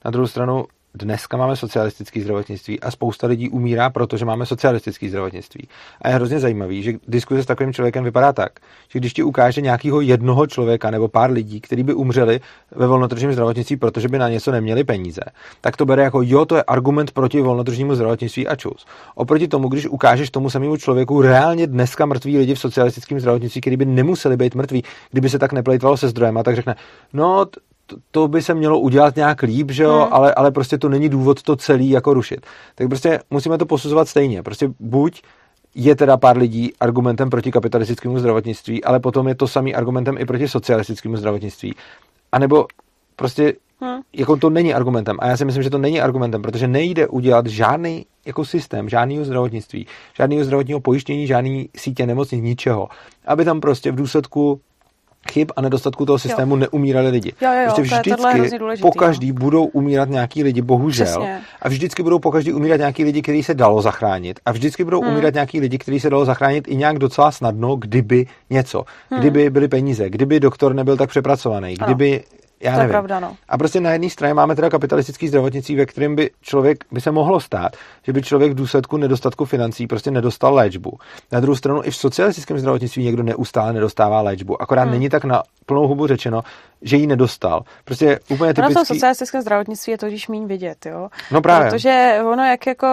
Na druhou stranu, dneska máme socialistické zdravotnictví a spousta lidí umírá, protože máme socialistické zdravotnictví. A je hrozně zajímavý, že diskuze s takovým člověkem vypadá tak, že když ti ukáže nějakého jednoho člověka nebo pár lidí, kteří by umřeli ve volnotržním zdravotnictví, protože by na něco neměli peníze, tak to bere jako jo, to je argument proti volnotržnímu zdravotnictví a čus. Oproti tomu, když ukážeš tomu samému člověku reálně dneska mrtví lidi v socialistickém zdravotnictví, kteří by nemuseli být mrtví, kdyby se tak neplejtvalo se zdrojem, tak řekne, no to, to by se mělo udělat nějak líp, že jo, hmm. ale, ale prostě to není důvod to celý jako rušit. Tak prostě musíme to posuzovat stejně. Prostě buď je teda pár lidí argumentem proti kapitalistickému zdravotnictví, ale potom je to samý argumentem i proti socialistickému zdravotnictví. A nebo prostě hmm. jako to není argumentem. A já si myslím, že to není argumentem, protože nejde udělat žádný jako systém, žádného zdravotnictví, žádného zdravotního pojištění, žádný sítě nemocnic, ničeho, aby tam prostě v důsledku chyb a nedostatku toho systému jo. neumírali lidi. Jo, jo, jo, prostě vždycky po každý budou umírat nějaký lidi, bohužel. Přesně. A vždycky budou po každý umírat nějaký lidi, který se dalo zachránit. A vždycky budou hmm. umírat nějaký lidi, který se dalo zachránit i nějak docela snadno, kdyby něco. Hmm. Kdyby byly peníze, kdyby doktor nebyl tak přepracovaný, kdyby Já to nevím. je pravda, no. A prostě na jedné straně máme teda kapitalistický zdravotnictví, ve kterém by člověk, by se mohlo stát, že by člověk v důsledku nedostatku financí prostě nedostal léčbu. Na druhou stranu i v socialistickém zdravotnictví někdo neustále nedostává léčbu. Akorát hmm. není tak na plnou hubu řečeno, že ji nedostal. Prostě úplně na typický... tom socialistickém zdravotnictví je to již méně vidět, jo. No právě. Protože ono jak jako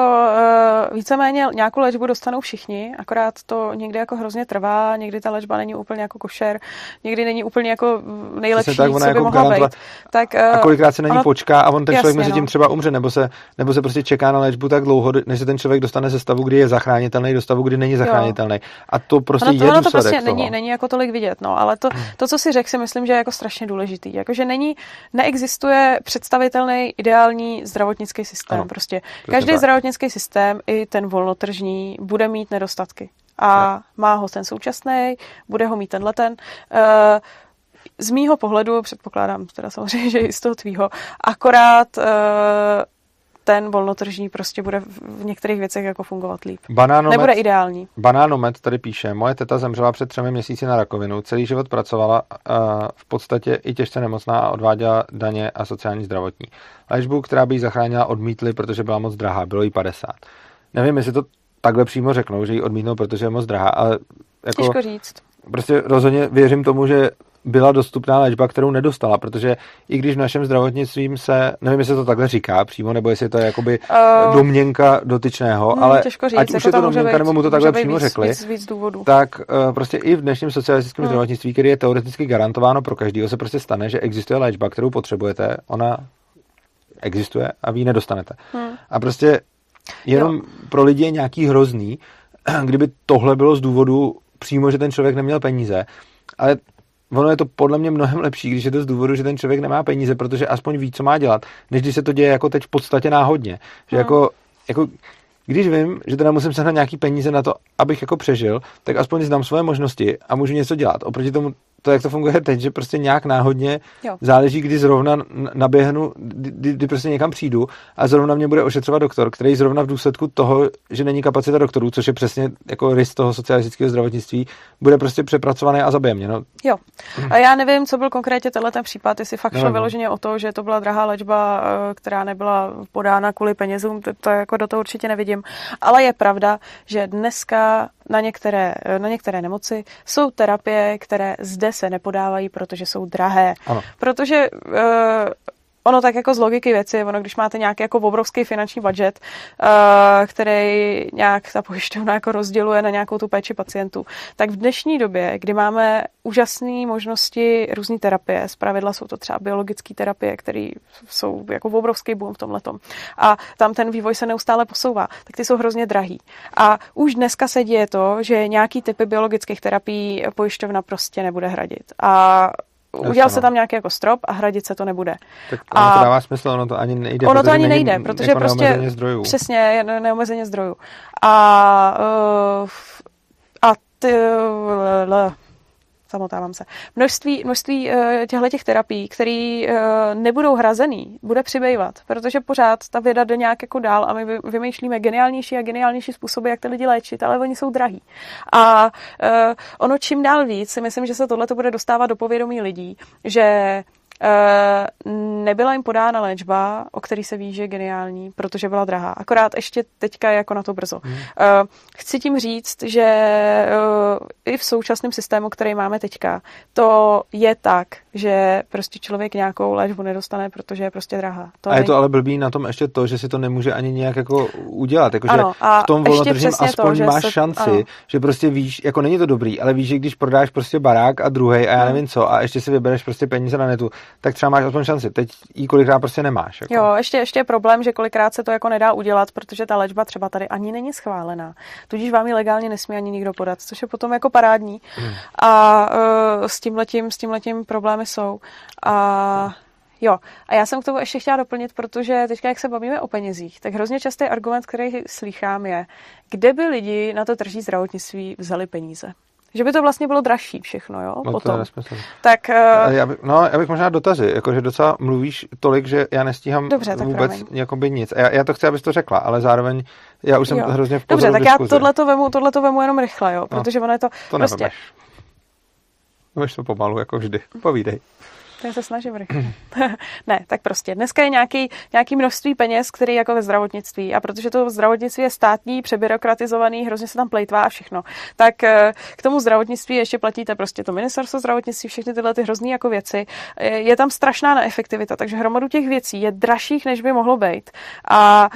uh, víceméně nějakou léčbu dostanou všichni, akorát to někdy jako hrozně trvá, někdy ta léčba není úplně jako košer, někdy není úplně jako nejlepší, tak, ona co by jako mohla garantovat- být. Tak, uh, a kolikrát se na ní ono- počká a on ten člověk mezi tím no. třeba umře, nebo se, nebo se prostě čeká na léčbu tak dlouho, než se ten člověk dostane ze stavu, kdy je zachránitelný, do stavu, kdy není zachránitelný. A to prostě ono, to- je ono to prostě toho. není, není jako tolik vidět, no, ale to, to, co si řekl, si myslím, že je jako strašně důležitý. Jakože není, neexistuje představitelný ideální zdravotnický systém. Ano, prostě každý tak. zdravotnický systém, i ten volnotržní, bude mít nedostatky. A má ho ten současný, bude ho mít tenhle ten. Uh, z mýho pohledu, předpokládám teda samozřejmě, že i z toho tvýho, akorát uh, ten volnotržní prostě bude v- některých věcech jako fungovat líp. Banánomet, Nebude ideální. Banánomet tady píše, moje teta zemřela před třemi měsíci na rakovinu, celý život pracovala uh, v podstatě i těžce nemocná a odváděla daně a sociální zdravotní. Léčbu, která by ji zachránila, odmítli, protože byla moc drahá, bylo jí 50. Nevím, jestli to takhle přímo řeknou, že ji odmítnou, protože je moc drahá, ale jako, Těžko říct. prostě rozhodně věřím tomu, že byla dostupná léčba, kterou nedostala, protože i když v našem zdravotnictví se, nevím, jestli to takhle říká přímo, nebo jestli to je jakoby uh, domněnka dotyčného, Hmm, ale těžko říct, ať jako už je to domněnka, být- nebo mu to takhle přímo víc, řekli, Víc, víc důvodů. tak uh, prostě i v dnešním socialistickém Hmm. zdravotnictví, který je teoreticky garantováno pro každého, se prostě stane, že existuje léčba, kterou potřebujete, ona existuje a vy ji nedostanete. Hmm. A prostě jenom pro lidi je nějaký hrozný, kdyby tohle bylo z důvodu přímo, že ten člověk neměl peníze, ale ono je to podle mě mnohem lepší, když je to z důvodu, že ten člověk nemá peníze, protože aspoň ví, co má dělat, než když se to děje jako teď v podstatě náhodně. Že Hmm. jako, jako když vím, že teda musím sehnat nějaký peníze na to, abych jako přežil, tak aspoň znám svoje možnosti a můžu něco dělat. Oproti tomu, to, jak to funguje teď, že prostě nějak náhodně Jo. záleží, kdy zrovna naběhnu, kdy, kdy prostě někam přijdu a zrovna mě bude ošetřovat doktor, který zrovna v důsledku toho, že není kapacita doktorů, což je přesně jako rys toho socialistického zdravotnictví, bude prostě přepracovaný a zabije mě. No, Jo. A já nevím, co byl konkrétně tenhle ten případ, jestli fakt šlo Nevím, no. vyloženě o to, že to byla drahá léčba, eh, která nebyla podána kvůli penězům, to, to jako do toho určitě nevidím. Ale je pravda, že dneska na některé, na některé nemoci jsou terapie, které zde se nepodávají, protože jsou drahé. Ano. Protože eh, ono tak jako z logiky věci, ono když máte nějaký jako obrovský finanční budget, eh, který nějak ta pojišťovna jako rozděluje na nějakou tu péči pacientů, tak v dnešní době, kdy máme úžasné možnosti různé terapie, z pravidla jsou to třeba biologické terapie, které jsou jako obrovský boom v tomhletom. A tam ten vývoj se neustále posouvá, tak ty jsou hrozně drahý. A už dneska se děje to, že nějaký typy biologických terapií pojišťovna prostě nebude hradit. A udělal se tam nějaký jako strop a hradit se to nebude. tak ono A- to dává smysl, ono to ani nejde. Ono to ani není nejde, protože jako prostě zdrojů. přesně je ne- neomezeně zdrojů. A, uh, a ty, l, zamotávám se. Množství, množství uh, těchto těch terapií, které uh, nebudou hrazený, bude přibývat, protože pořád ta věda jde nějak jako dál a my vy- vymýšlíme geniálnější a geniálnější způsoby, jak ty lidi léčit, ale oni jsou drahý. A uh, ono čím dál víc, si myslím, že se tohle bude dostávat do povědomí lidí, že Eh, nebyla jim podána léčba, o který se ví, že je geniální, protože byla drahá. Akorát ještě teďka je jako na to brzo. Hmm. Eh, chci tím říct, že eh, i v současném systému, který máme teďka, to je tak, že prostě člověk nějakou léčbu nedostane, protože je prostě drahá. To a je to ale blbý na tom ještě to, že si to nemůže ani nějak jako udělat. Jako, Ano, že a v tom volnotržním to, aspoň že máš se- šanci, ano. že prostě víš, jako není to dobrý, ale víš, že když prodáš prostě barák a druhý a já Hmm. nevím co a ještě si vybereš prostě peníze na netu, tak třeba máš aspoň šanci. Teď jí kolikrát prostě nemáš. Jako. Jo, ještě, ještě je problém, že kolikrát se to jako nedá udělat, protože ta léčba třeba tady ani není schválená. Tudíž vám ji legálně nesmí ani nikdo podat, což je potom jako parádní. Hmm. A uh, s tímhletím, s tímhletím problémy jsou. A Jo, a já jsem k tomu ještě chtěla doplnit, protože teďka, jak se bavíme o penězích, tak hrozně častý argument, který slýchám, je, kde by lidi na to tržní zdravotnictví vzali peníze. Že by to vlastně bylo dražší všechno, jo? No, to je Potom. nesmysl. Tak uh, Já by, no, já bych možná dotazy, jakože docela mluvíš tolik, že já nestíhám Dobře, tak vůbec jakoby nic. A Já, já to chci, abys to řekla, ale zároveň já už jsem Jo. hrozně v Dobře, tak já diskuzi. tohle to vemu, tohleto vemu jenom rychle, jo, protože ono je to, To prostě, nevemeš. Vemeš to pomalu, jako vždy. Povídej. Tak se snažím rychle. ne, tak prostě. Dneska je nějaký, nějaký množství peněz, který jako ve zdravotnictví. A protože to zdravotnictví je státní, přebyrokratizovaný, hrozně se tam plejtvá a všechno. Tak eh, k tomu zdravotnictví ještě platíte prostě to ministerstvo zdravotnictví, všechny tyhle ty hrozný jako věci. Je tam strašná neefektivita, takže hromadu těch věcí je dražších, než by mohlo být. A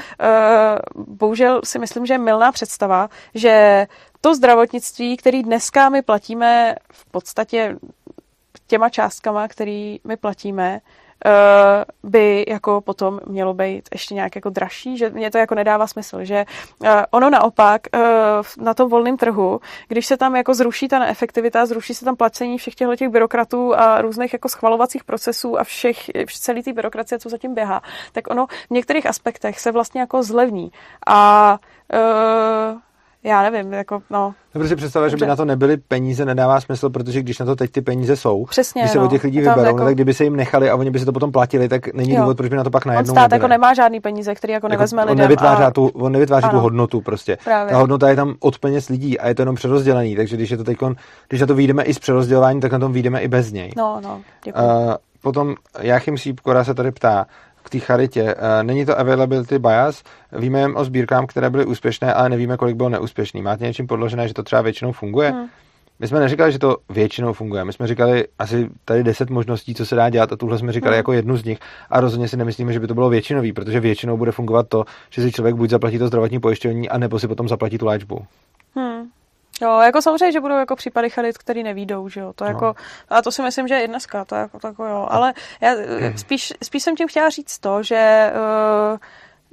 uh, bohužel si myslím, že je milná představa, že to zdravotnictví, který dneska my platíme v podstatě těma částkama, který my platíme, eh, by jako potom mělo být ještě nějak jako dražší, že mě to jako nedává smysl, že eh, ono naopak eh, na tom volném trhu, když se tam jako zruší ta neefektivita, zruší se tam placení všech těchto těch byrokratů a různých jako schvalovacích procesů a všech, celý té byrokracie, co zatím běhá, tak ono v některých aspektech se vlastně jako zlevní. A já nevím, jako no. Dobře si představit, že by na to nebyly peníze, nedává smysl, protože když na to teď ty peníze jsou, Přesně, když se no. od těch lidí vyberou, jako... no, tak kdyby se jim nechali a oni by si to potom platili, tak není jo. důvod, proč by na to pak najednou On stát jako nemá žádný peníze, který jako, jako nevezme on lidem. Nevytváří a... tu, on nevytváří ano. tu hodnotu prostě. Právě. Ta hodnota je tam od peněz lidí a je to jenom přerozdělený, takže když je to teď, když na to vyjdeme i z přerozdělování, tak na tom vyjdeme i bez něj. No, no, děkuji. Uh, potom Jachim Sípkora se tady ptá, k té charitě. Eh, není to availability bias, víme jen o sbírkám, které byly úspěšné, ale nevíme, kolik bylo neúspěšný. Máte něčím podložené, že to třeba většinou funguje? Hmm. My jsme neříkali, že to většinou funguje. My jsme říkali asi tady deset možností, co se dá dělat a tuhle jsme říkali hmm. jako jednu z nich a rozhodně si nemyslíme, že by to bylo většinový, protože většinou bude fungovat to, že si člověk buď zaplatí to zdravotní pojištění, anebo si potom zaplatí tu léčbu. Hmm. Jo, jako samozřejmě, že budou jako případy charit, který nevídou, že jo, to no. jako, a to si myslím, že je i dneska, to jako, to jako jo, ale já hmm. spíš, spíš jsem tím chtěla říct to, že uh,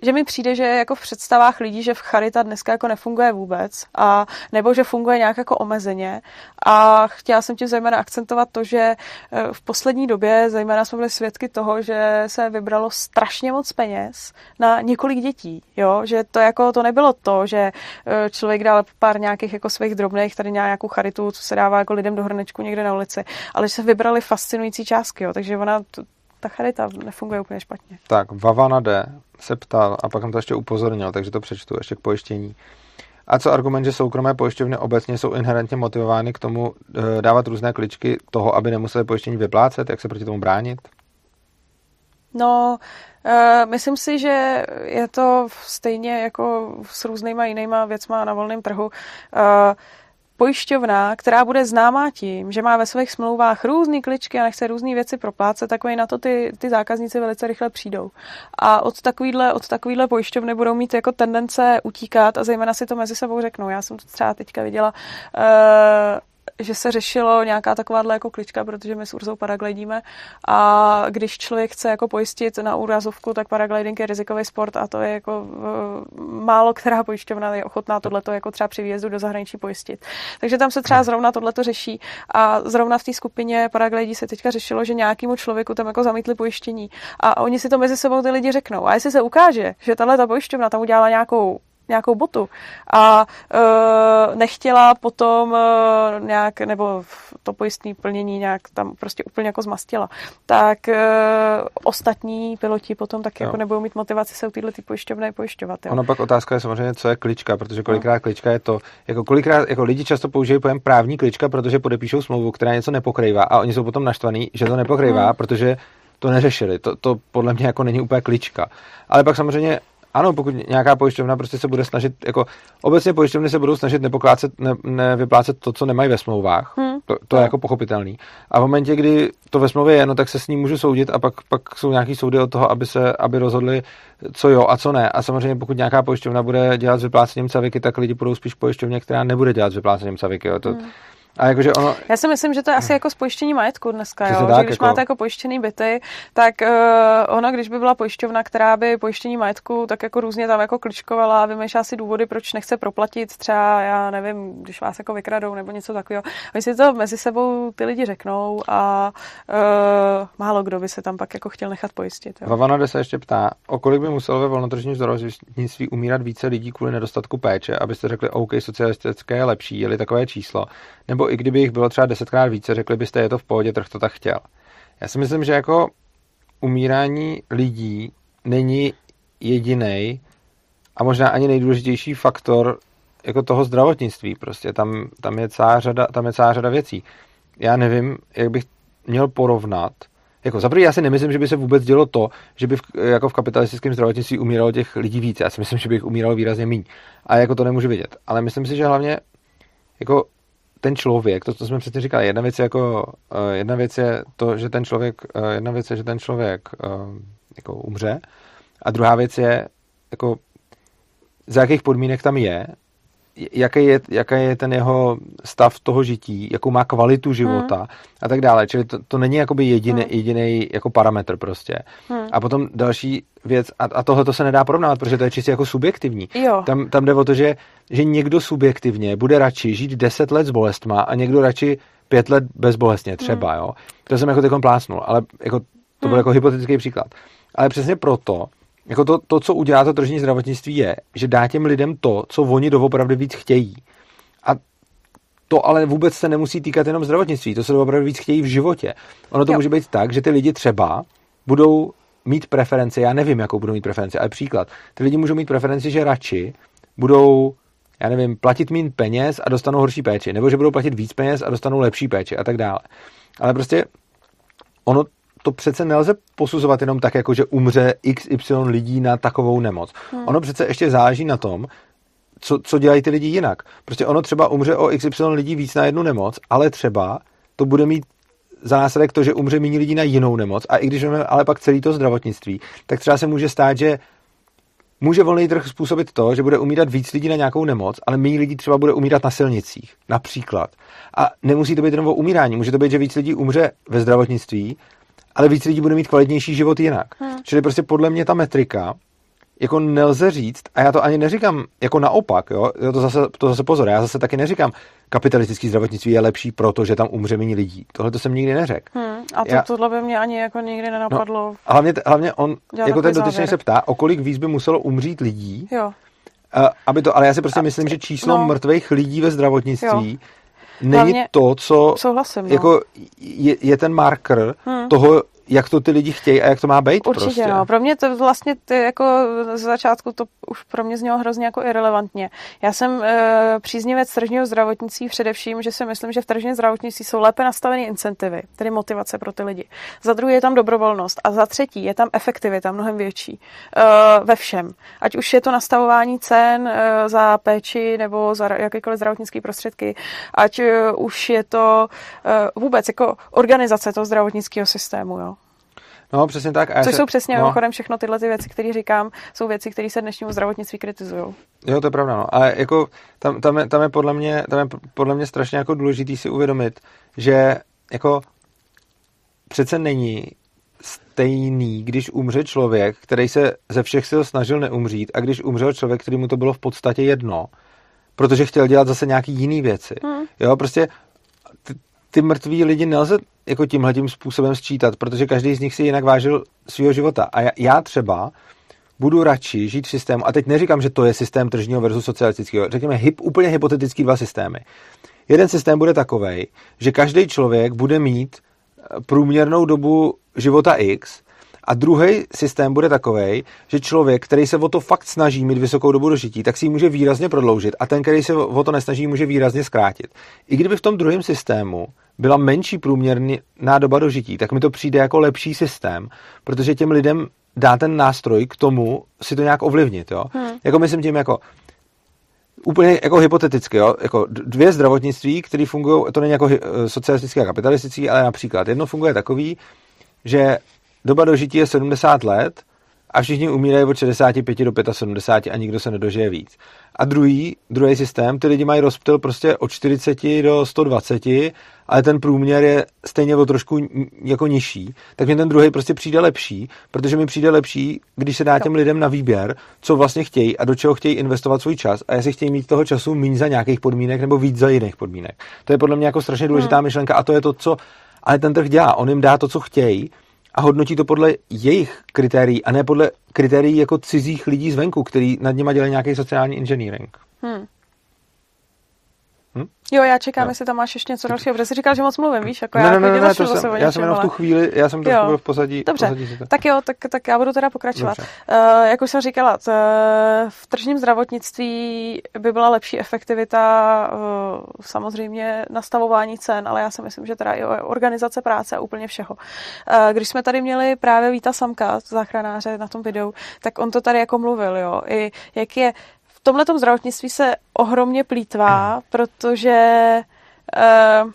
že mi přijde, že jako v představách lidí, že v charita dneska jako nefunguje vůbec, a nebo že funguje nějak jako omezeně. A chtěla jsem tím zejména akcentovat to, že eh, v poslední době zejména jsme byli svědky toho, že se vybralo strašně moc peněz na několik dětí. Jo? Že to jako to nebylo to, že eh, člověk dal pár nějakých jako svých drobných, tady nějakou charitu, co se dává jako lidem do hrnečku někde na ulici, ale že se vybrali fascinující částky. Jo? Takže ona ta charita nefunguje úplně špatně. Tak, Vavana D. se ptal a pak jsem to ještě upozornil, takže to přečtu ještě k pojištění. A co argument, že soukromé pojišťovny obecně jsou inherentně motivovány k tomu e, dávat různé kličky toho, aby nemuseli pojištění vyplácet? Jak se proti tomu bránit? No, uh, myslím si, že je to stejně jako s různýma jinýma věcma na volném trhu. Uh, pojišťovna, která bude známá tím, že má ve svých smlouvách různé kličky a nechce různé věci proplácet, tak na to ty, ty zákazníci velice rychle přijdou. A od takovýhle, od takovýhle pojišťovny budou mít jako tendence utíkat a zejména si to mezi sebou řeknou. Já jsem to třeba teďka viděla uh, že se řešilo nějaká takováhle jako klička, protože my s Urzou paraglidíme a když člověk chce jako pojistit na úrazovku, tak paragliding je rizikový sport a to je jako uh, málo která pojišťovna je ochotná tohleto jako třeba při výjezdu do zahraničí pojistit. Takže tam se třeba zrovna tohleto řeší a zrovna v té skupině paraglidí se teďka řešilo, že nějakému člověku tam jako zamítli pojištění a oni si to mezi sebou ty lidi řeknou. A jestli se ukáže, že tahle ta pojišťovna tam udělala nějakou nějakou botu a e, nechtěla potom e, nějak, nebo to pojistné plnění nějak tam prostě úplně jako zmastila, tak e, ostatní piloti potom tak jako nebudou mít motivaci se u této pojišťovny pojišťovat. Jo. Ono pak otázka je samozřejmě, co je klička, protože kolikrát no. klička je to, jako kolikrát, jako lidi často použijí pojem právní klička, protože podepíšou smlouvu, která něco nepokrývá a oni jsou potom naštvaní, že to nepokrývá, hmm. protože to neřešili. To, to podle mě jako není úplně klička. Ale pak samozřejmě ano, pokud nějaká pojišťovna prostě se bude snažit, jako obecně pojišťovny se budou snažit nepoklácet, ne, nevyplácet to, co nemají ve smlouvách. Hmm. To, to je jako pochopitelný. A v momentě, kdy to ve smlouvě je, no tak se s ním můžu soudit a pak, pak jsou nějaký soudy od toho, aby se, aby rozhodli, co jo a co ne. A samozřejmě pokud nějaká pojišťovna bude dělat s vyplácením caviky, tak lidi budou spíš pojišťovně, která nebude dělat s vyplácením caviky. Jo. To, hmm a jakože ono... Já si myslím, že to je asi jako spojištění majetku dneska, jo? Tak, že když jako... máte jako pojištěný byty, tak uh, ono, když by byla pojišťovna, která by pojištění majetku tak jako různě tam jako kličkovala a vymýšlela si důvody, proč nechce proplatit třeba, já nevím, když vás jako vykradou nebo něco takového. Oni si to mezi sebou ty lidi řeknou a uh, málo kdo by se tam pak jako chtěl nechat pojistit. Jo? Vavana se ještě ptá, o kolik by muselo ve volnotržním zdravotnictví umírat více lidí kvůli nedostatku péče, abyste řekli, OK, socialistické je lepší, je takové číslo, nebo i kdyby jich bylo třeba desetkrát více, řekli byste, je to v pohodě, trh to tak chtěl. Já si myslím, že jako umírání lidí není jediný a možná ani nejdůležitější faktor jako toho zdravotnictví. Prostě tam, tam, je celá řada, tam je celá řada věcí. Já nevím, jak bych měl porovnat, jako za já si nemyslím, že by se vůbec dělo to, že by v, jako v kapitalistickém zdravotnictví umíralo těch lidí víc. Já si myslím, že by jich umíralo výrazně méně. A jako to nemůžu vidět. Ale myslím si, že hlavně jako ten člověk, to, co jsme přesně říkali, jedna věc je jako, uh, jedna věc je to, že ten člověk, uh, jedna věc je, že ten člověk uh, jako umře. A druhá věc je, jako za jakých podmínek tam je jaký je, jaký je ten jeho stav toho žití, jakou má kvalitu života hmm. a tak dále. Čili to, to není jakoby jediný, hmm. jediný jako parametr prostě. Hmm. A potom další věc, a, a tohle to se nedá porovnávat, protože to je čistě jako subjektivní. Jo. Tam, tam jde o to, že, že někdo subjektivně bude radši žít 10 let s bolestma a někdo radši pět let bezbolestně třeba, hmm. jo. To jsem jako teď plásnul, ale jako, to byl hmm. jako hypotetický příklad. Ale přesně proto, jako to, to, co udělá to tržní zdravotnictví, je, že dá těm lidem to, co oni doopravdy víc chtějí. A to ale vůbec se nemusí týkat jenom zdravotnictví, to se doopravdy víc chtějí v životě. Ono to jo. může být tak, že ty lidi třeba budou mít preferenci, já nevím, jakou budou mít preferenci, ale příklad. Ty lidi můžou mít preferenci, že radši budou, já nevím, platit méně peněz a dostanou horší péči, nebo že budou platit víc peněz a dostanou lepší péči a tak dále. Ale prostě ono to přece nelze posuzovat jenom tak, jako že umře XY lidí na takovou nemoc. Hmm. Ono přece ještě záleží na tom, co, co dělají ty lidi jinak. Prostě ono třeba umře o XY lidí víc na jednu nemoc, ale třeba to bude mít za následek to, že umře méně lidí na jinou nemoc. A i když máme ale pak celý to zdravotnictví, tak třeba se může stát, že může volný trh způsobit to, že bude umírat víc lidí na nějakou nemoc, ale méně lidí třeba bude umírat na silnicích, například. A nemusí to být jenom o umírání, může to být, že víc lidí umře ve zdravotnictví ale víc lidí bude mít kvalitnější život jinak. Hmm. Čili prostě podle mě ta metrika jako nelze říct, a já to ani neříkám jako naopak, jo, to zase, to zase pozor, já zase taky neříkám, kapitalistický zdravotnictví je lepší proto, že tam umře méně lidí. Tohle to jsem nikdy neřekl. Hmm, a to, já, tohle by mě ani jako nikdy nenapadlo. No, a hlavně, hlavně on, jako ten dotyčný se ptá, o kolik víc by muselo umřít lidí, jo. Uh, aby to, ale já si prostě a, myslím, že číslo no, mrtvých lidí ve zdravotnictví jo není Hlavně to, co souhlasím, no. jako je, je ten marker hmm. toho, jak to ty lidi chtějí a jak to má být Určitě, prostě. no. Pro mě to vlastně ty, jako z začátku to už pro mě znělo hrozně jako irrelevantně. Já jsem e, příznivec tržního zdravotnictví především, že si myslím, že v tržním zdravotnictví jsou lépe nastaveny incentivy, tedy motivace pro ty lidi. Za druhé je tam dobrovolnost a za třetí je tam efektivita mnohem větší e, ve všem. Ať už je to nastavování cen e, za péči nebo za jakékoliv zdravotnické prostředky, ať e, už je to e, vůbec jako organizace toho zdravotnického systému. Jo. No, přesně tak. A Což se, jsou přesně no. mimochodem všechno tyhle ty věci, které říkám, jsou věci, které se dnešnímu zdravotnictví kritizují. Jo, to je pravda, no. Ale jako tam, tam, je, tam, je podle mě, tam je podle mě strašně jako důležitý si uvědomit, že jako přece není stejný, když umře člověk, který se ze všech sil snažil neumřít a když umřel člověk, který mu to bylo v podstatě jedno, protože chtěl dělat zase nějaký jiný věci. Hmm. Jo, prostě ty, mrtví lidi nelze jako tímhle tím způsobem sčítat, protože každý z nich si jinak vážil svého života. A já, já třeba budu radši žít v systému, a teď neříkám, že to je systém tržního versus socialistického, řekněme hyp, úplně hypotetický dva systémy. Jeden systém bude takový, že každý člověk bude mít průměrnou dobu života X a druhý systém bude takový, že člověk, který se o to fakt snaží mít vysokou dobu dožití, tak si ji může výrazně prodloužit a ten, který se o to nesnaží, může výrazně zkrátit. I kdyby v tom druhém systému byla menší průměrná doba dožití, tak mi to přijde jako lepší systém, protože těm lidem dá ten nástroj k tomu si to nějak ovlivnit. Jo? Hmm. Jako myslím tím jako úplně jako hypoteticky, jo? jako dvě zdravotnictví, které fungují, to není jako socialistické a kapitalistické, ale například jedno funguje takový, že doba dožití je 70 let a všichni umírají od 65 do 75 a nikdo se nedožije víc. A druhý, druhý systém, ty lidi mají rozptyl prostě od 40 do 120, ale ten průměr je stejně o trošku jako nižší, tak mi ten druhý prostě přijde lepší, protože mi přijde lepší, když se dá těm lidem na výběr, co vlastně chtějí a do čeho chtějí investovat svůj čas a jestli chtějí mít toho času méně za nějakých podmínek nebo víc za jiných podmínek. To je podle mě jako strašně důležitá hmm. myšlenka a to je to, co ale ten trh dělá. On jim dá to, co chtějí a hodnotí to podle jejich kritérií a ne podle kritérií jako cizích lidí zvenku, který nad nimi dělají nějaký sociální engineering. Hmm. Hm? Jo, já čekám, jestli tam máš ještě něco dalšího, protože jsi říkal, že moc mluvím, víš, jako ne, já ne, ne, ne, ne, to jsem, já jsem jenom v tu chvíli, já jsem trošku byl v pozadí. Dobře, pozadí to. tak jo, tak, tak já budu teda pokračovat. Uh, jak už jsem říkala, t, v tržním zdravotnictví by byla lepší efektivita uh, samozřejmě nastavování cen, ale já si myslím, že teda i organizace práce a úplně všeho. Uh, když jsme tady měli právě Víta Samka, záchranáře na tom videu, tak on to tady jako mluvil, jo, i jak je tomhle zdravotnictví se ohromně plítvá, protože uh,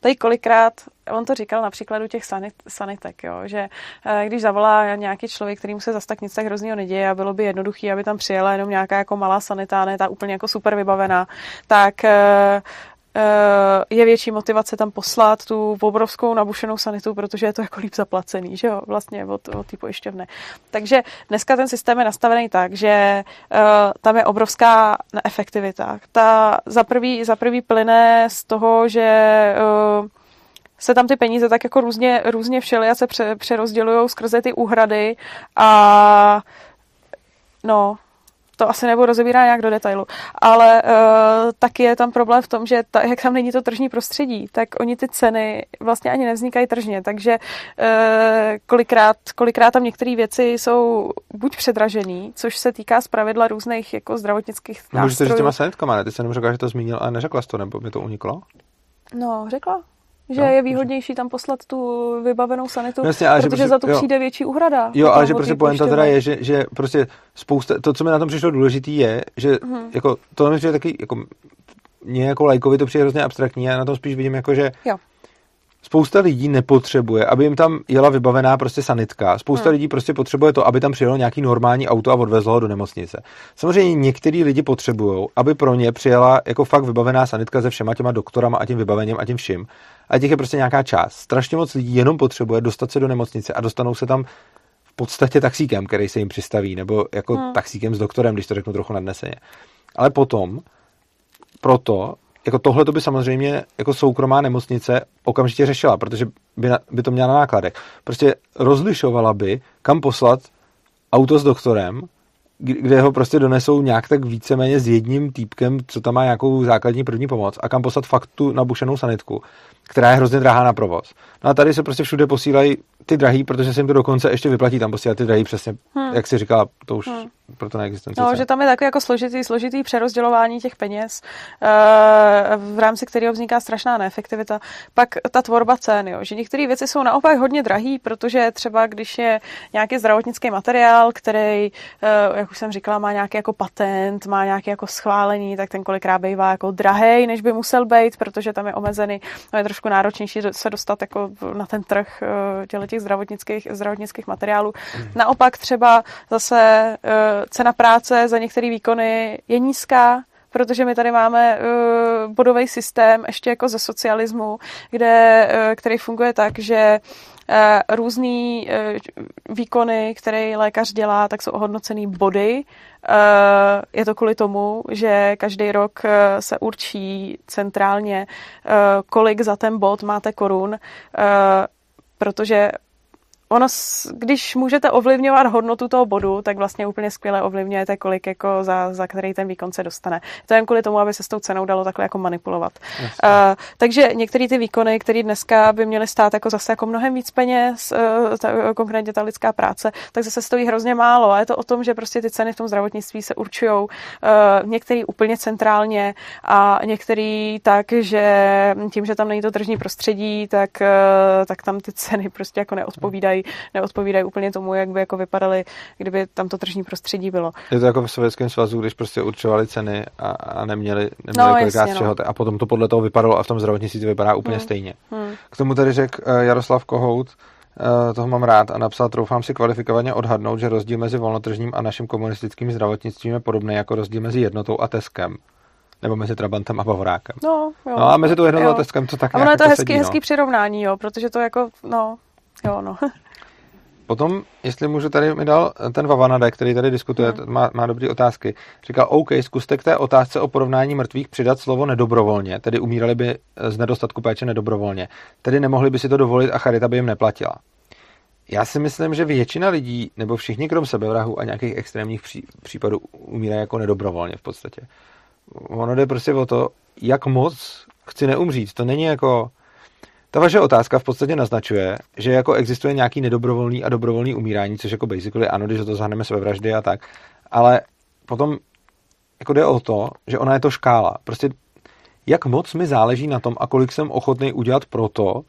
tady kolikrát, on to říkal na příkladu těch sanit, sanitek, jo, že uh, když zavolá nějaký člověk, kterým se zase tak nic tak hroznýho neděje a bylo by jednoduché, aby tam přijela jenom nějaká jako malá sanitá, ne ta úplně jako super vybavená, tak Eh, je větší motivace tam poslat tu obrovskou nabušenou sanitu, protože je to jako líp zaplacený, že jo, vlastně od, od té pojišťovny. Takže dneska ten systém je nastavený tak, že uh, tam je obrovská neefektivita. Ta za prvý, za prvý plyne z toho, že uh, se tam ty peníze tak jako různě, různě všeli a se pře, přerozdělují skrze ty úhrady a no, to asi nebudu rozebírat nějak do detailu, ale uh, taky je tam problém v tom, že ta, jak tam není to tržní prostředí, tak oni ty ceny vlastně ani nevznikají tržně, takže uh, kolikrát, kolikrát tam některé věci jsou buď předražený, což se týká zpravidla různých jako zdravotnických nástrojů. Můžete říct těma sanitkama, ne? Ty jsem řekla, že to zmínil a neřekla jsi to, nebo mi to uniklo? No, řekla. Že no, je výhodnější tam poslat tu vybavenou sanitu, no, jasně, ale protože prostě, za to jo. přijde větší úhrada. Jo, ale že prostě poenta teda je, že, že prostě spousta, to, co mi na tom přišlo důležitý je, že hmm. jako, to mi přijde taky, jako, mě jako lajkovi to přijde hrozně abstraktní, já na tom spíš vidím jako, že jo spousta lidí nepotřebuje, aby jim tam jela vybavená prostě sanitka. Spousta hmm. lidí prostě potřebuje to, aby tam přijelo nějaký normální auto a odvezlo ho do nemocnice. Samozřejmě některý lidi potřebují, aby pro ně přijela jako fakt vybavená sanitka se všema těma doktorama a tím vybavením a tím vším. A těch je prostě nějaká část. Strašně moc lidí jenom potřebuje dostat se do nemocnice a dostanou se tam v podstatě taxíkem, který se jim přistaví, nebo jako hmm. taxíkem s doktorem, když to řeknu trochu nadneseně. Ale potom proto jako tohle to by samozřejmě jako soukromá nemocnice okamžitě řešila, protože by, na, by to měla na nákladech. Prostě rozlišovala by, kam poslat auto s doktorem, kde ho prostě donesou nějak tak víceméně s jedním týpkem, co tam má nějakou základní první pomoc a kam poslat fakt tu nabušenou sanitku, která je hrozně drahá na provoz. No a tady se prostě všude posílají ty drahý, protože se jim to dokonce ještě vyplatí tam posílat ty drahý přesně, hmm. jak si říkala, to už hmm. proto neexistence. No, že tam je takový jako složitý, složitý přerozdělování těch peněz, uh, v rámci kterého vzniká strašná neefektivita. Pak ta tvorba cen, jo, že některé věci jsou naopak hodně drahý, protože třeba když je nějaký zdravotnický materiál, který, uh, jak už jsem říkala, má nějaký jako patent, má nějaké jako schválení, tak ten kolikrát bývá jako drahej, než by musel být, protože tam je omezený, no je trošku náročnější se dostat jako na ten trh uh, těch zdravotnických, zdravotnických materiálů. Hmm. Naopak třeba zase uh, cena práce za některé výkony je nízká, protože my tady máme uh, bodový systém ještě jako ze socialismu, kde, který funguje tak, že uh, různý uh, výkony, které lékař dělá, tak jsou ohodnocený body. Uh, je to kvůli tomu, že každý rok se určí centrálně, kolik za ten bod máte korun, protože ono, když můžete ovlivňovat hodnotu toho bodu, tak vlastně úplně skvěle ovlivňujete, kolik jako za, za který ten výkon se dostane. To je jen kvůli tomu, aby se s tou cenou dalo takhle jako manipulovat. Uh, takže některé ty výkony, které dneska by měly stát jako zase jako mnohem víc peněz, uh, ta, konkrétně ta lidská práce, tak zase stojí hrozně málo. A je to o tom, že prostě ty ceny v tom zdravotnictví se určují uh, některý úplně centrálně a některý tak, že tím, že tam není to tržní prostředí, tak, uh, tak tam ty ceny prostě jako neodpovídají neodpovídají úplně tomu, jak by jako vypadaly, kdyby tam to tržní prostředí bylo. Je to jako v Sovětském svazu, když prostě určovali ceny a, a neměli, neměli no, kolikrát jasně, no. a potom to podle toho vypadalo a v tom zdravotnictví to vypadá úplně hmm. stejně. Hmm. K tomu tady řekl uh, Jaroslav Kohout, uh, toho mám rád a napsal, troufám si kvalifikovaně odhadnout, že rozdíl mezi volnotržním a naším komunistickým zdravotnictvím je podobný jako rozdíl mezi jednotou a Teskem. Nebo mezi Trabantem a Bavorákem. No, jo. no a mezi tou jednotou a Teskem to tak A ono je to jako hezký, sedí, hezký no. přirovnání, jo, protože to jako, no, jo, no. Potom, jestli můžu, tady mi dal ten Vavanade, který tady diskutuje, hmm. má, má dobré otázky. Říkal, OK, zkuste k té otázce o porovnání mrtvých přidat slovo nedobrovolně, tedy umírali by z nedostatku péče nedobrovolně. Tedy nemohli by si to dovolit a charita by jim neplatila. Já si myslím, že většina lidí, nebo všichni krom sebevrahu a nějakých extrémních pří, případů umírají jako nedobrovolně v podstatě. Ono jde prostě o to, jak moc chci neumřít. To není jako... Ta vaše otázka v podstatě naznačuje, že jako existuje nějaký nedobrovolný a dobrovolný umírání, což jako basically ano, když to zahrneme sebevraždy a tak, ale potom jako jde o to, že ona je to škála. Prostě jak moc mi záleží na tom a kolik jsem ochotný udělat pro to,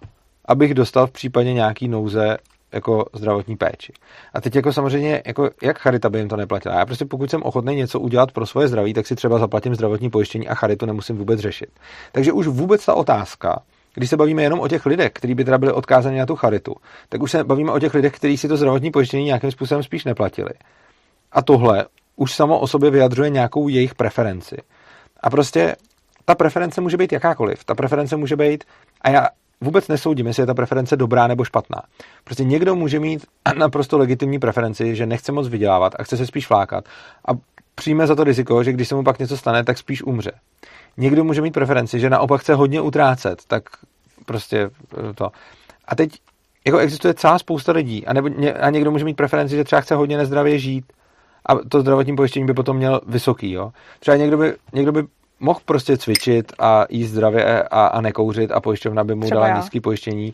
abych dostal v případě nějaký nouze jako zdravotní péči. A teď jako samozřejmě, jako jak charita by jim to neplatila. Já prostě pokud jsem ochotný něco udělat pro svoje zdraví, tak si třeba zaplatím zdravotní pojištění a charitu nemusím vůbec řešit. Takže už vůbec ta otázka, když se bavíme jenom o těch lidech, kteří by teda byli odkázaní na tu charitu, tak už se bavíme o těch lidech, kteří si to zdravotní pojištění nějakým způsobem spíš neplatili. A tohle už samo o sobě vyjadřuje nějakou jejich preferenci. A prostě ta preference může být jakákoliv. Ta preference může být, a já vůbec nesoudím, jestli je ta preference dobrá nebo špatná. Prostě někdo může mít naprosto legitimní preferenci, že nechce moc vydělávat a chce se spíš flákat a přijme za to riziko, že když se mu pak něco stane, tak spíš umře. Někdo může mít preferenci, že naopak chce hodně utrácet, tak prostě eh, to. A teď jako existuje celá spousta lidí a, nebo, a někdo může mít preferenci, že třeba chce hodně nezdravě žít a to zdravotní pojištění by potom měl vysoký. Jo? Třeba někdo by, někdo by mohl prostě cvičit a jíst zdravě a, a nekouřit a pojišťovna by mu Třeba dala nízký pojištění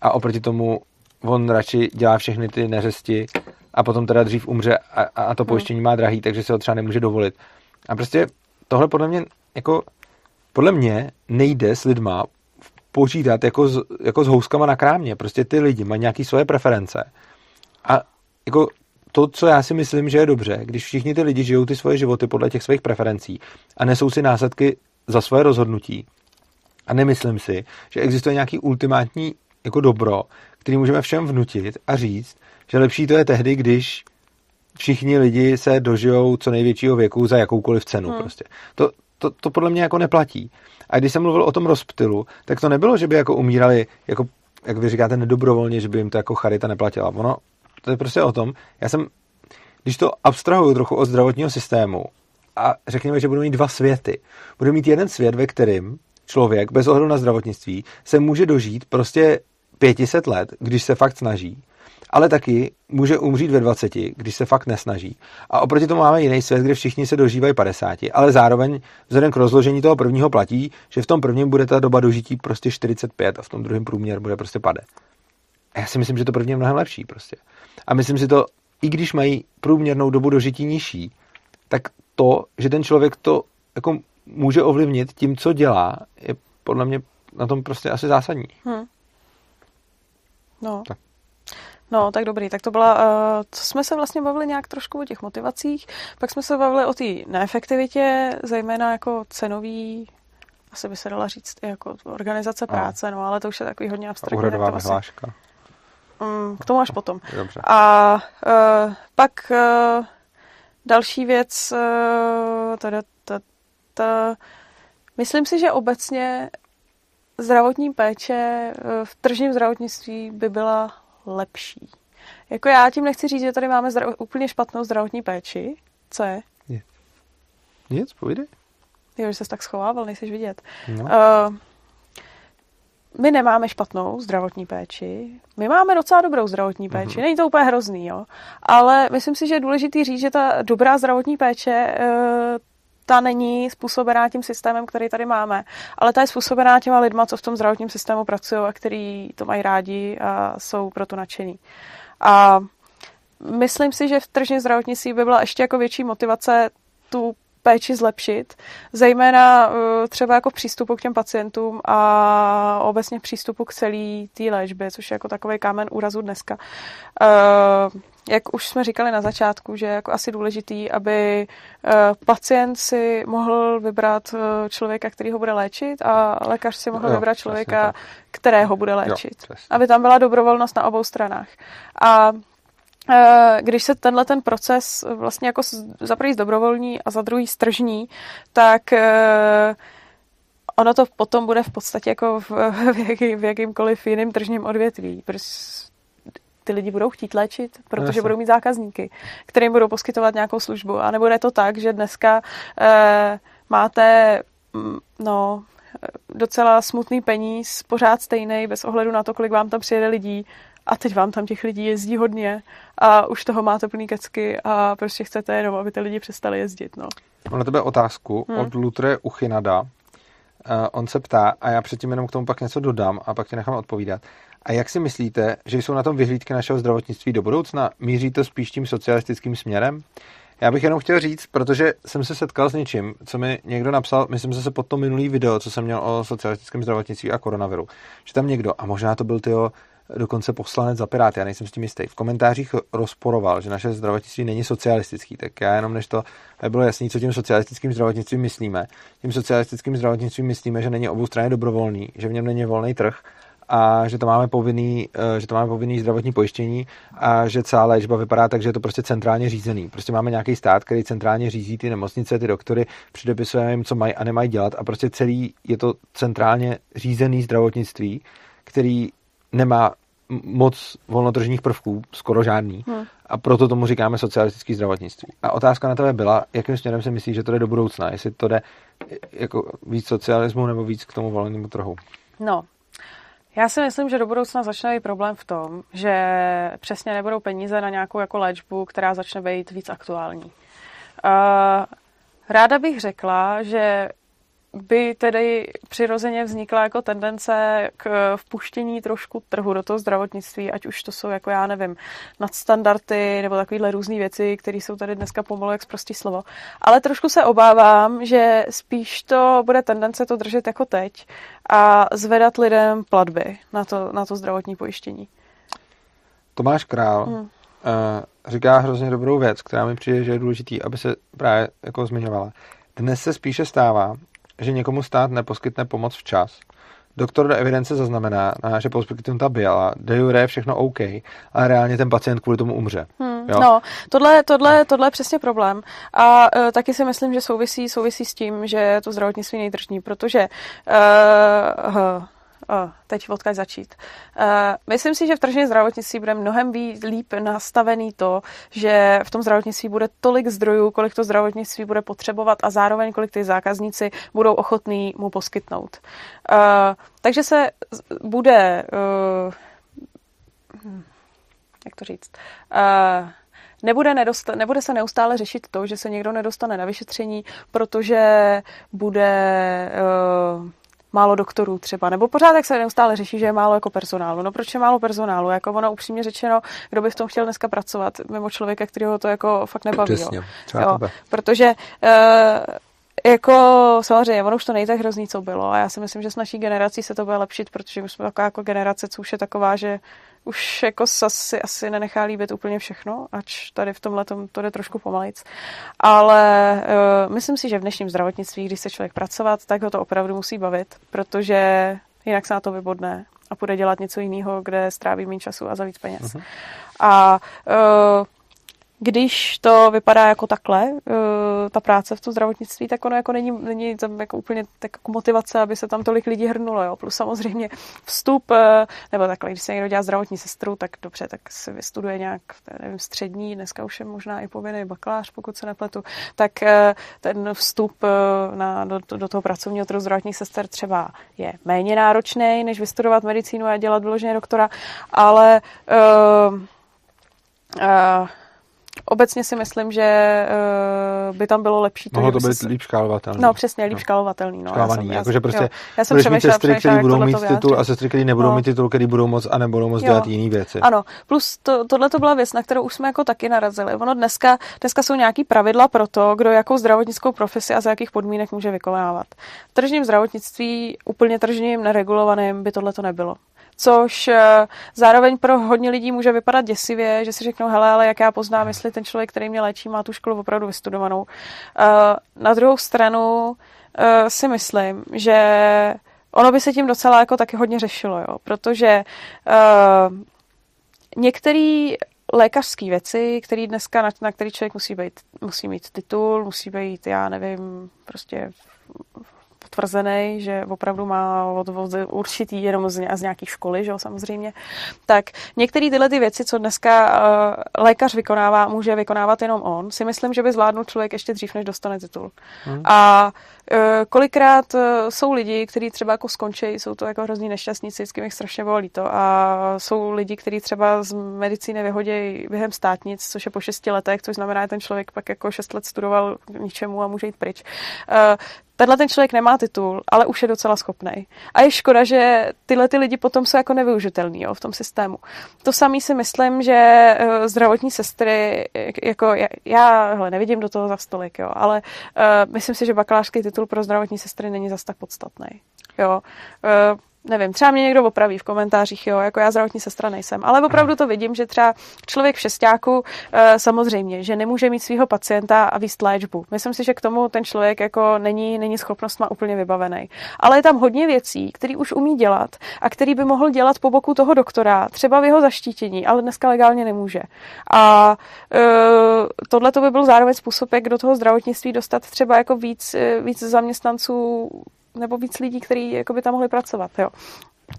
a oproti tomu on radši dělá všechny ty neřesti a potom teda dřív umře a, a to hmm. pojištění hmm. má drahý, takže se ho třeba nemůže dovolit. A prostě tohle podle mě jako podle mě nejde s lidma počítat jako s, jako s houskama na krámě. Prostě ty lidi mají nějaké svoje preference. A jako to, co já si myslím, že je dobře, když všichni ty lidi žijou ty svoje životy podle těch svých preferencí a nesou si následky za svoje rozhodnutí. A nemyslím si, že existuje nějaký ultimátní jako dobro, který můžeme všem vnutit a říct, že lepší to je tehdy, když všichni lidi se dožijou co největšího věku za jakoukoliv cenu. Hmm. Prostě. To, to, to podle mě jako neplatí. A když jsem mluvil o tom rozptylu, tak to nebylo, že by jako umírali, jako, jak vy říkáte, nedobrovolně, že by jim to jako charita neplatila. Ono to je prostě o tom, já jsem, když to abstrahuju trochu od zdravotního systému a řekněme, že budou mít dva světy. Budou mít jeden svět, ve kterým člověk bez ohledu na zdravotnictví se může dožít prostě 500 let, když se fakt snaží, ale taky může umřít ve 20, když se fakt nesnaží. A oproti tomu máme jiný svět, kde všichni se dožívají 50, ale zároveň vzhledem k rozložení toho prvního platí, že v tom prvním bude ta doba dožití prostě 45 a v tom druhém průměr bude prostě pade. A já si myslím, že to první je mnohem lepší prostě. A myslím si to, i když mají průměrnou dobu dožití nižší, tak to, že ten člověk to jako může ovlivnit tím, co dělá, je podle mě na tom prostě asi zásadní. Hmm. No. Tak. No, tak dobrý. Tak to byla, uh, co jsme se vlastně bavili nějak trošku o těch motivacích, pak jsme se bavili o té neefektivitě, zejména jako cenový, asi by se dala říct, jako organizace práce, no, ale to už je takový hodně abstraktní. Úhradová vyhláška. Asi, Mm, k tomu až potom. Dobře. A uh, pak uh, další věc, uh, tada, tada, myslím si, že obecně zdravotní péče v tržním zdravotnictví by byla lepší. Jako já tím nechci říct, že tady máme zdrav- úplně špatnou zdravotní péči. Co je? Nic. Nic, povídej. Jo, že jsi tak schovával, nejseš vidět. No. Uh, my nemáme špatnou zdravotní péči, my máme docela dobrou zdravotní péči, mm-hmm. není to úplně hrozný, jo, ale myslím si, že je důležité říct, že ta dobrá zdravotní péče eh, ta není způsobená tím systémem, který tady máme, ale ta je způsobená těma lidma, co v tom zdravotním systému pracují a který to mají rádi a jsou proto nadšený. A myslím si, že v tržním zdravotnictví by byla ještě jako větší motivace tu péči zlepšit, zejména eh, třeba jako přístupu k těm pacientům a obecně přístupu k celé té léčbě, což je jako takový kámen úrazu dneska. Eh, jak už jsme říkali na začátku, že je jako asi důležitý, aby eh, pacient si mohl vybrat člověka, který ho bude léčit a lékař si mohl jo, vybrat člověka, kterého bude léčit. Jo, aby tam byla dobrovolnost na obou stranách. A když se tenhle ten proces vlastně jako za prvý dobrovolní a za druhý stržní, tak eh, ono to potom bude v podstatě jako v, v, jaký, v jakýmkoliv jiném tržním odvětví. Prostě ty lidi budou chtít léčit, protože Jasně. budou mít zákazníky, kterým budou poskytovat nějakou službu. A nebude to tak, že dneska eh, máte mm, no, docela smutný peníz, pořád stejný, bez ohledu na to, kolik vám tam přijede lidí a teď vám tam těch lidí jezdí hodně a už toho máte plný kecky a prostě chcete jenom, aby ty lidi přestali jezdit. No. Mám na tebe otázku hmm. od Lutre Uchinada. Uh, on se ptá, a já předtím jenom k tomu pak něco dodám a pak tě nechám odpovídat. A jak si myslíte, že jsou na tom vyhlídky našeho zdravotnictví do budoucna? Míří to spíš tím socialistickým směrem? Já bych jenom chtěl říct, protože jsem se setkal s něčím, co mi někdo napsal, myslím že se pod to minulý video, co jsem měl o socialistickém zdravotnictví a koronaviru, že tam někdo, a možná to byl tyjo, dokonce poslanec za Pirát, já nejsem s tím jistý, v komentářích rozporoval, že naše zdravotnictví není socialistický, tak já jenom než to bylo jasný, co tím socialistickým zdravotnictvím myslíme. Tím socialistickým zdravotnictvím myslíme, že není oboustranně dobrovolný, že v něm není volný trh a že to máme povinný, eh, že to máme povinný zdravotní pojištění a že celá léčba vypadá tak, že je to prostě centrálně řízený. Prostě máme nějaký stát, který centrálně řízí ty nemocnice, ty doktory, předepisuje jim, co mají a nemají dělat a prostě celý je to centrálně řízený zdravotnictví, který nemá moc volnotržních prvků, skoro žádný. Hmm. A proto tomu říkáme socialistický zdravotnictví. A otázka na tebe byla, jakým směrem si myslíš, že to jde do budoucna? Jestli to jde jako víc socialismu nebo víc k tomu volnému trhu? No, já si myslím, že do budoucna začne být problém v tom, že přesně nebudou peníze na nějakou jako léčbu, která začne být víc aktuální. Uh, ráda bych řekla, že by tedy přirozeně vznikla jako tendence k vpuštění trošku trhu do toho zdravotnictví, ať už to jsou jako já nevím, nadstandardy nebo takovéhle různé věci, které jsou tady dneska pomalu jak prostý slovo. Ale trošku se obávám, že spíš to bude tendence to držet jako teď a zvedat lidem platby na to, na to zdravotní pojištění. Tomáš Král hmm. říká hrozně dobrou věc, která mi přijde, že je důležitý, aby se právě jako zmiňovala. Dnes se spíše stává, že někomu stát neposkytne pomoc včas. Doktor do evidence zaznamená, že poskytnuta byla, de jure je všechno OK, ale reálně ten pacient kvůli tomu umře. Hmm, jo? No, tohle, tohle, tohle je přesně problém. A uh, taky si myslím, že souvisí, souvisí s tím, že to zdravotnictví nejdržní, protože uh, teď odkud začít. Myslím si, že v tržním zdravotnictví bude mnohem líp nastavený to, že v tom zdravotnictví bude tolik zdrojů, kolik to zdravotnictví bude potřebovat a zároveň kolik ty zákazníci budou ochotní mu poskytnout. Takže se bude, uh, jak to říct, uh, Nebude, nedosta- nebude se neustále řešit to, že se někdo nedostane na vyšetření, protože bude uh, málo doktorů třeba, nebo pořád jak se neustále řeší, že je málo jako personálu. No proč je málo personálu? Jako ono upřímně řečeno, kdo by v tom chtěl dneska pracovat, mimo člověka, kterého to jako fakt nebaví. Přesně, jo. jo. Protože uh, jako samozřejmě, ono už to nejde tak hrozný, co bylo a já si myslím, že s naší generací se to bude lepšit, protože my jsme taková jako generace, co už je taková, že už jako asi, asi nenechá líbit úplně všechno, ač tady v tomhle to jde trošku pomalejc. Ale uh, myslím si, že v dnešním zdravotnictví, když se člověk pracovat, tak ho to opravdu musí bavit, protože jinak se na to vybodne a půjde dělat něco jiného, kde stráví méně času a za víc peněz. Uh-huh. A uh, když to vypadá jako takhle, uh, ta práce v tom zdravotnictví, tak ono jako není, není tam jako úplně tak jako motivace, aby se tam tolik lidí hrnulo. Jo. Plus samozřejmě vstup, uh, nebo takhle, když se někdo dělá zdravotní sestru, tak dobře, tak se vystuduje nějak, nevím, střední, dneska už je možná i povinný bakalář, pokud se nepletu, tak uh, ten vstup na, do, do toho pracovního trhu zdravotních sester třeba je méně náročný, než vystudovat medicínu a dělat vyloženě doktora, ale uh, uh, obecně si myslím, že uh, by tam bylo lepší to, Mohlo to být líp škálovatelný. No přesně, líp no. škálovatelný. No. Škálovaný, já jsem, jakože prostě jo. já jsem budeš mít sestry, které budou mít titul a sestry, které nebudou no. mít titul, které budou moc a nebudou moc jo. dělat jiné věci. Ano, plus to, tohle to byla věc, na kterou už jsme jako taky narazili. Ono dneska, dneska jsou nějaký pravidla pro to, kdo jakou zdravotnickou profesi a za jakých podmínek může vykonávat. V tržním zdravotnictví, úplně tržním, neregulovaným by tohle to nebylo což eh, zároveň pro hodně lidí může vypadat děsivě, že si řeknou, hele, ale jak já poznám, jestli ten člověk, který mě léčí, má tu školu opravdu vystudovanou. Eh, na druhou stranu eh, si myslím, že ono by se tím docela jako taky hodně řešilo, jo, protože některé lékařské věci, které dneska, na, na který člověk musí, být, musí mít titul, musí být, já nevím, prostě potvrzený, že opravdu má od, od určitý jenom z, z nějaký školy, že jo, samozřejmě, tak některé tyhle ty věci, co dneska uh, lékař vykonává, může vykonávat jenom on, si myslím, že by zvládnul člověk ještě dřív, než dostane titul. Hmm. A uh, kolikrát uh, jsou lidi, kteří třeba jako skončí, jsou to jako hrozný nešťastníci, vždycky mi strašně bolí to. A jsou lidi, kteří třeba z medicíny vyhodí během státnic, což je po šesti letech, což znamená, že ten člověk pak jako šest let studoval k ničemu a může jít pryč. Uh, tenhle ten člověk nemá titul, ale už je docela schopný. A je škoda, že tyhle ty lidi potom jsou jako nevyužitelný jo, v tom systému. To samý si myslím, že uh, zdravotní sestry, jako já, já hele, nevidím do toho za stolik, jo, ale uh, myslím si, že bakalářský titul pro zdravotní sestry není zas tak podstatný. Jo. Uh, nevím, třeba mě někdo opraví v komentářích, jo, jako já zdravotní sestra nejsem, ale opravdu to vidím, že třeba člověk v šestáku e, samozřejmě, že nemůže mít svého pacienta a výst léčbu. Myslím si, že k tomu ten člověk jako není, není schopnost má úplně vybavený. Ale je tam hodně věcí, který už umí dělat a který by mohl dělat po boku toho doktora, třeba v jeho zaštítění, ale dneska legálně nemůže. A e, tohle to by byl zároveň způsob, jak do toho zdravotnictví dostat třeba jako víc, e, víc zaměstnanců nebo víc lidí, kteří jako by tam mohli pracovat. Jo.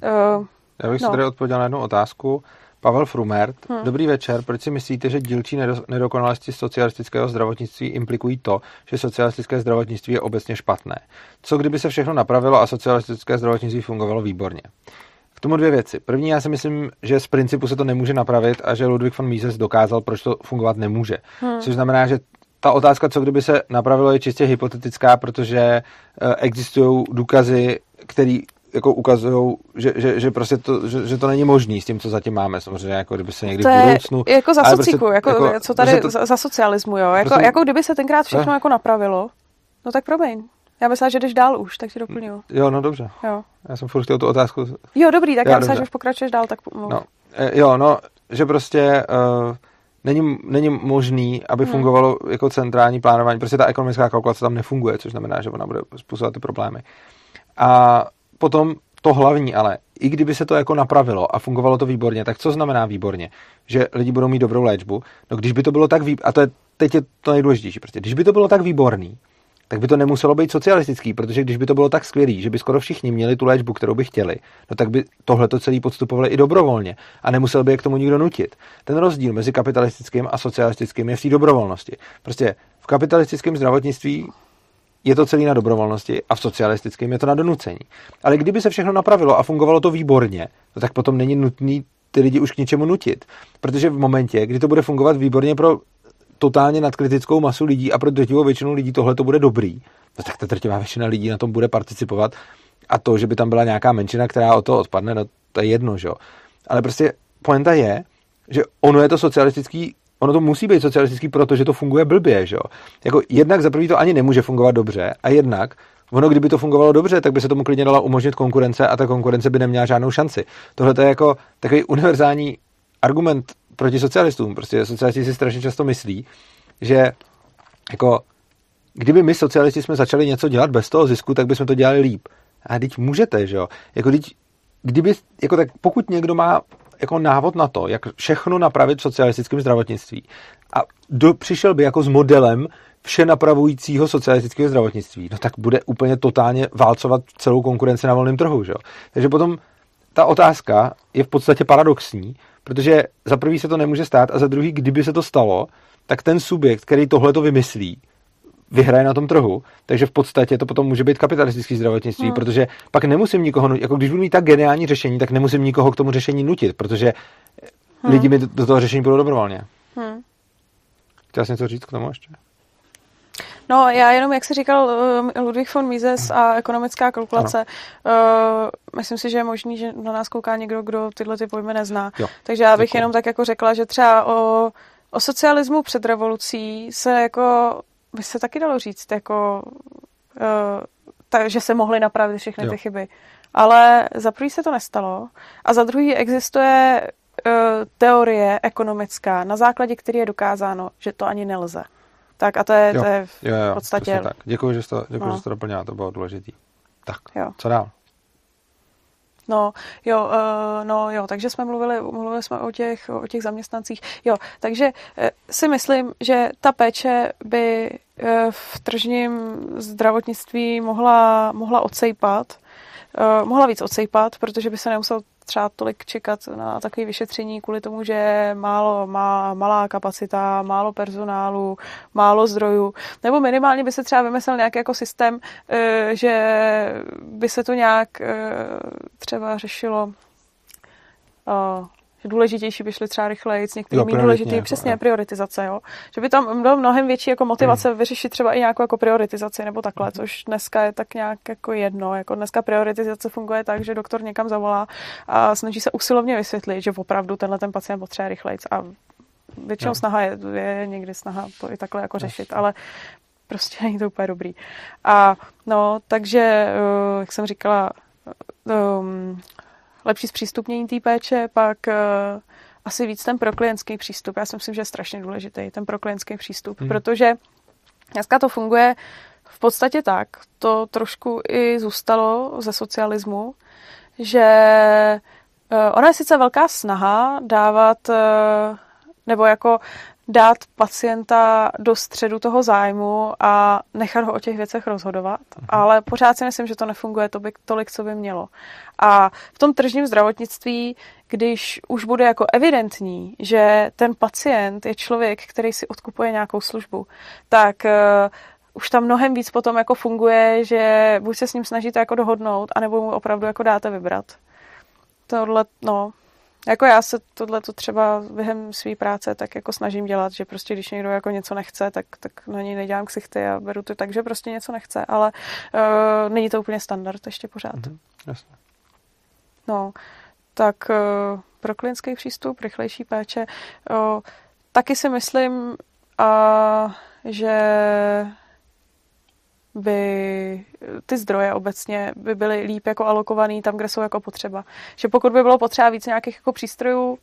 Uh, Já bych no. si tady odpověděl na jednu otázku. Pavel Frumert. Hmm. Dobrý večer. Proč si myslíte, že dílčí nedokonalosti socialistického zdravotnictví implikují to, že socialistické zdravotnictví je obecně špatné? Co kdyby se všechno napravilo a socialistické zdravotnictví fungovalo výborně? K tomu dvě věci. První, já si myslím, že z principu se to nemůže napravit a že Ludwig von Mises dokázal, proč to fungovat nemůže. Hmm. Což znamená, že ta otázka, co kdyby se napravilo, je čistě hypotetická, protože eh, existují důkazy, které jako ukazují, že, že, že, prostě to, že, že, to není možný s tím, co zatím máme. Samozřejmě, jako kdyby se někdy to v budoucnu... Je jako za sociku, prostě, jako, jako, co tady prostě to, za, socialismu, jo. Jako, prostě, jako kdyby se tenkrát všechno jako napravilo, no tak promiň. Já myslím, že jdeš dál už, tak ti doplňuji. Jo, no dobře. Jo. Já jsem furt chtěl tu otázku. Jo, dobrý, tak já, já myslím, že už pokračuješ dál, tak No, eh, jo, no, že prostě... Uh, není, není možný, aby hmm. fungovalo jako centrální plánování. Prostě ta ekonomická kalkulace tam nefunguje, což znamená, že ona bude způsobovat ty problémy. A potom to hlavní, ale i kdyby se to jako napravilo a fungovalo to výborně, tak co znamená výborně? Že lidi budou mít dobrou léčbu. No když by to bylo tak výborné, a to je teď je to nejdůležitější, prostě, když by to bylo tak výborný, tak by to nemuselo být socialistický, protože když by to bylo tak skvělý, že by skoro všichni měli tu léčbu, kterou by chtěli, no tak by tohle to celý podstupovali i dobrovolně a nemusel by je k tomu nikdo nutit. Ten rozdíl mezi kapitalistickým a socialistickým je v té dobrovolnosti. Prostě v kapitalistickém zdravotnictví je to celý na dobrovolnosti a v socialistickém je to na donucení. Ale kdyby se všechno napravilo a fungovalo to výborně, no tak potom není nutný ty lidi už k něčemu nutit. Protože v momentě, kdy to bude fungovat výborně pro totálně nadkritickou masu lidí a pro drtivou většinu lidí tohle to bude dobrý, no tak ta drtivá většina lidí na tom bude participovat a to, že by tam byla nějaká menšina, která o to odpadne, no to je jedno, že jo. Ale prostě poenta je, že ono je to socialistický, ono to musí být socialistický, protože to funguje blbě, že jo. Jako jednak za prvý to ani nemůže fungovat dobře a jednak Ono, kdyby to fungovalo dobře, tak by se tomu klidně dala umožnit konkurence a ta konkurence by neměla žádnou šanci. Tohle je jako takový univerzální argument proti socialistům. Prostě socialisti si strašně často myslí, že jako kdyby my socialisti jsme začali něco dělat bez toho zisku, tak bychom to dělali líp. A teď můžete, že jo? Jako teď, kdyby, jako tak pokud někdo má jako návod na to, jak všechno napravit v socialistickém zdravotnictví a do, přišel by jako s modelem vše napravujícího socialistického zdravotnictví, no tak bude úplně totálně válcovat celou konkurenci na volném trhu, že jo? Takže potom ta otázka je v podstatě paradoxní, Protože za prvý se to nemůže stát a za druhý, kdyby se to stalo, tak ten subjekt, který tohle to vymyslí, vyhraje na tom trhu, takže v podstatě to potom může být kapitalistický zdravotnictví, hmm. protože pak nemusím nikoho nutit, jako když budu mít tak geniální řešení, tak nemusím nikoho k tomu řešení nutit, protože hmm. lidi mi do toho řešení budou dobrovolně. Hmm. Chtěl jsi něco říct k tomu ještě? No, já jenom, jak jsi říkal, uh, Ludwig von Mises a ekonomická kalkulace, uh, myslím si, že je možný, že na nás kouká někdo, kdo tyhle ty pojmy nezná. Jo, Takže já bych děkuji. jenom tak jako řekla, že třeba o, o socialismu před revolucí se jako, by se taky dalo říct, jako, uh, ta, že se mohly napravit všechny jo. ty chyby. Ale za prvý se to nestalo a za druhý existuje uh, teorie ekonomická, na základě které je dokázáno, že to ani nelze. Tak a to je, jo, to je v jo, jo, podstatě... Tak. Děkuji, že jsi to, děkuji, no. že jsi to doplňala, to bylo důležitý. Tak, jo. co dál? No, jo, uh, no, jo, takže jsme mluvili, mluvili jsme o těch, o těch zaměstnancích. Jo, takže uh, si myslím, že ta péče by uh, v tržním zdravotnictví mohla, mohla odsejpat, uh, mohla víc odsejpat, protože by se nemusel třeba tolik čekat na takové vyšetření kvůli tomu, že málo, má malá kapacita, málo personálu, málo zdrojů. Nebo minimálně by se třeba vymyslel nějaký jako systém, eh, že by se to nějak eh, třeba řešilo eh, že důležitější by šly třeba rychleji, některý méně důležitý, jako, přesně, jo. prioritizace, jo. Že by tam bylo mnohem větší jako motivace hmm. vyřešit třeba i nějakou jako prioritizaci nebo takhle, hmm. což dneska je tak nějak jako jedno. Jako dneska prioritizace funguje tak, že doktor někam zavolá a snaží se usilovně vysvětlit, že opravdu tenhle ten pacient potřebuje rychleji a většinou jo. snaha je, je někdy snaha to i takhle jako řešit, ale prostě není to úplně dobrý. A no, takže, eh, jak jsem říkala, um, lepší zpřístupnění té péče, pak uh, asi víc ten proklientský přístup. Já si myslím, že je strašně důležitý ten proklientský přístup, hmm. protože dneska to funguje v podstatě tak, to trošku i zůstalo ze socialismu, že uh, ona je sice velká snaha dávat uh, nebo jako dát pacienta do středu toho zájmu a nechat ho o těch věcech rozhodovat, uh-huh. ale pořád si myslím, že to nefunguje to by, tolik, co by mělo. A v tom tržním zdravotnictví, když už bude jako evidentní, že ten pacient je člověk, který si odkupuje nějakou službu, tak uh, už tam mnohem víc potom jako funguje, že buď se s ním snažíte jako dohodnout, anebo mu opravdu jako dáte vybrat. Tohle, no, jako já se tohle to třeba během své práce tak jako snažím dělat, že prostě když někdo jako něco nechce, tak, tak na něj nedělám ksichty a beru to tak, že prostě něco nechce, ale uh, není to úplně standard ještě pořád. Mm-hmm, jasně. No, tak uh, pro klientský přístup, rychlejší péče, uh, taky si myslím, uh, že by ty zdroje obecně by byly líp jako alokovaný tam, kde jsou jako potřeba. Že pokud by bylo potřeba víc nějakých jako přístrojů,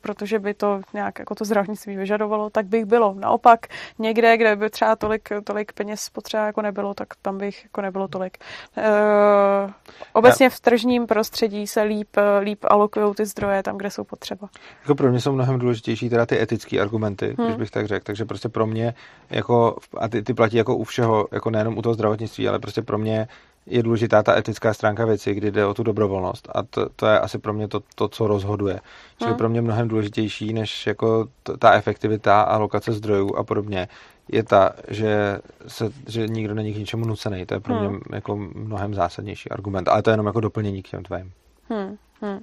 protože by to nějak jako to zdravotnictví vyžadovalo, tak bych bylo. Naopak někde, kde by třeba tolik, tolik peněz potřeba jako nebylo, tak tam bych jako nebylo tolik. Uh, obecně v tržním prostředí se líp, líp alokují ty zdroje tam, kde jsou potřeba. Jako pro mě jsou mnohem důležitější teda ty etické argumenty, hmm. když bych tak řekl. Takže prostě pro mě jako, a ty, ty platí jako u všeho, jako nejenom u toho zdravotnictví, ale prostě pro mě je důležitá ta etická stránka věci, kdy jde o tu dobrovolnost. A to, to je asi pro mě to, to co rozhoduje. Čili hmm. pro mě mnohem důležitější, než jako t- ta efektivita a lokace zdrojů a podobně, je ta, že, se, že nikdo není k ničemu nucený. To je pro hmm. mě jako mnohem zásadnější argument. Ale to je jenom jako doplnění k těm tvým. Hmm. Hmm.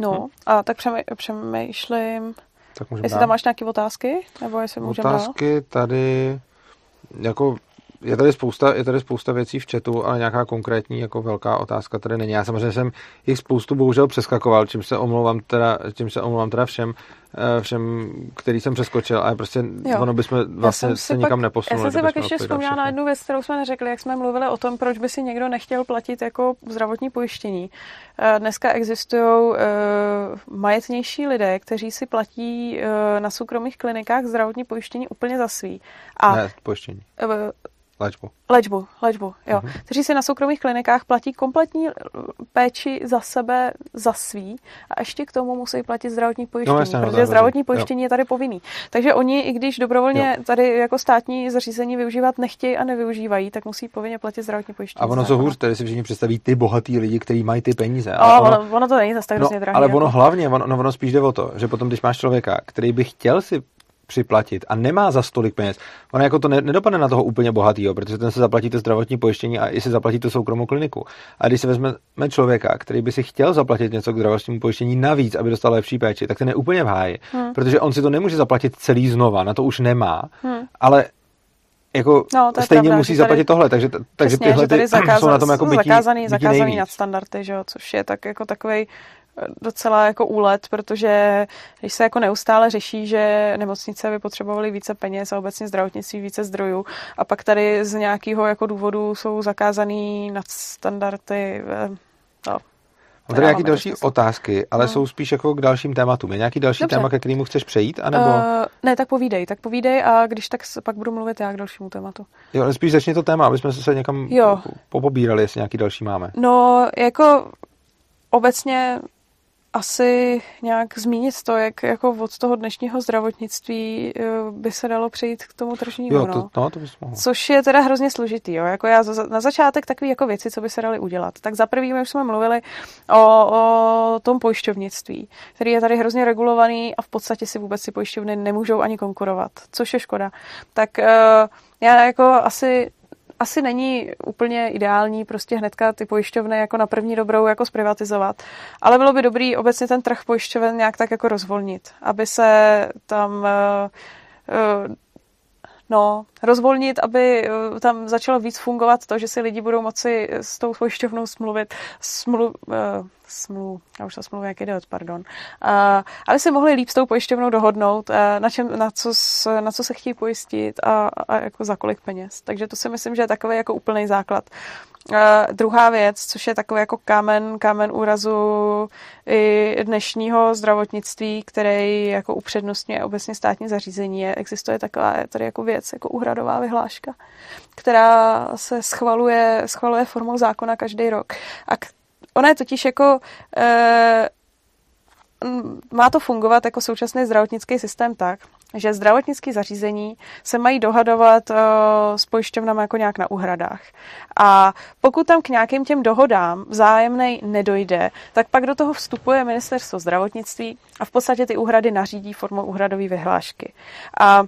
No, hmm. a tak přemýšlím, tak jestli dát. tam máš nějaké otázky? Nebo jestli můžeme Otázky dál? tady, jako je tady, spousta, je tady spousta věcí v chatu, ale nějaká konkrétní jako velká otázka tady není. Já samozřejmě jsem jich spoustu bohužel přeskakoval, čím se omlouvám teda, čím se omlouvám teda všem, eh, všem, který jsem přeskočil, ale prostě jo. ono bychom vlastně se nikam neposunuli. Já jsem si pak ještě vzpomněla na jednu věc, kterou jsme neřekli, jak jsme mluvili o tom, proč by si někdo nechtěl platit jako zdravotní pojištění. Eh, dneska existují uh, majetnější lidé, kteří si platí uh, na soukromých klinikách zdravotní pojištění úplně za svý. A, ne, pojištění. Uh, Léčbu. Léčbu, léčbu, jo. Uh-huh. Kteří si na soukromých klinikách platí kompletní péči za sebe, za svý a ještě k tomu musí platit zdravotní pojištění, no, jasně, protože no, zdravotní pojištění jo. je tady povinný. Takže oni, i když dobrovolně jo. tady jako státní zařízení využívat nechtějí a nevyužívají, tak musí povinně platit zdravotní pojištění. A ono co hůř, tady si všichni představí ty bohatý lidi, kteří mají ty peníze. Ale ono, ono, ono, to není zase tak no, drahé. Ale ono jako. hlavně, ono, ono spíš jde o to, že potom, když máš člověka, který by chtěl si připlatit a nemá za stolik peněz, ono jako to nedopadne na toho úplně bohatýho, protože ten se zaplatí to zdravotní pojištění a i si zaplatí tu soukromou kliniku. A když si vezmeme člověka, který by si chtěl zaplatit něco k zdravotnímu pojištění navíc, aby dostal lepší péči, tak ten je úplně v háji, hmm. protože on si to nemůže zaplatit celý znova, na to už nemá, hmm. ale jako no, stejně pravda, musí zaplatit tady, tohle, takže, takže přesně, tyhle ty zakázal, jsou na tom jako bytí, zakázaný, zakázaný nadstandardy, že jo, což je tak jako takový docela jako úlet, protože když se jako neustále řeší, že nemocnice by potřebovaly více peněz a obecně zdravotnictví více zdrojů a pak tady z nějakého jako důvodu jsou zakázaný nadstandardy, eh, no, A tady nějaké další smysl. otázky, ale no. jsou spíš jako k dalším tématům. Je nějaký další Dobře. téma, ke kterému chceš přejít? Anebo... Uh, ne, tak povídej, tak povídej a když tak pak budu mluvit já k dalšímu tématu. Jo, ale spíš začni to téma, aby jsme se někam jo. popobírali, jestli nějaký další máme. No, jako obecně asi nějak zmínit to, jak jako od toho dnešního zdravotnictví eh, by se dalo přejít k tomu tržnímu. Jo, to, no. no, to bys mohla. Což je teda hrozně složitý. Jo? Jako já na začátek takové jako věci, co by se daly udělat. Tak za prvý my už jsme mluvili o, o tom pojišťovnictví, který je tady hrozně regulovaný a v podstatě si vůbec si pojišťovny nemůžou ani konkurovat, což je škoda. Tak uh, já jako asi asi není úplně ideální prostě hnedka ty pojišťovny jako na první dobrou jako zprivatizovat, ale bylo by dobrý obecně ten trh pojišťoven nějak tak jako rozvolnit, aby se tam uh, uh, No, rozvolnit, aby uh, tam začalo víc fungovat to, že si lidi budou moci s tou pojišťovnou smluvit, smlu, uh, smlu, já už to smluvím jak idiot, pardon, uh, aby si mohli líp s tou pojišťovnou dohodnout, uh, na, čem, na, co, na co se chtějí pojistit a, a jako za kolik peněz. Takže to si myslím, že je takový jako úplný základ. Uh, druhá věc, což je takový jako kámen, kámen úrazu i dnešního zdravotnictví, který jako upřednostňuje obecně státní zařízení, je, existuje taková tady jako věc, jako úhradová vyhláška, která se schvaluje, schvaluje formou zákona každý rok. A Ona je totiž jako e, má to fungovat jako současný zdravotnický systém tak, že zdravotnické zařízení se mají dohadovat uh, s pojišťovnami jako nějak na úhradách. A pokud tam k nějakým těm dohodám vzájemnej nedojde, tak pak do toho vstupuje ministerstvo zdravotnictví a v podstatě ty úhrady nařídí formou úhradové vyhlášky. A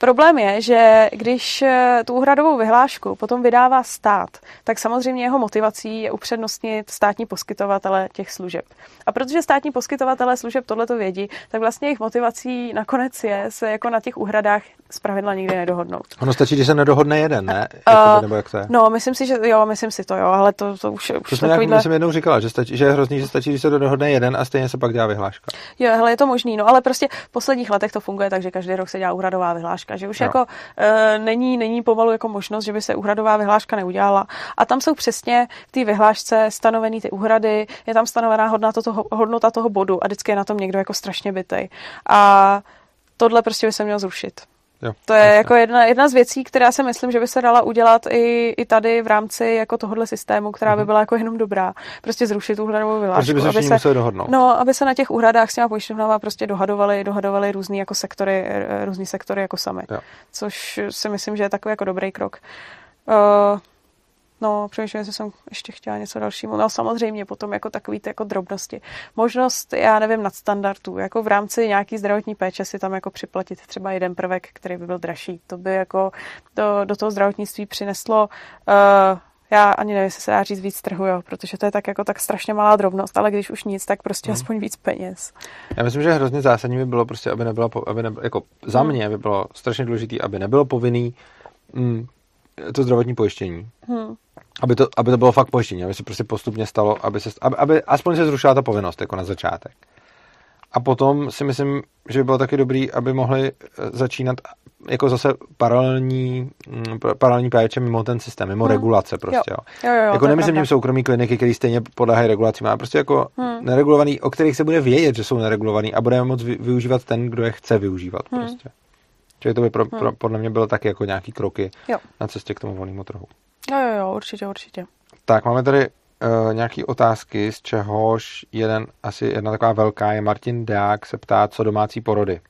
Problém je, že když eh, tu úhradovou vyhlášku potom vydává stát, tak samozřejmě jeho motivací je upřednostnit státní poskytovatele těch služeb. A protože státní poskytovatele služeb tohleto vědí, tak vlastně jejich motivací nakonec je se jako na těch úhradách zpravidla nikdy nedohodnout. Ono stačí, když se nedohodne jeden, ne? Uh, Jakoby, nebo jak to je? No, myslím si, že jo, myslím si to, jo, ale to, to už, už to jsme takovýhle... nějak, jsem jednou říkala, že, stačí, že je hrozný, že stačí, když se dohodne jeden a stejně se pak dělá vyhláška. Jo, hele, je to možný, no, ale prostě v posledních letech to funguje tak, že každý rok se dělá úhradová vyhláška, že už jo. jako e, není, není pomalu jako možnost, že by se úhradová vyhláška neudělala. A tam jsou přesně v té vyhlášce stanovený ty úhrady, je tam stanovená hodnota toho, hodnota toho bodu a vždycky je na tom někdo jako strašně bytej. A tohle prostě by se mělo zrušit. Jo, to je jasně. jako jedna, jedna z věcí, která si myslím, že by se dala udělat i, i tady v rámci jako tohohle systému, která by mhm. byla jako jenom dobrá. Prostě zrušit tu úhradovou vyhlášku. Protože by se, aby se dohodnout. No, aby se na těch úhradách s těma pojišťovnama prostě dohadovali, dohadovali různý jako sektory, různý sektory jako sami. Jo. Což si myslím, že je takový jako dobrý krok. Uh, No, přemýšlím, jestli jsem ještě chtěla něco dalšímu. No samozřejmě potom jako takový ty jako drobnosti. Možnost, já nevím, nadstandardů, jako v rámci nějaký zdravotní péče si tam jako připlatit třeba jeden prvek, který by byl dražší. To by jako do, do toho zdravotnictví přineslo uh, já ani nevím, jestli se dá říct víc trhu, jo, protože to je tak jako tak strašně malá drobnost, ale když už nic, tak prostě hmm. aspoň víc peněz. Já myslím, že hrozně zásadní by bylo prostě, aby nebylo, aby nebylo, jako za hmm. mě by bylo strašně důležité, aby nebylo povinný mm, to zdravotní pojištění. Hmm. Aby to, aby to bylo fakt pojištění, aby se prostě postupně stalo, aby, se, aby, aby aspoň se zrušila ta povinnost, jako na začátek. A potom si myslím, že by bylo taky dobrý, aby mohli eh, začínat jako zase paralelní, mm, paralelní péče mimo ten systém, mimo hmm. regulace prostě. Jo. Jo, jo, jo, jako nemyslím tím soukromí kliniky, které stejně podléhají regulaci, ale prostě jako hmm. neregulovaný, o kterých se bude vědět, že jsou neregulovaný a bude moc využívat ten, kdo je chce využívat hmm. prostě. Čili to by pro, pro, hmm. podle mě bylo taky jako nějaký kroky jo. na cestě k tomu volnému trhu. Jo, jo, jo, určitě, určitě. Tak, máme tady uh, nějaké otázky, z čehož jeden, asi jedna taková velká je Martin Deák se ptá, co domácí porody.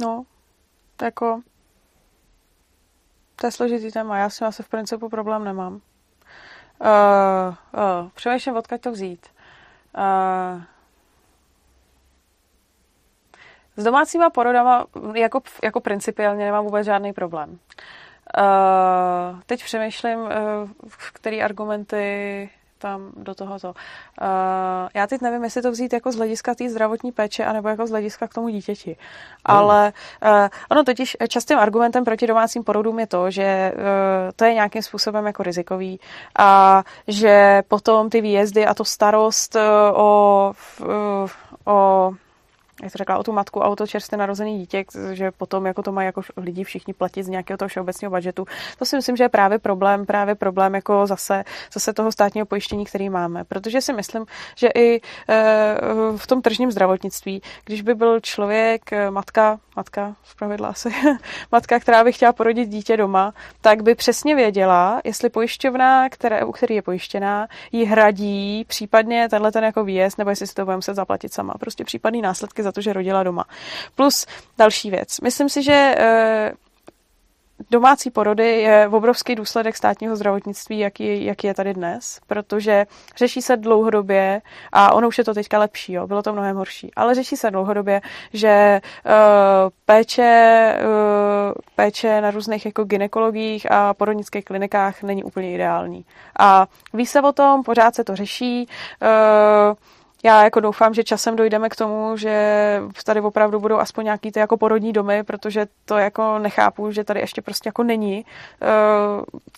No, to jako, to je složitý téma, já s tím asi v principu problém nemám. Uh, uh, přemýšlím, odkud to vzít. Uh, s domácíma porodama jako, jako principiálně nemám vůbec žádný problém. Uh, teď přemýšlím, uh, který argumenty tam do tohoto. Uh, já teď nevím, jestli to vzít jako z hlediska té zdravotní péče, anebo jako z hlediska k tomu dítěti. Hmm. Ale uh, ono totiž častým argumentem proti domácím porodům je to, že uh, to je nějakým způsobem jako rizikový a že potom ty výjezdy a to starost uh, o, uh, o jak to řekla, o tu matku a o to čerstvě narozený dítě, že potom jako to mají jako lidi všichni platit z nějakého toho všeobecného budžetu. To si myslím, že je právě problém, právě problém jako zase, zase toho státního pojištění, který máme. Protože si myslím, že i eh, v tom tržním zdravotnictví, když by byl člověk, eh, matka, matka, zpravidla asi, matka, která by chtěla porodit dítě doma, tak by přesně věděla, jestli pojišťovna, které, u který je pojištěná, ji hradí případně tenhle ten jako výjezd, nebo jestli si to budeme se zaplatit sama. Prostě případný následky za to, že rodila doma. Plus další věc. Myslím si, že eh, domácí porody je obrovský důsledek státního zdravotnictví, jaký, jaký je tady dnes, protože řeší se dlouhodobě, a ono už je to teďka lepší, jo, bylo to mnohem horší, ale řeší se dlouhodobě, že uh, péče, uh, péče na různých jako ginekologiích a porodnických klinikách není úplně ideální. A ví se o tom, pořád se to řeší, uh, já jako doufám, že časem dojdeme k tomu, že tady opravdu budou aspoň nějaký ty jako porodní domy, protože to jako nechápu, že tady ještě prostě jako není, eh,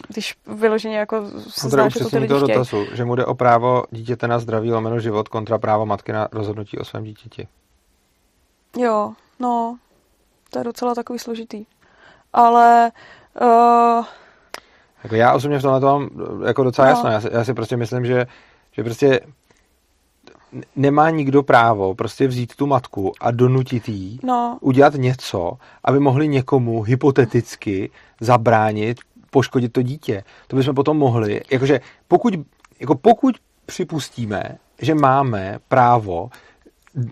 když vyloženě jako se zdá, že to ty lidi toho dotazu, že mu jde o právo dítěte na zdraví lomeno život kontra právo matky na rozhodnutí o svém dítěti. Jo, no, to je docela takový složitý. Ale uh... jako já osobně v tomhle to mám jako docela no. jasno. Já si, já si prostě myslím, že, že prostě nemá nikdo právo prostě vzít tu matku a donutit jí no. udělat něco, aby mohli někomu hypoteticky zabránit poškodit to dítě. To bychom potom mohli, jakože pokud, jako pokud připustíme, že máme právo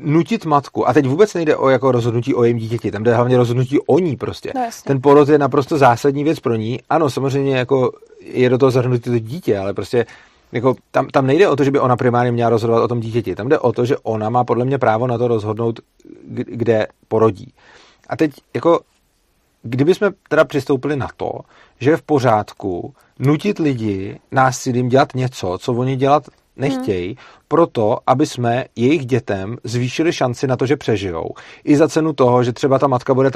nutit matku, a teď vůbec nejde o jako rozhodnutí o jejím dítěti, tam jde hlavně rozhodnutí o ní prostě. No, Ten porod je naprosto zásadní věc pro ní. Ano, samozřejmě jako je do toho zahrnutí to dítě, ale prostě jako tam, tam nejde o to, že by ona primárně měla rozhodovat o tom dítěti. Tam jde o to, že ona má podle mě právo na to rozhodnout, kde porodí. A teď jako, kdyby jsme teda přistoupili na to, že je v pořádku nutit lidi násilím dělat něco, co oni dělat nechtějí, hmm. proto, aby jsme jejich dětem zvýšili šanci na to, že přežijou. I za cenu toho, že třeba ta matka bude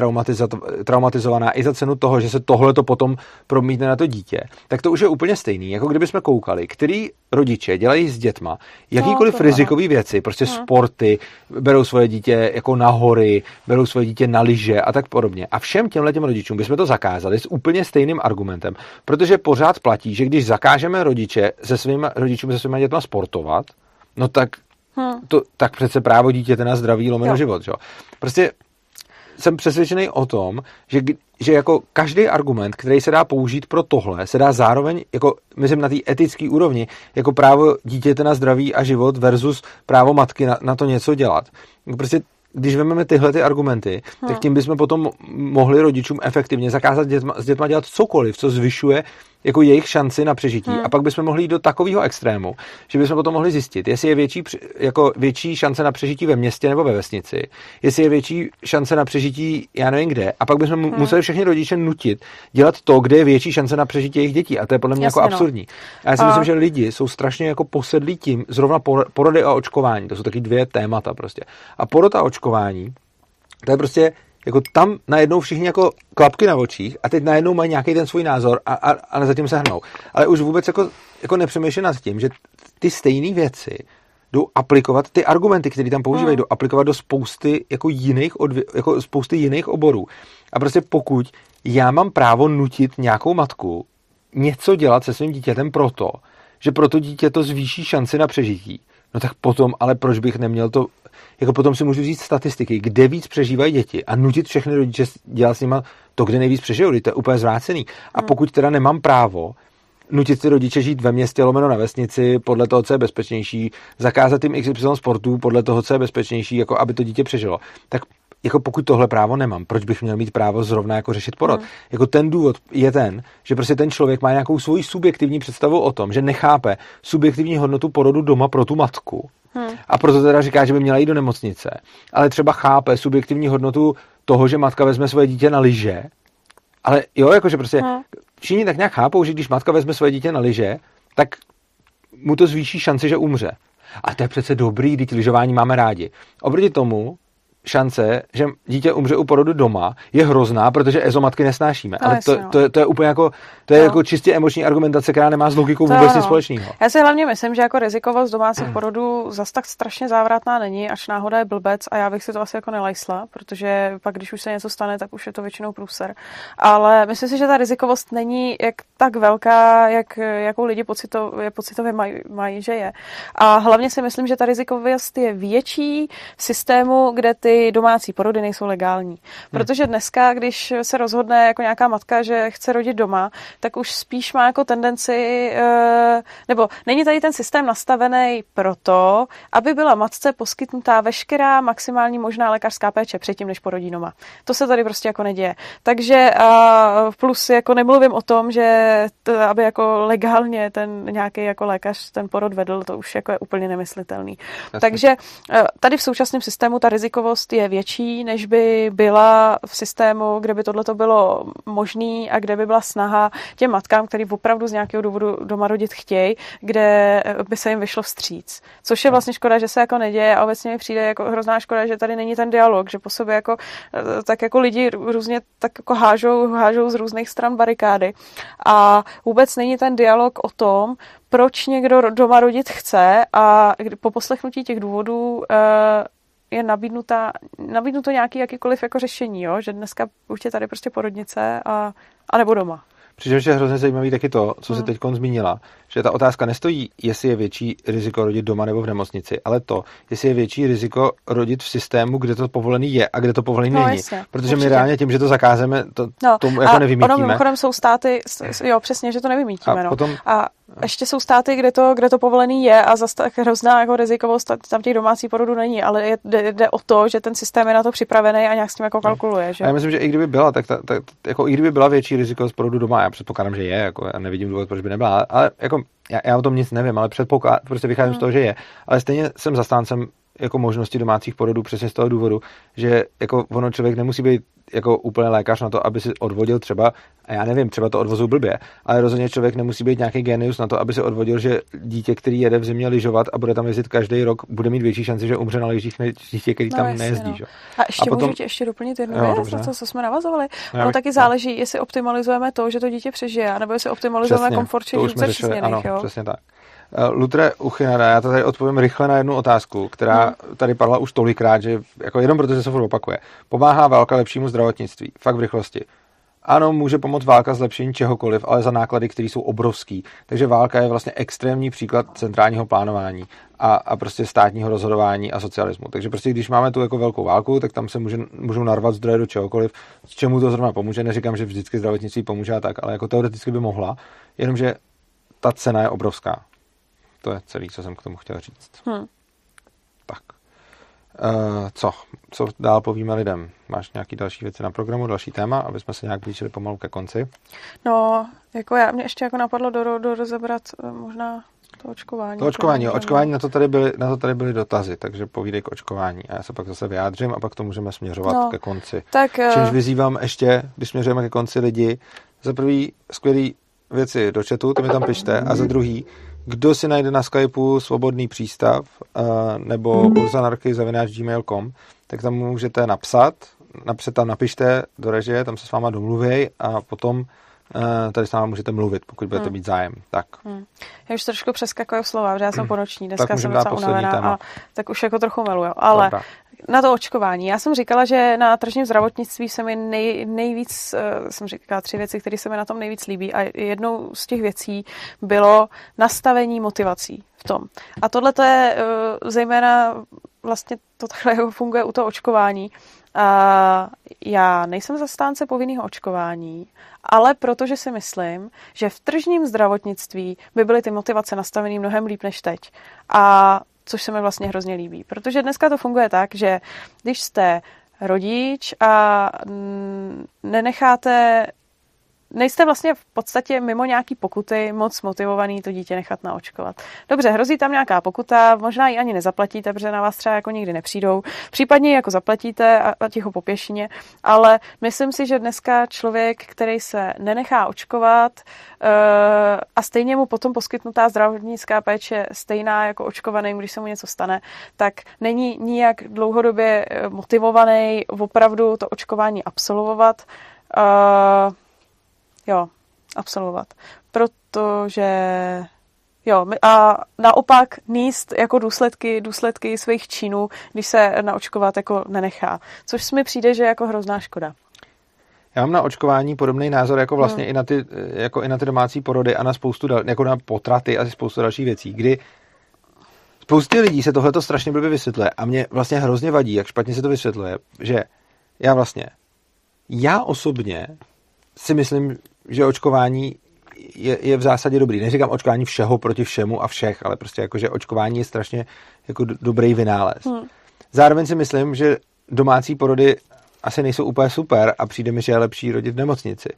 traumatizovaná, i za cenu toho, že se tohle to potom promítne na to dítě, tak to už je úplně stejný, jako kdyby jsme koukali, který rodiče dělají s dětma jakýkoliv no, rizikový věci, prostě hmm. sporty, berou svoje dítě jako na hory, berou svoje dítě na lyže a tak podobně. A všem těmhle těm rodičům bychom to zakázali s úplně stejným argumentem, protože pořád platí, že když zakážeme rodiče se svými rodičům se svými dětma sportovat, no tak, hmm. to, tak přece právo dítěte na zdraví lomeno jo. život. Že? Prostě jsem přesvědčený o tom, že, že jako každý argument, který se dá použít pro tohle, se dá zároveň, jako myslím na té etické úrovni, jako právo dítěte na zdraví a život versus právo matky na, na to něco dělat. Prostě když vezmeme tyhle ty argumenty, hmm. tak tím bychom potom mohli rodičům efektivně zakázat dětma, s dětma dělat cokoliv, co zvyšuje jako jejich šanci na přežití. Hmm. A pak bychom mohli jít do takového extrému, že bychom potom mohli zjistit, jestli je větší, jako větší šance na přežití ve městě nebo ve vesnici, jestli je větší šance na přežití, já nevím kde. A pak bychom hmm. museli všechny rodiče nutit dělat to, kde je větší šance na přežití jejich dětí. A to je podle mě jako Jasně, jako no. absurdní. A já si a... myslím, že lidi jsou strašně jako posedlí tím, zrovna porody a očkování. To jsou taky dvě témata prostě. A porod a očkování, to je prostě jako tam najednou všichni jako klapky na očích a teď najednou mají nějaký ten svůj názor a, a, a zatím se hnou. Ale už vůbec jako, jako nepřemýšlí nad tím, že ty stejné věci jdou aplikovat, ty argumenty, které tam používají, hmm. jdou aplikovat do spousty jako jiných, odvě, jako spousty jiných oborů. A prostě pokud já mám právo nutit nějakou matku něco dělat se svým dítětem proto, že pro to dítě to zvýší šanci na přežití, no tak potom, ale proč bych neměl to jako potom si můžu říct statistiky, kde víc přežívají děti a nutit všechny rodiče dělat s nimi to, kde nejvíc přežijou, to je úplně zvrácený. A hmm. pokud teda nemám právo nutit ty rodiče žít ve městě lomeno na vesnici podle toho, co je bezpečnější, zakázat jim XY sportů podle toho, co je bezpečnější, jako aby to dítě přežilo, tak jako pokud tohle právo nemám, proč bych měl mít právo zrovna jako řešit porod? Hmm. Jako ten důvod je ten, že prostě ten člověk má nějakou svoji subjektivní představu o tom, že nechápe subjektivní hodnotu porodu doma pro tu matku Hmm. A proto teda říká, že by měla jít do nemocnice. Ale třeba chápe subjektivní hodnotu toho, že matka vezme svoje dítě na lyže. Ale jo, jakože prostě hmm. všichni tak nějak chápou, že když matka vezme svoje dítě na lyže, tak mu to zvýší šanci, že umře. A to je přece dobrý, když lyžování máme rádi. Oproti tomu, šance, že dítě umře u porodu doma, je hrozná, protože ezomatky nesnášíme. No, Ale to, no. to, to, je úplně jako, to je no. jako čistě emoční argumentace, která nemá s logikou to vůbec nic společného. Já si hlavně myslím, že jako rizikovost domácích porodů zas tak strašně závratná není, až náhoda je blbec a já bych si to asi jako nelajsla, protože pak, když už se něco stane, tak už je to většinou průser. Ale myslím si, že ta rizikovost není jak tak velká, jak, jakou lidi pocitově, pocitově mají, mají, že je. A hlavně si myslím, že ta rizikovost je větší v systému, kde ty domácí porody nejsou legální. Hmm. Protože dneska, když se rozhodne jako nějaká matka, že chce rodit doma, tak už spíš má jako tendenci, eh, nebo není tady ten systém nastavený proto, aby byla matce poskytnutá veškerá maximální možná lékařská péče předtím, než porodí doma. To se tady prostě jako neděje. Takže plus jako nemluvím o tom, že to, aby jako legálně ten nějaký jako lékař ten porod vedl, to už jako je úplně nemyslitelný. Jasně. Takže eh, tady v současném systému ta rizikovost je větší, než by byla v systému, kde by tohle bylo možné a kde by byla snaha těm matkám, který opravdu z nějakého důvodu doma rodit chtějí, kde by se jim vyšlo vstříc. Což je vlastně škoda, že se jako neděje a obecně mi přijde jako hrozná škoda, že tady není ten dialog, že po sobě jako, tak jako lidi různě tak jako hážou, hážou z různých stran barikády a vůbec není ten dialog o tom, proč někdo doma rodit chce a po poslechnutí těch důvodů eh, je nabídnuta, nabídnuto nějaký jakýkoliv jako řešení, jo? že dneska už je tady prostě porodnice a, a nebo doma. Přičemž je hrozně zajímavý taky to, co hmm. se teď zmínila, že ta otázka nestojí, jestli je větší riziko rodit doma nebo v nemocnici, ale to, jestli je větší riziko rodit v systému, kde to povolený je a kde to povolený no, není. Jasně, Protože určitě. my reálně tím, že to zakázeme, to no, tomu jako nevymítíme. Ono mimochodem jsou státy, jo, přesně, že to nevymítíme. A, no. potom, a ještě jsou státy, kde to, kde to povolený je a zase tak hrozná jako rizikovost tam těch domácí porodů není, ale je, jde, jde, o to, že ten systém je na to připravený a nějak s tím jako kalkuluje. Že? A já myslím, že i kdyby byla, tak, ta, tak jako i kdyby byla větší rizikovost porodu doma, já předpokládám, že je, jako já nevidím důvod, proč by nebyla, ale jako já, já o tom nic nevím, ale předpokládám, prostě vycházím hmm. z toho, že je. Ale stejně jsem zastáncem jako možnosti domácích porodů přesně z toho důvodu, že jako ono člověk nemusí být jako úplně lékař na to, aby si odvodil třeba, a já nevím, třeba to odvozu blbě, ale rozhodně člověk nemusí být nějaký genius na to, aby si odvodil, že dítě, který jede v zimě lyžovat a bude tam jezdit každý rok, bude mít větší šanci, že umře na lyžích než dítě, který no, tam jasně, nejezdí. No. Že? A ještě a potom... můžu tě ještě doplnit jednu jo, věc, na to, co jsme navazovali. No, ono taky záleží, jestli optimalizujeme to, že to dítě přežije, nebo jestli optimalizujeme přesně, komfort těch ano, jo? přesně tak. Eh, Lutre Uchinada, já to tady odpovím rychle na jednu otázku, která hmm. tady padla už tolikrát, že jako jenom protože se furt opakuje. Pomáhá válka lepšímu zdravotnictví? Fakt v rychlosti. Ano, může pomoct válka zlepšení čehokoliv, ale za náklady, které jsou obrovský. Takže válka je vlastně extrémní příklad centrálního plánování a, a prostě státního rozhodování a socialismu. Takže prostě když máme tu jako velkou válku, tak tam se může, můžou narvat zdroje do čehokoliv, s čemu to zrovna pomůže. Neříkám, že vždycky zdravotnictví pomůže a tak, ale jako teoreticky by mohla, jenomže ta cena je obrovská. To je celý, co jsem k tomu chtěl říct. Hmm. Tak. Uh, co? Co dál povíme lidem? Máš nějaký další věci na programu, další téma, aby jsme se nějak blížili pomalu ke konci? No, jako já, mě ještě jako napadlo do, do rozebrat uh, možná to očkování. To očkování, jo, očkování, na to, tady byly, na to tady byly dotazy, takže povídej k očkování a já se pak zase vyjádřím a pak to můžeme směřovat no, ke konci. Tak, uh... Čímž vyzývám ještě, když směřujeme ke konci lidi, za prvý skvělý věci do chatu, to mi tam pište, a za druhý, kdo si najde na Skypeu svobodný přístav uh, nebo urzanarchy.gmail.com, tak tam můžete napsat, napřed tam napište do režie, tam se s váma domluvěj a potom uh, tady s váma můžete mluvit, pokud budete hmm. mít zájem. Tak. Hmm. Já už trošku přeskakuju slova, protože já jsem ponoční, dneska jsem docela unavená a tak už jako trochu miluju. Ale Dobra na to očkování. Já jsem říkala, že na tržním zdravotnictví se mi nej, nejvíc, uh, jsem říkala tři věci, které se mi na tom nejvíc líbí a jednou z těch věcí bylo nastavení motivací v tom. A tohle to je uh, zejména vlastně to takhle jako funguje u toho očkování. Uh, já nejsem zastánce povinného očkování, ale protože si myslím, že v tržním zdravotnictví by byly ty motivace nastavené mnohem líp než teď. A což se mi vlastně hrozně líbí. Protože dneska to funguje tak, že když jste rodič a nenecháte nejste vlastně v podstatě mimo nějaký pokuty moc motivovaný to dítě nechat naočkovat. Dobře, hrozí tam nějaká pokuta, možná ji ani nezaplatíte, protože na vás třeba jako nikdy nepřijdou. Případně jako zaplatíte a, a ticho po pěšině, ale myslím si, že dneska člověk, který se nenechá očkovat uh, a stejně mu potom poskytnutá zdravotnická péče stejná jako očkovaný, když se mu něco stane, tak není nijak dlouhodobě eh, motivovaný opravdu to očkování absolvovat. Uh, jo, absolvovat. Protože Jo, a naopak níst jako důsledky, důsledky svých činů, když se naočkovat jako nenechá. Což mi přijde, že je jako hrozná škoda. Já mám na očkování podobný názor jako vlastně hmm. i, na ty, jako i na ty domácí porody a na spoustu dal, jako na potraty a spoustu dalších věcí, kdy spoustě lidí se tohle strašně blbě vysvětluje a mě vlastně hrozně vadí, jak špatně se to vysvětluje, že já vlastně, já osobně si myslím, že očkování je, je v zásadě dobrý. Neříkám očkování všeho proti všemu a všech, ale prostě jako, že očkování je strašně jako dobrý vynález. Hmm. Zároveň si myslím, že domácí porody asi nejsou úplně super a přijde mi, že je lepší rodit v nemocnici.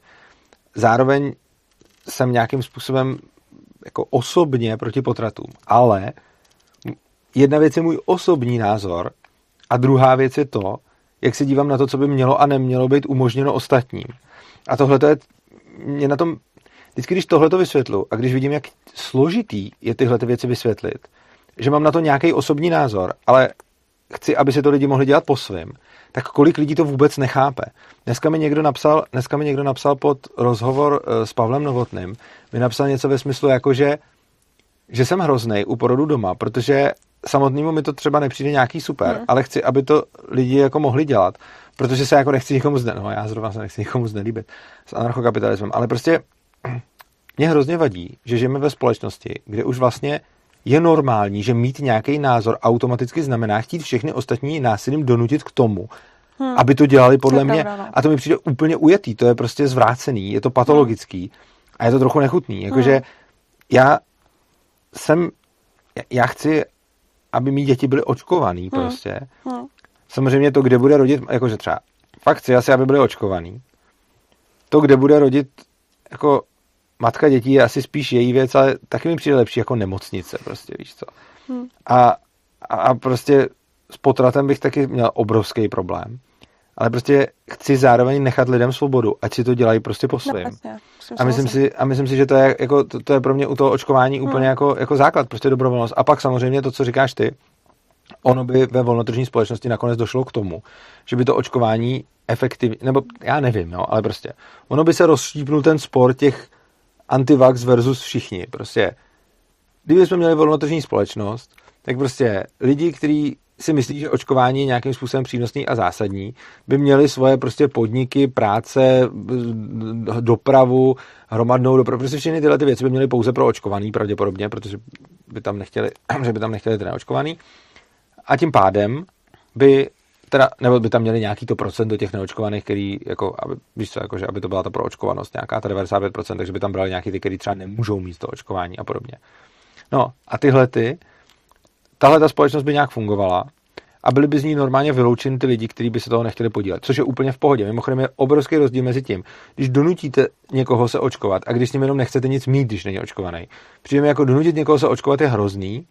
Zároveň jsem nějakým způsobem jako osobně proti potratům, ale jedna věc je můj osobní názor a druhá věc je to, jak se dívám na to, co by mělo a nemělo být umožněno ostatním. A tohle je mě na tom, vždycky, když tohle to vysvětlu a když vidím, jak složitý je tyhle ty věci vysvětlit, že mám na to nějaký osobní názor, ale chci, aby se to lidi mohli dělat po svém, tak kolik lidí to vůbec nechápe. Dneska mi někdo napsal, dneska mi někdo napsal pod rozhovor eh, s Pavlem Novotným, mi napsal něco ve smyslu jako, že, že jsem hrozný u porodu doma, protože samotnému mi to třeba nepřijde nějaký super, hmm. ale chci, aby to lidi jako mohli dělat, protože se jako nechci nikomu zne, no já zrovna se nechci nikomu znelíbit s anarchokapitalismem, ale prostě mě hrozně vadí, že žijeme ve společnosti, kde už vlastně je normální, že mít nějaký názor automaticky znamená chtít všechny ostatní násilím donutit k tomu, hmm. aby to dělali podle to mě. Pravda, no. A to mi přijde úplně ujetý, to je prostě zvrácený, je to patologický hmm. a je to trochu nechutný. Jakože hmm. já jsem, já chci, aby mý děti byly očkovaný hmm. prostě. Hmm. Samozřejmě to, kde bude rodit, jakože třeba fakt chci asi, aby byly očkovaný. To, kde bude rodit jako matka dětí je asi spíš její věc, ale taky mi přijde lepší jako nemocnice, prostě víš co. Hmm. A, a prostě s potratem bych taky měl obrovský problém. Ale prostě chci zároveň nechat lidem svobodu, ať si to dělají prostě po svém. No, a myslím, si, a myslím si, že to je, jako, to, to je pro mě u toho očkování úplně hmm. jako, jako základ, prostě dobrovolnost. A pak samozřejmě to, co říkáš ty, ono by ve volnotržní společnosti nakonec došlo k tomu, že by to očkování efektivně, nebo já nevím, jo, ale prostě ono by se rozštípnul ten spor těch antivax versus všichni. Prostě, kdyby jsme měli volnotržní společnost, tak prostě lidi, kteří si myslí, že očkování je nějakým způsobem přínosný a zásadní, by měli svoje prostě podniky, práce, dopravu, hromadnou dopravu, prostě všechny tyhle ty věci by měly pouze pro očkovaný pravděpodobně, protože by tam nechtěli, že by tam nechtěli ten neočkovaný. A tím pádem by teda, nebo by tam měli nějaký to procent do těch neočkovaných, který, jako, aby, víš co, jako, že aby to byla ta proočkovanost nějaká, ta 95%, takže by tam brali nějaký ty, který třeba nemůžou mít to očkování a podobně. No a tyhle ty, tahle ta společnost by nějak fungovala a byly by z ní normálně vyloučeny ty lidi, kteří by se toho nechtěli podílet, což je úplně v pohodě. Mimochodem je obrovský rozdíl mezi tím, když donutíte někoho se očkovat a když s ním jenom nechcete nic mít, když není očkovaný. Přijde jako donutit někoho se očkovat je hrozný,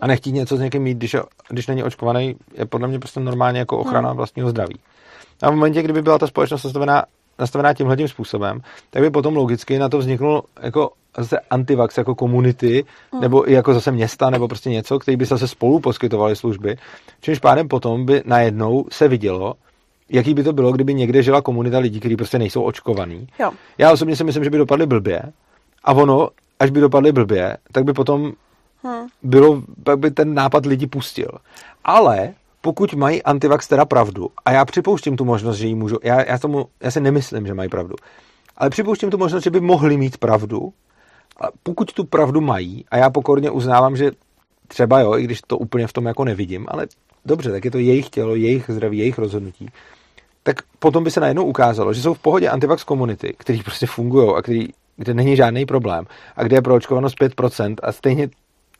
a nechtít něco s někým mít, když, když není očkovaný, je podle mě prostě normálně jako ochrana hmm. vlastního zdraví. A v momentě, kdyby byla ta společnost nastavená, nastavená tímhle tím způsobem, tak by potom logicky na to vzniknul jako zase antivax jako komunity, hmm. nebo i jako zase města, nebo prostě něco, který by zase spolu poskytovali služby. Čímž pádem potom by najednou se vidělo, jaký by to bylo, kdyby někde žila komunita lidí, kteří prostě nejsou očkovaní. Jo. Já osobně si myslím, že by dopadly blbě. A ono, až by dopadly blbě, tak by potom hmm. bylo, pak by ten nápad lidi pustil. Ale pokud mají antivax teda pravdu, a já připouštím tu možnost, že jí můžu, já, já, tomu, já si nemyslím, že mají pravdu, ale připouštím tu možnost, že by mohli mít pravdu, a pokud tu pravdu mají, a já pokorně uznávám, že třeba jo, i když to úplně v tom jako nevidím, ale dobře, tak je to jejich tělo, jejich zdraví, jejich rozhodnutí, tak potom by se najednou ukázalo, že jsou v pohodě antivax komunity, který prostě fungují a který, kde není žádný problém a kde je proočkovanost 5% a stejně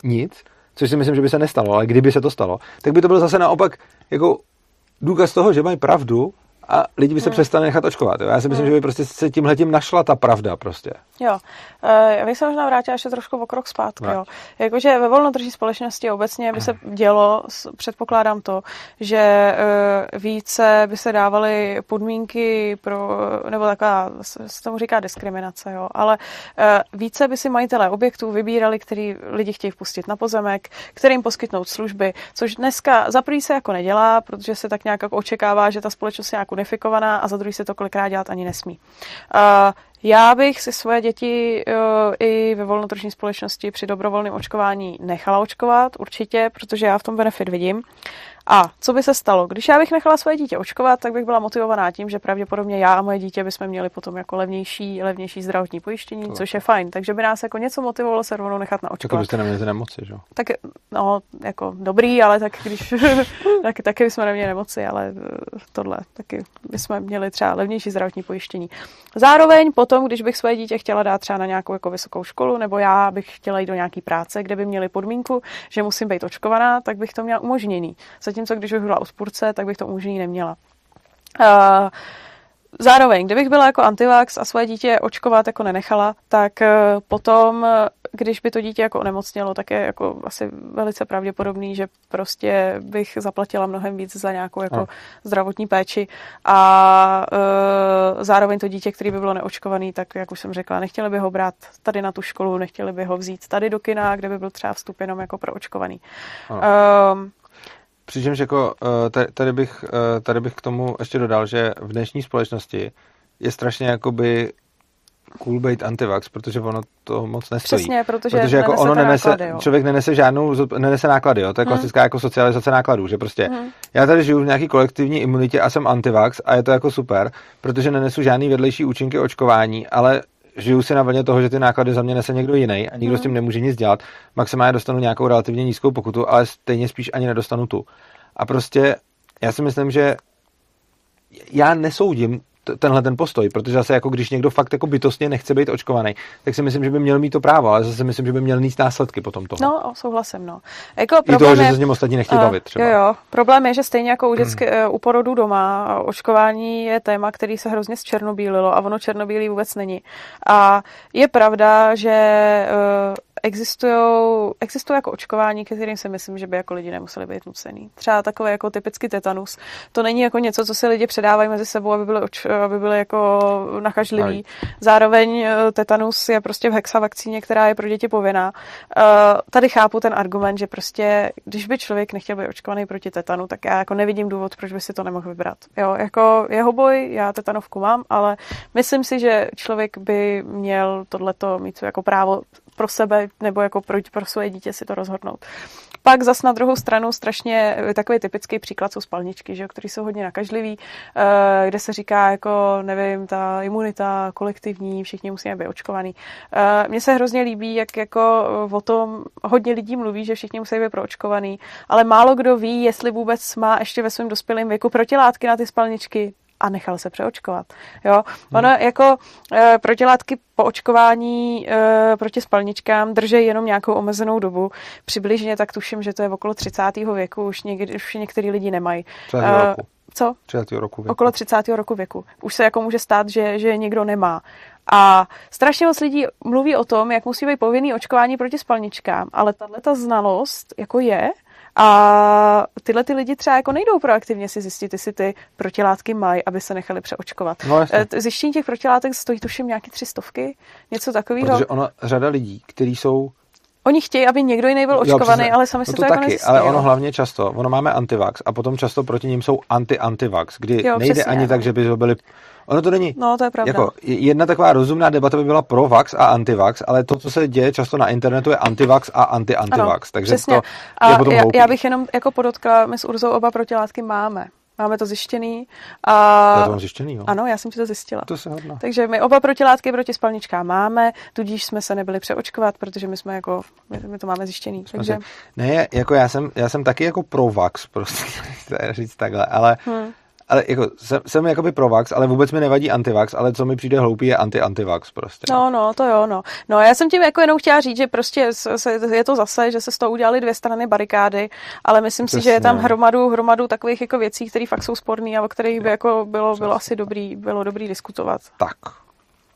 nic, což si myslím, že by se nestalo, ale kdyby se to stalo, tak by to byl zase naopak jako důkaz toho, že mají pravdu a lidi by se hmm. přestali nechat očkovat. Jo? Já si myslím, hmm. že by prostě se tímhle tím našla ta pravda prostě. Jo, uh, já bych se možná vrátila ještě trošku o krok zpátky. Jo. Jakože ve volnotržní společnosti obecně by se dělo, předpokládám to, že uh, více by se dávaly podmínky pro, nebo taková, se tomu říká diskriminace, jo, ale uh, více by si majitelé objektů vybírali, který lidi chtějí vpustit na pozemek, kterým poskytnout služby, což dneska za prvý se jako nedělá, protože se tak nějak jako očekává, že ta společnost je nějak unifikovaná a za druhý se to kolikrát dělat ani nesmí. Uh, já bych si svoje děti uh, i ve volnotržní společnosti při dobrovolném očkování nechala očkovat, určitě, protože já v tom benefit vidím. A co by se stalo? Když já bych nechala svoje dítě očkovat, tak bych byla motivovaná tím, že pravděpodobně já a moje dítě bychom měli potom jako levnější, levnější zdravotní pojištění, to. což je fajn. Takže by nás jako něco motivovalo se rovnou nechat na očkovat. Jako byste neměli nemoci, že? Tak, no, jako dobrý, ale tak když, tak, taky bychom neměli nemoci, ale eh, tohle, taky bychom měli třeba levnější zdravotní pojištění. Zároveň potom, když bych svoje dítě chtěla dát třeba na nějakou jako vysokou školu, nebo já bych chtěla jít do nějaký práce, kde by měli podmínku, že musím být očkovaná, tak bych to měla umožněný. Zatím zatímco když bych byla uspůrce, tak bych to umožnění neměla. Uh, Zároveň, kdybych byla jako antivax a svoje dítě očkovat jako nenechala, tak eh, potom, když by to dítě jako onemocnělo, tak je jako asi velice pravděpodobný, že prostě bych zaplatila mnohem víc za nějakou jako no. zdravotní péči a e, zároveň to dítě, který by bylo neočkovaný, tak jak už jsem řekla, nechtěli by ho brát tady na tu školu, nechtěli by ho vzít tady do kina, kde by byl třeba vstup jenom jako pro očkovaný. No. E, Přičemž jako eh, tady bych, eh, tady bych k tomu ještě dodal, že v dnešní společnosti je strašně jakoby cool být antivax, protože ono to moc nestojí. Přesně, protože, protože jako ono nenese, náklady, jo. člověk nenese žádnou, nenese náklady, jo. to je hmm. klasická jako socializace nákladů, že prostě hmm. já tady žiju v nějaký kolektivní imunitě a jsem antivax a je to jako super, protože nenesu žádný vedlejší účinky očkování, ale žiju si na vlně toho, že ty náklady za mě nese někdo jiný a nikdo hmm. s tím nemůže nic dělat. Maximálně dostanu nějakou relativně nízkou pokutu, ale stejně spíš ani nedostanu tu. A prostě já si myslím, že já nesoudím tenhle ten postoj, protože zase jako když někdo fakt jako bytostně nechce být očkovaný, tak si myslím, že by měl mít to právo, ale zase myslím, že by měl mít následky potom toho. No, souhlasím, no. Jako I toho, je, že se s ním ostatní nechtějí uh, bavit třeba. Jo, jo. Problém je, že stejně jako u, dětské, mm. u porodu doma, očkování je téma, který se hrozně zčernobílilo a ono černobílý vůbec není. A je pravda, že uh, existují, existují jako očkování, ke kterým si myslím, že by jako lidi nemuseli být nucený. Třeba takové jako typicky tetanus. To není jako něco, co si lidi předávají mezi sebou, aby byly, aby byly jako nakažliví. Zároveň eh, tetanus je prostě v hexavakcíně, která je pro děti povinná. Eh, tady chápu ten argument, že prostě, když by člověk nechtěl být očkovaný proti tetanu, tak já jako nevidím důvod, proč by si to nemohl vybrat. Jo, jako jeho boj, já tetanovku mám, ale myslím si, že člověk by měl tohleto mít jako právo pro sebe nebo jako pro, pro svoje dítě si to rozhodnout. Pak zas na druhou stranu strašně takový typický příklad jsou spalničky, že, který jsou hodně nakažlivý, eh, kde se říká jako, nevím, ta imunita kolektivní, všichni musíme být očkovaný. Eh, mně se hrozně líbí, jak jako o tom hodně lidí mluví, že všichni musí být proočkovaný, ale málo kdo ví, jestli vůbec má ještě ve svém dospělém věku protilátky na ty spalničky a nechal se přeočkovat. Jo? Hmm. Ono jako e, protilátky po očkování e, proti spalničkám drží jenom nějakou omezenou dobu. Přibližně tak tuším, že to je okolo 30. věku, už, někdy, už některý lidi nemají. E, co? 30. roku věku. Okolo 30. roku věku. Už se jako může stát, že, že někdo nemá. A strašně moc lidí mluví o tom, jak musí být povinný očkování proti spalničkám, ale tahle ta znalost jako je, a tyhle ty lidi třeba jako nejdou proaktivně si zjistit, jestli ty protilátky mají, aby se nechali přeočkovat. No, eh, Zjištění těch protilátek stojí tuším nějaký tři stovky, něco takového. Protože ono, řada lidí, kteří jsou Oni chtějí, aby někdo jiný byl očkovaný, jo, ale sami no si to, to jako taky, ale ono hlavně často, ono máme antivax a potom často proti ním jsou anti-antivax, kdy jo, nejde přesně, ani no. tak, že by to byli Ono to není. No, to je pravda. Jako jedna taková rozumná debata by byla pro vax a antivax, ale to, co se děje často na internetu, je antivax a anti-antivax. Takže přesně. to a je potom já, já, bych jenom jako podotkla, my s Urzou oba protilátky máme. Máme to zjištěný. A... Já to mám zjištěný, jo? Ano, já jsem ti to zjistila. To se hodná. Takže my oba protilátky proti spalničkám máme, tudíž jsme se nebyli přeočkovat, protože my jsme jako, my, my to máme zjištěný. Jsme takže... Ne, jako já jsem, já jsem taky jako pro vax, prostě, říct takhle, ale hmm ale jako jsem, jsem jakoby provax, ale vůbec mi nevadí antivax, ale co mi přijde hloupý je anti-antivax prostě. No, no, to jo, no. No, já jsem tím jako jenom chtěla říct, že prostě se, je to zase, že se z toho udělali dvě strany barikády, ale myslím Přesně. si, že je tam hromadu, hromadu takových jako věcí, které fakt jsou sporné a o kterých by jako bylo, bylo asi dobrý, bylo dobrý diskutovat. Tak.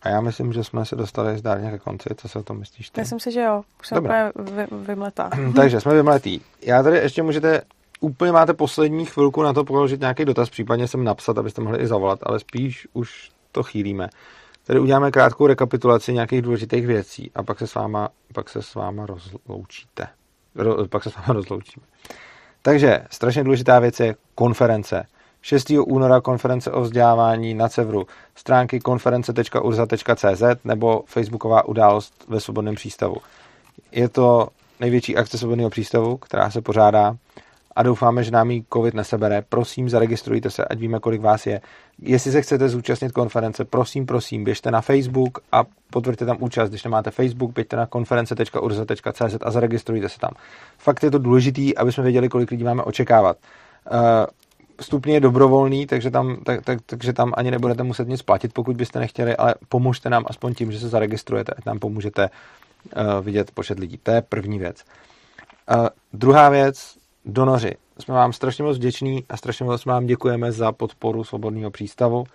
A já myslím, že jsme se dostali zdárně ke konci. Co se o tom myslíš ty? Myslím si, že jo. Už jsem úplně vy, vymletá. Takže jsme vymletí. Já tady ještě můžete úplně máte poslední chvilku na to položit nějaký dotaz, případně sem napsat, abyste mohli i zavolat, ale spíš už to chýlíme. Tady uděláme krátkou rekapitulaci nějakých důležitých věcí a pak se s váma, pak se s váma rozloučíte. Ro, pak se s váma rozloučíme. Takže strašně důležitá věc je konference. 6. února konference o vzdělávání na Cevru, stránky konference.urza.cz nebo facebooková událost ve Svobodném přístavu. Je to největší akce Svobodného přístavu, která se pořádá a doufáme, že nám ji COVID nesebere. Prosím, zaregistrujte se, ať víme, kolik vás je. Jestli se chcete zúčastnit konference, prosím, prosím, běžte na Facebook a potvrďte tam účast. Když nemáte Facebook, běžte na konference.urza.cz a zaregistrujte se tam. Fakt je to důležitý, aby jsme věděli, kolik lidí máme očekávat. Uh, stupně je dobrovolný, takže tam, tak, tak, takže tam ani nebudete muset nic platit, pokud byste nechtěli, ale pomožte nám aspoň tím, že se zaregistrujete, ať nám pomůžete uh, vidět počet lidí. To je první věc. Uh, druhá věc, donoři. Jsme vám strašně moc vděční a strašně moc vám děkujeme za podporu Svobodného přístavu. Uh,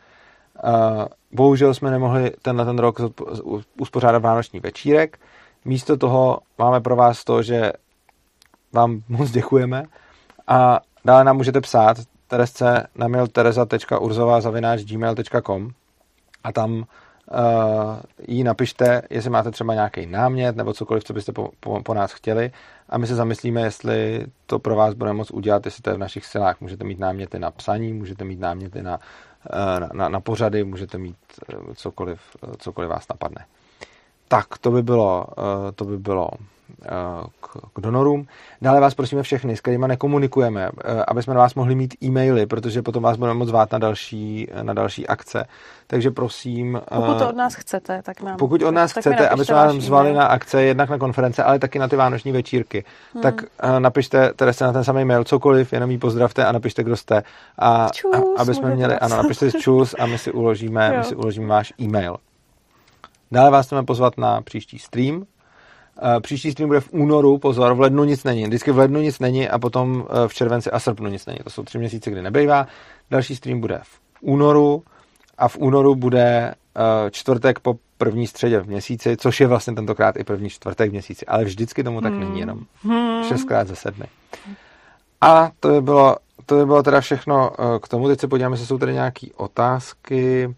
bohužel jsme nemohli tenhle ten rok uspořádat vánoční večírek. Místo toho máme pro vás to, že vám moc děkujeme a dále nám můžete psát Teresce na mail tereza.urzova.gmail.com a tam uh, jí napište, jestli máte třeba nějaký námět nebo cokoliv, co byste po, po, po nás chtěli a my se zamyslíme, jestli to pro vás bude moc udělat, jestli to je v našich silách. Můžete mít náměty na psaní, můžete mít náměty na, uh, na, na, na pořady, můžete mít uh, cokoliv, cokoliv vás napadne. Tak, to by bylo, to by bylo k, k donorům. Dále vás prosíme všechny, s kterými nekomunikujeme, eh, aby jsme na vás mohli mít e-maily, protože potom vás budeme moc zvát na další, na další akce. Takže prosím... Pokud to eh, od nás chcete, tak nám... Pokud od nás chcete, aby jsme vás zvali na akce, jednak na konference, ale taky na ty vánoční večírky, hmm. tak napište se na ten samý mail cokoliv, jenom jí pozdravte a napište, kdo jste. A, čus, a aby jsme měli, ano, napište čus a my si uložíme, my si uložíme váš e-mail. Dále vás chceme pozvat na příští stream, Eh, příští stream bude v únoru, pozor, v lednu nic není. Vždycky v lednu nic není a potom eh, v červenci a srpnu nic není. To jsou tři měsíce, kdy nebejvá. Další stream bude v únoru a v únoru bude eh, čtvrtek po první středě v měsíci, což je vlastně tentokrát i první čtvrtek v měsíci. Ale vždycky tomu tak hmm. není, jenom hmm. šestkrát ze sedmi. A to by bylo, to by bylo teda všechno k tomu. Teď se podíváme, jestli jsou tady nějaké otázky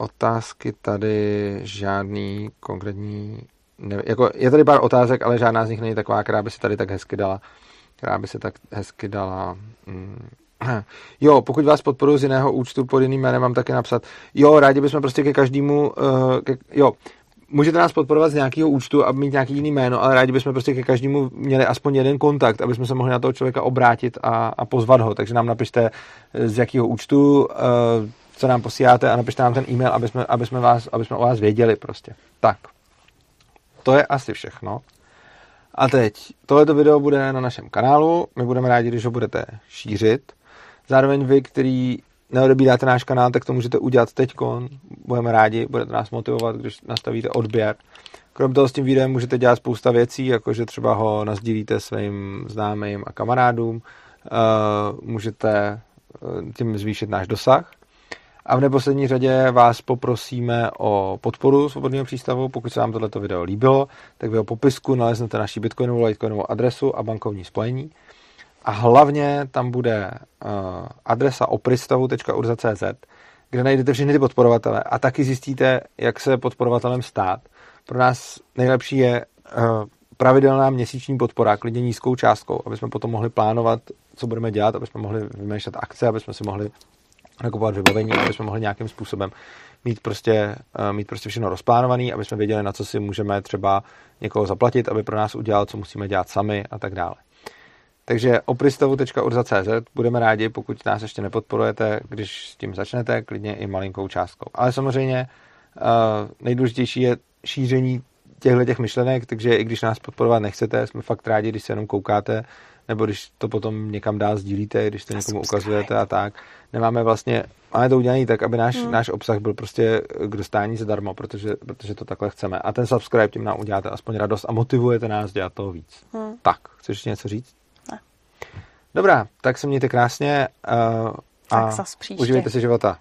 otázky tady žádný konkrétní, ne, jako je tady pár otázek, ale žádná z nich není taková, která by se tady tak hezky dala, která by se tak hezky dala, mm, Jo, pokud vás podporuji z jiného účtu pod jiným jménem, mám taky napsat. Jo, rádi bychom prostě ke každému, uh, ke, jo, můžete nás podporovat z nějakého účtu a mít nějaký jiný jméno, ale rádi bychom prostě ke každému měli aspoň jeden kontakt, aby jsme se mohli na toho člověka obrátit a, a pozvat ho. Takže nám napište z jakého účtu, uh, co nám posíláte a napište nám ten e-mail, aby jsme, aby jsme, vás, aby jsme o vás věděli prostě. Tak, to je asi všechno. A teď, tohleto video bude na našem kanálu, my budeme rádi, když ho budete šířit. Zároveň vy, který neodebíráte náš kanál, tak to můžete udělat teď. Budeme rádi, budete nás motivovat, když nastavíte odběr. Krom toho s tím videem můžete dělat spousta věcí, jakože třeba ho nazdílíte svým známým a kamarádům. Můžete eh, tím zvýšit náš dosah. A v neposlední řadě vás poprosíme o podporu Svobodného přístavu. Pokud se vám tohleto video líbilo, tak v jeho popisku naleznete naši bitcoinovou, litecoinovou adresu a bankovní spojení. A hlavně tam bude uh, adresa opristavu.urza.cz, kde najdete všechny ty podporovatele a taky zjistíte, jak se podporovatelem stát. Pro nás nejlepší je uh, pravidelná měsíční podpora, klidně nízkou částkou, aby jsme potom mohli plánovat, co budeme dělat, aby jsme mohli vymýšlet akce, aby jsme si mohli nakupovat vybavení, aby jsme mohli nějakým způsobem mít prostě, uh, mít prostě všechno rozplánovaný, aby jsme věděli, na co si můžeme třeba někoho zaplatit, aby pro nás udělal, co musíme dělat sami a tak dále. Takže opristavu.urza.cz budeme rádi, pokud nás ještě nepodporujete, když s tím začnete, klidně i malinkou částkou. Ale samozřejmě uh, nejdůležitější je šíření těchto těch myšlenek, takže i když nás podporovat nechcete, jsme fakt rádi, když se jenom koukáte, nebo když to potom někam dál sdílíte, když to někomu ukazujete a tak. Nemáme vlastně, máme to udělané tak, aby náš, hmm. náš obsah byl prostě k dostání zadarmo, protože, protože to takhle chceme. A ten subscribe tím nám uděláte aspoň radost a motivujete nás dělat toho víc. Hmm. Tak, chceš ještě něco říct? Ne. Dobrá, tak se mějte krásně uh, a tak uživejte si života.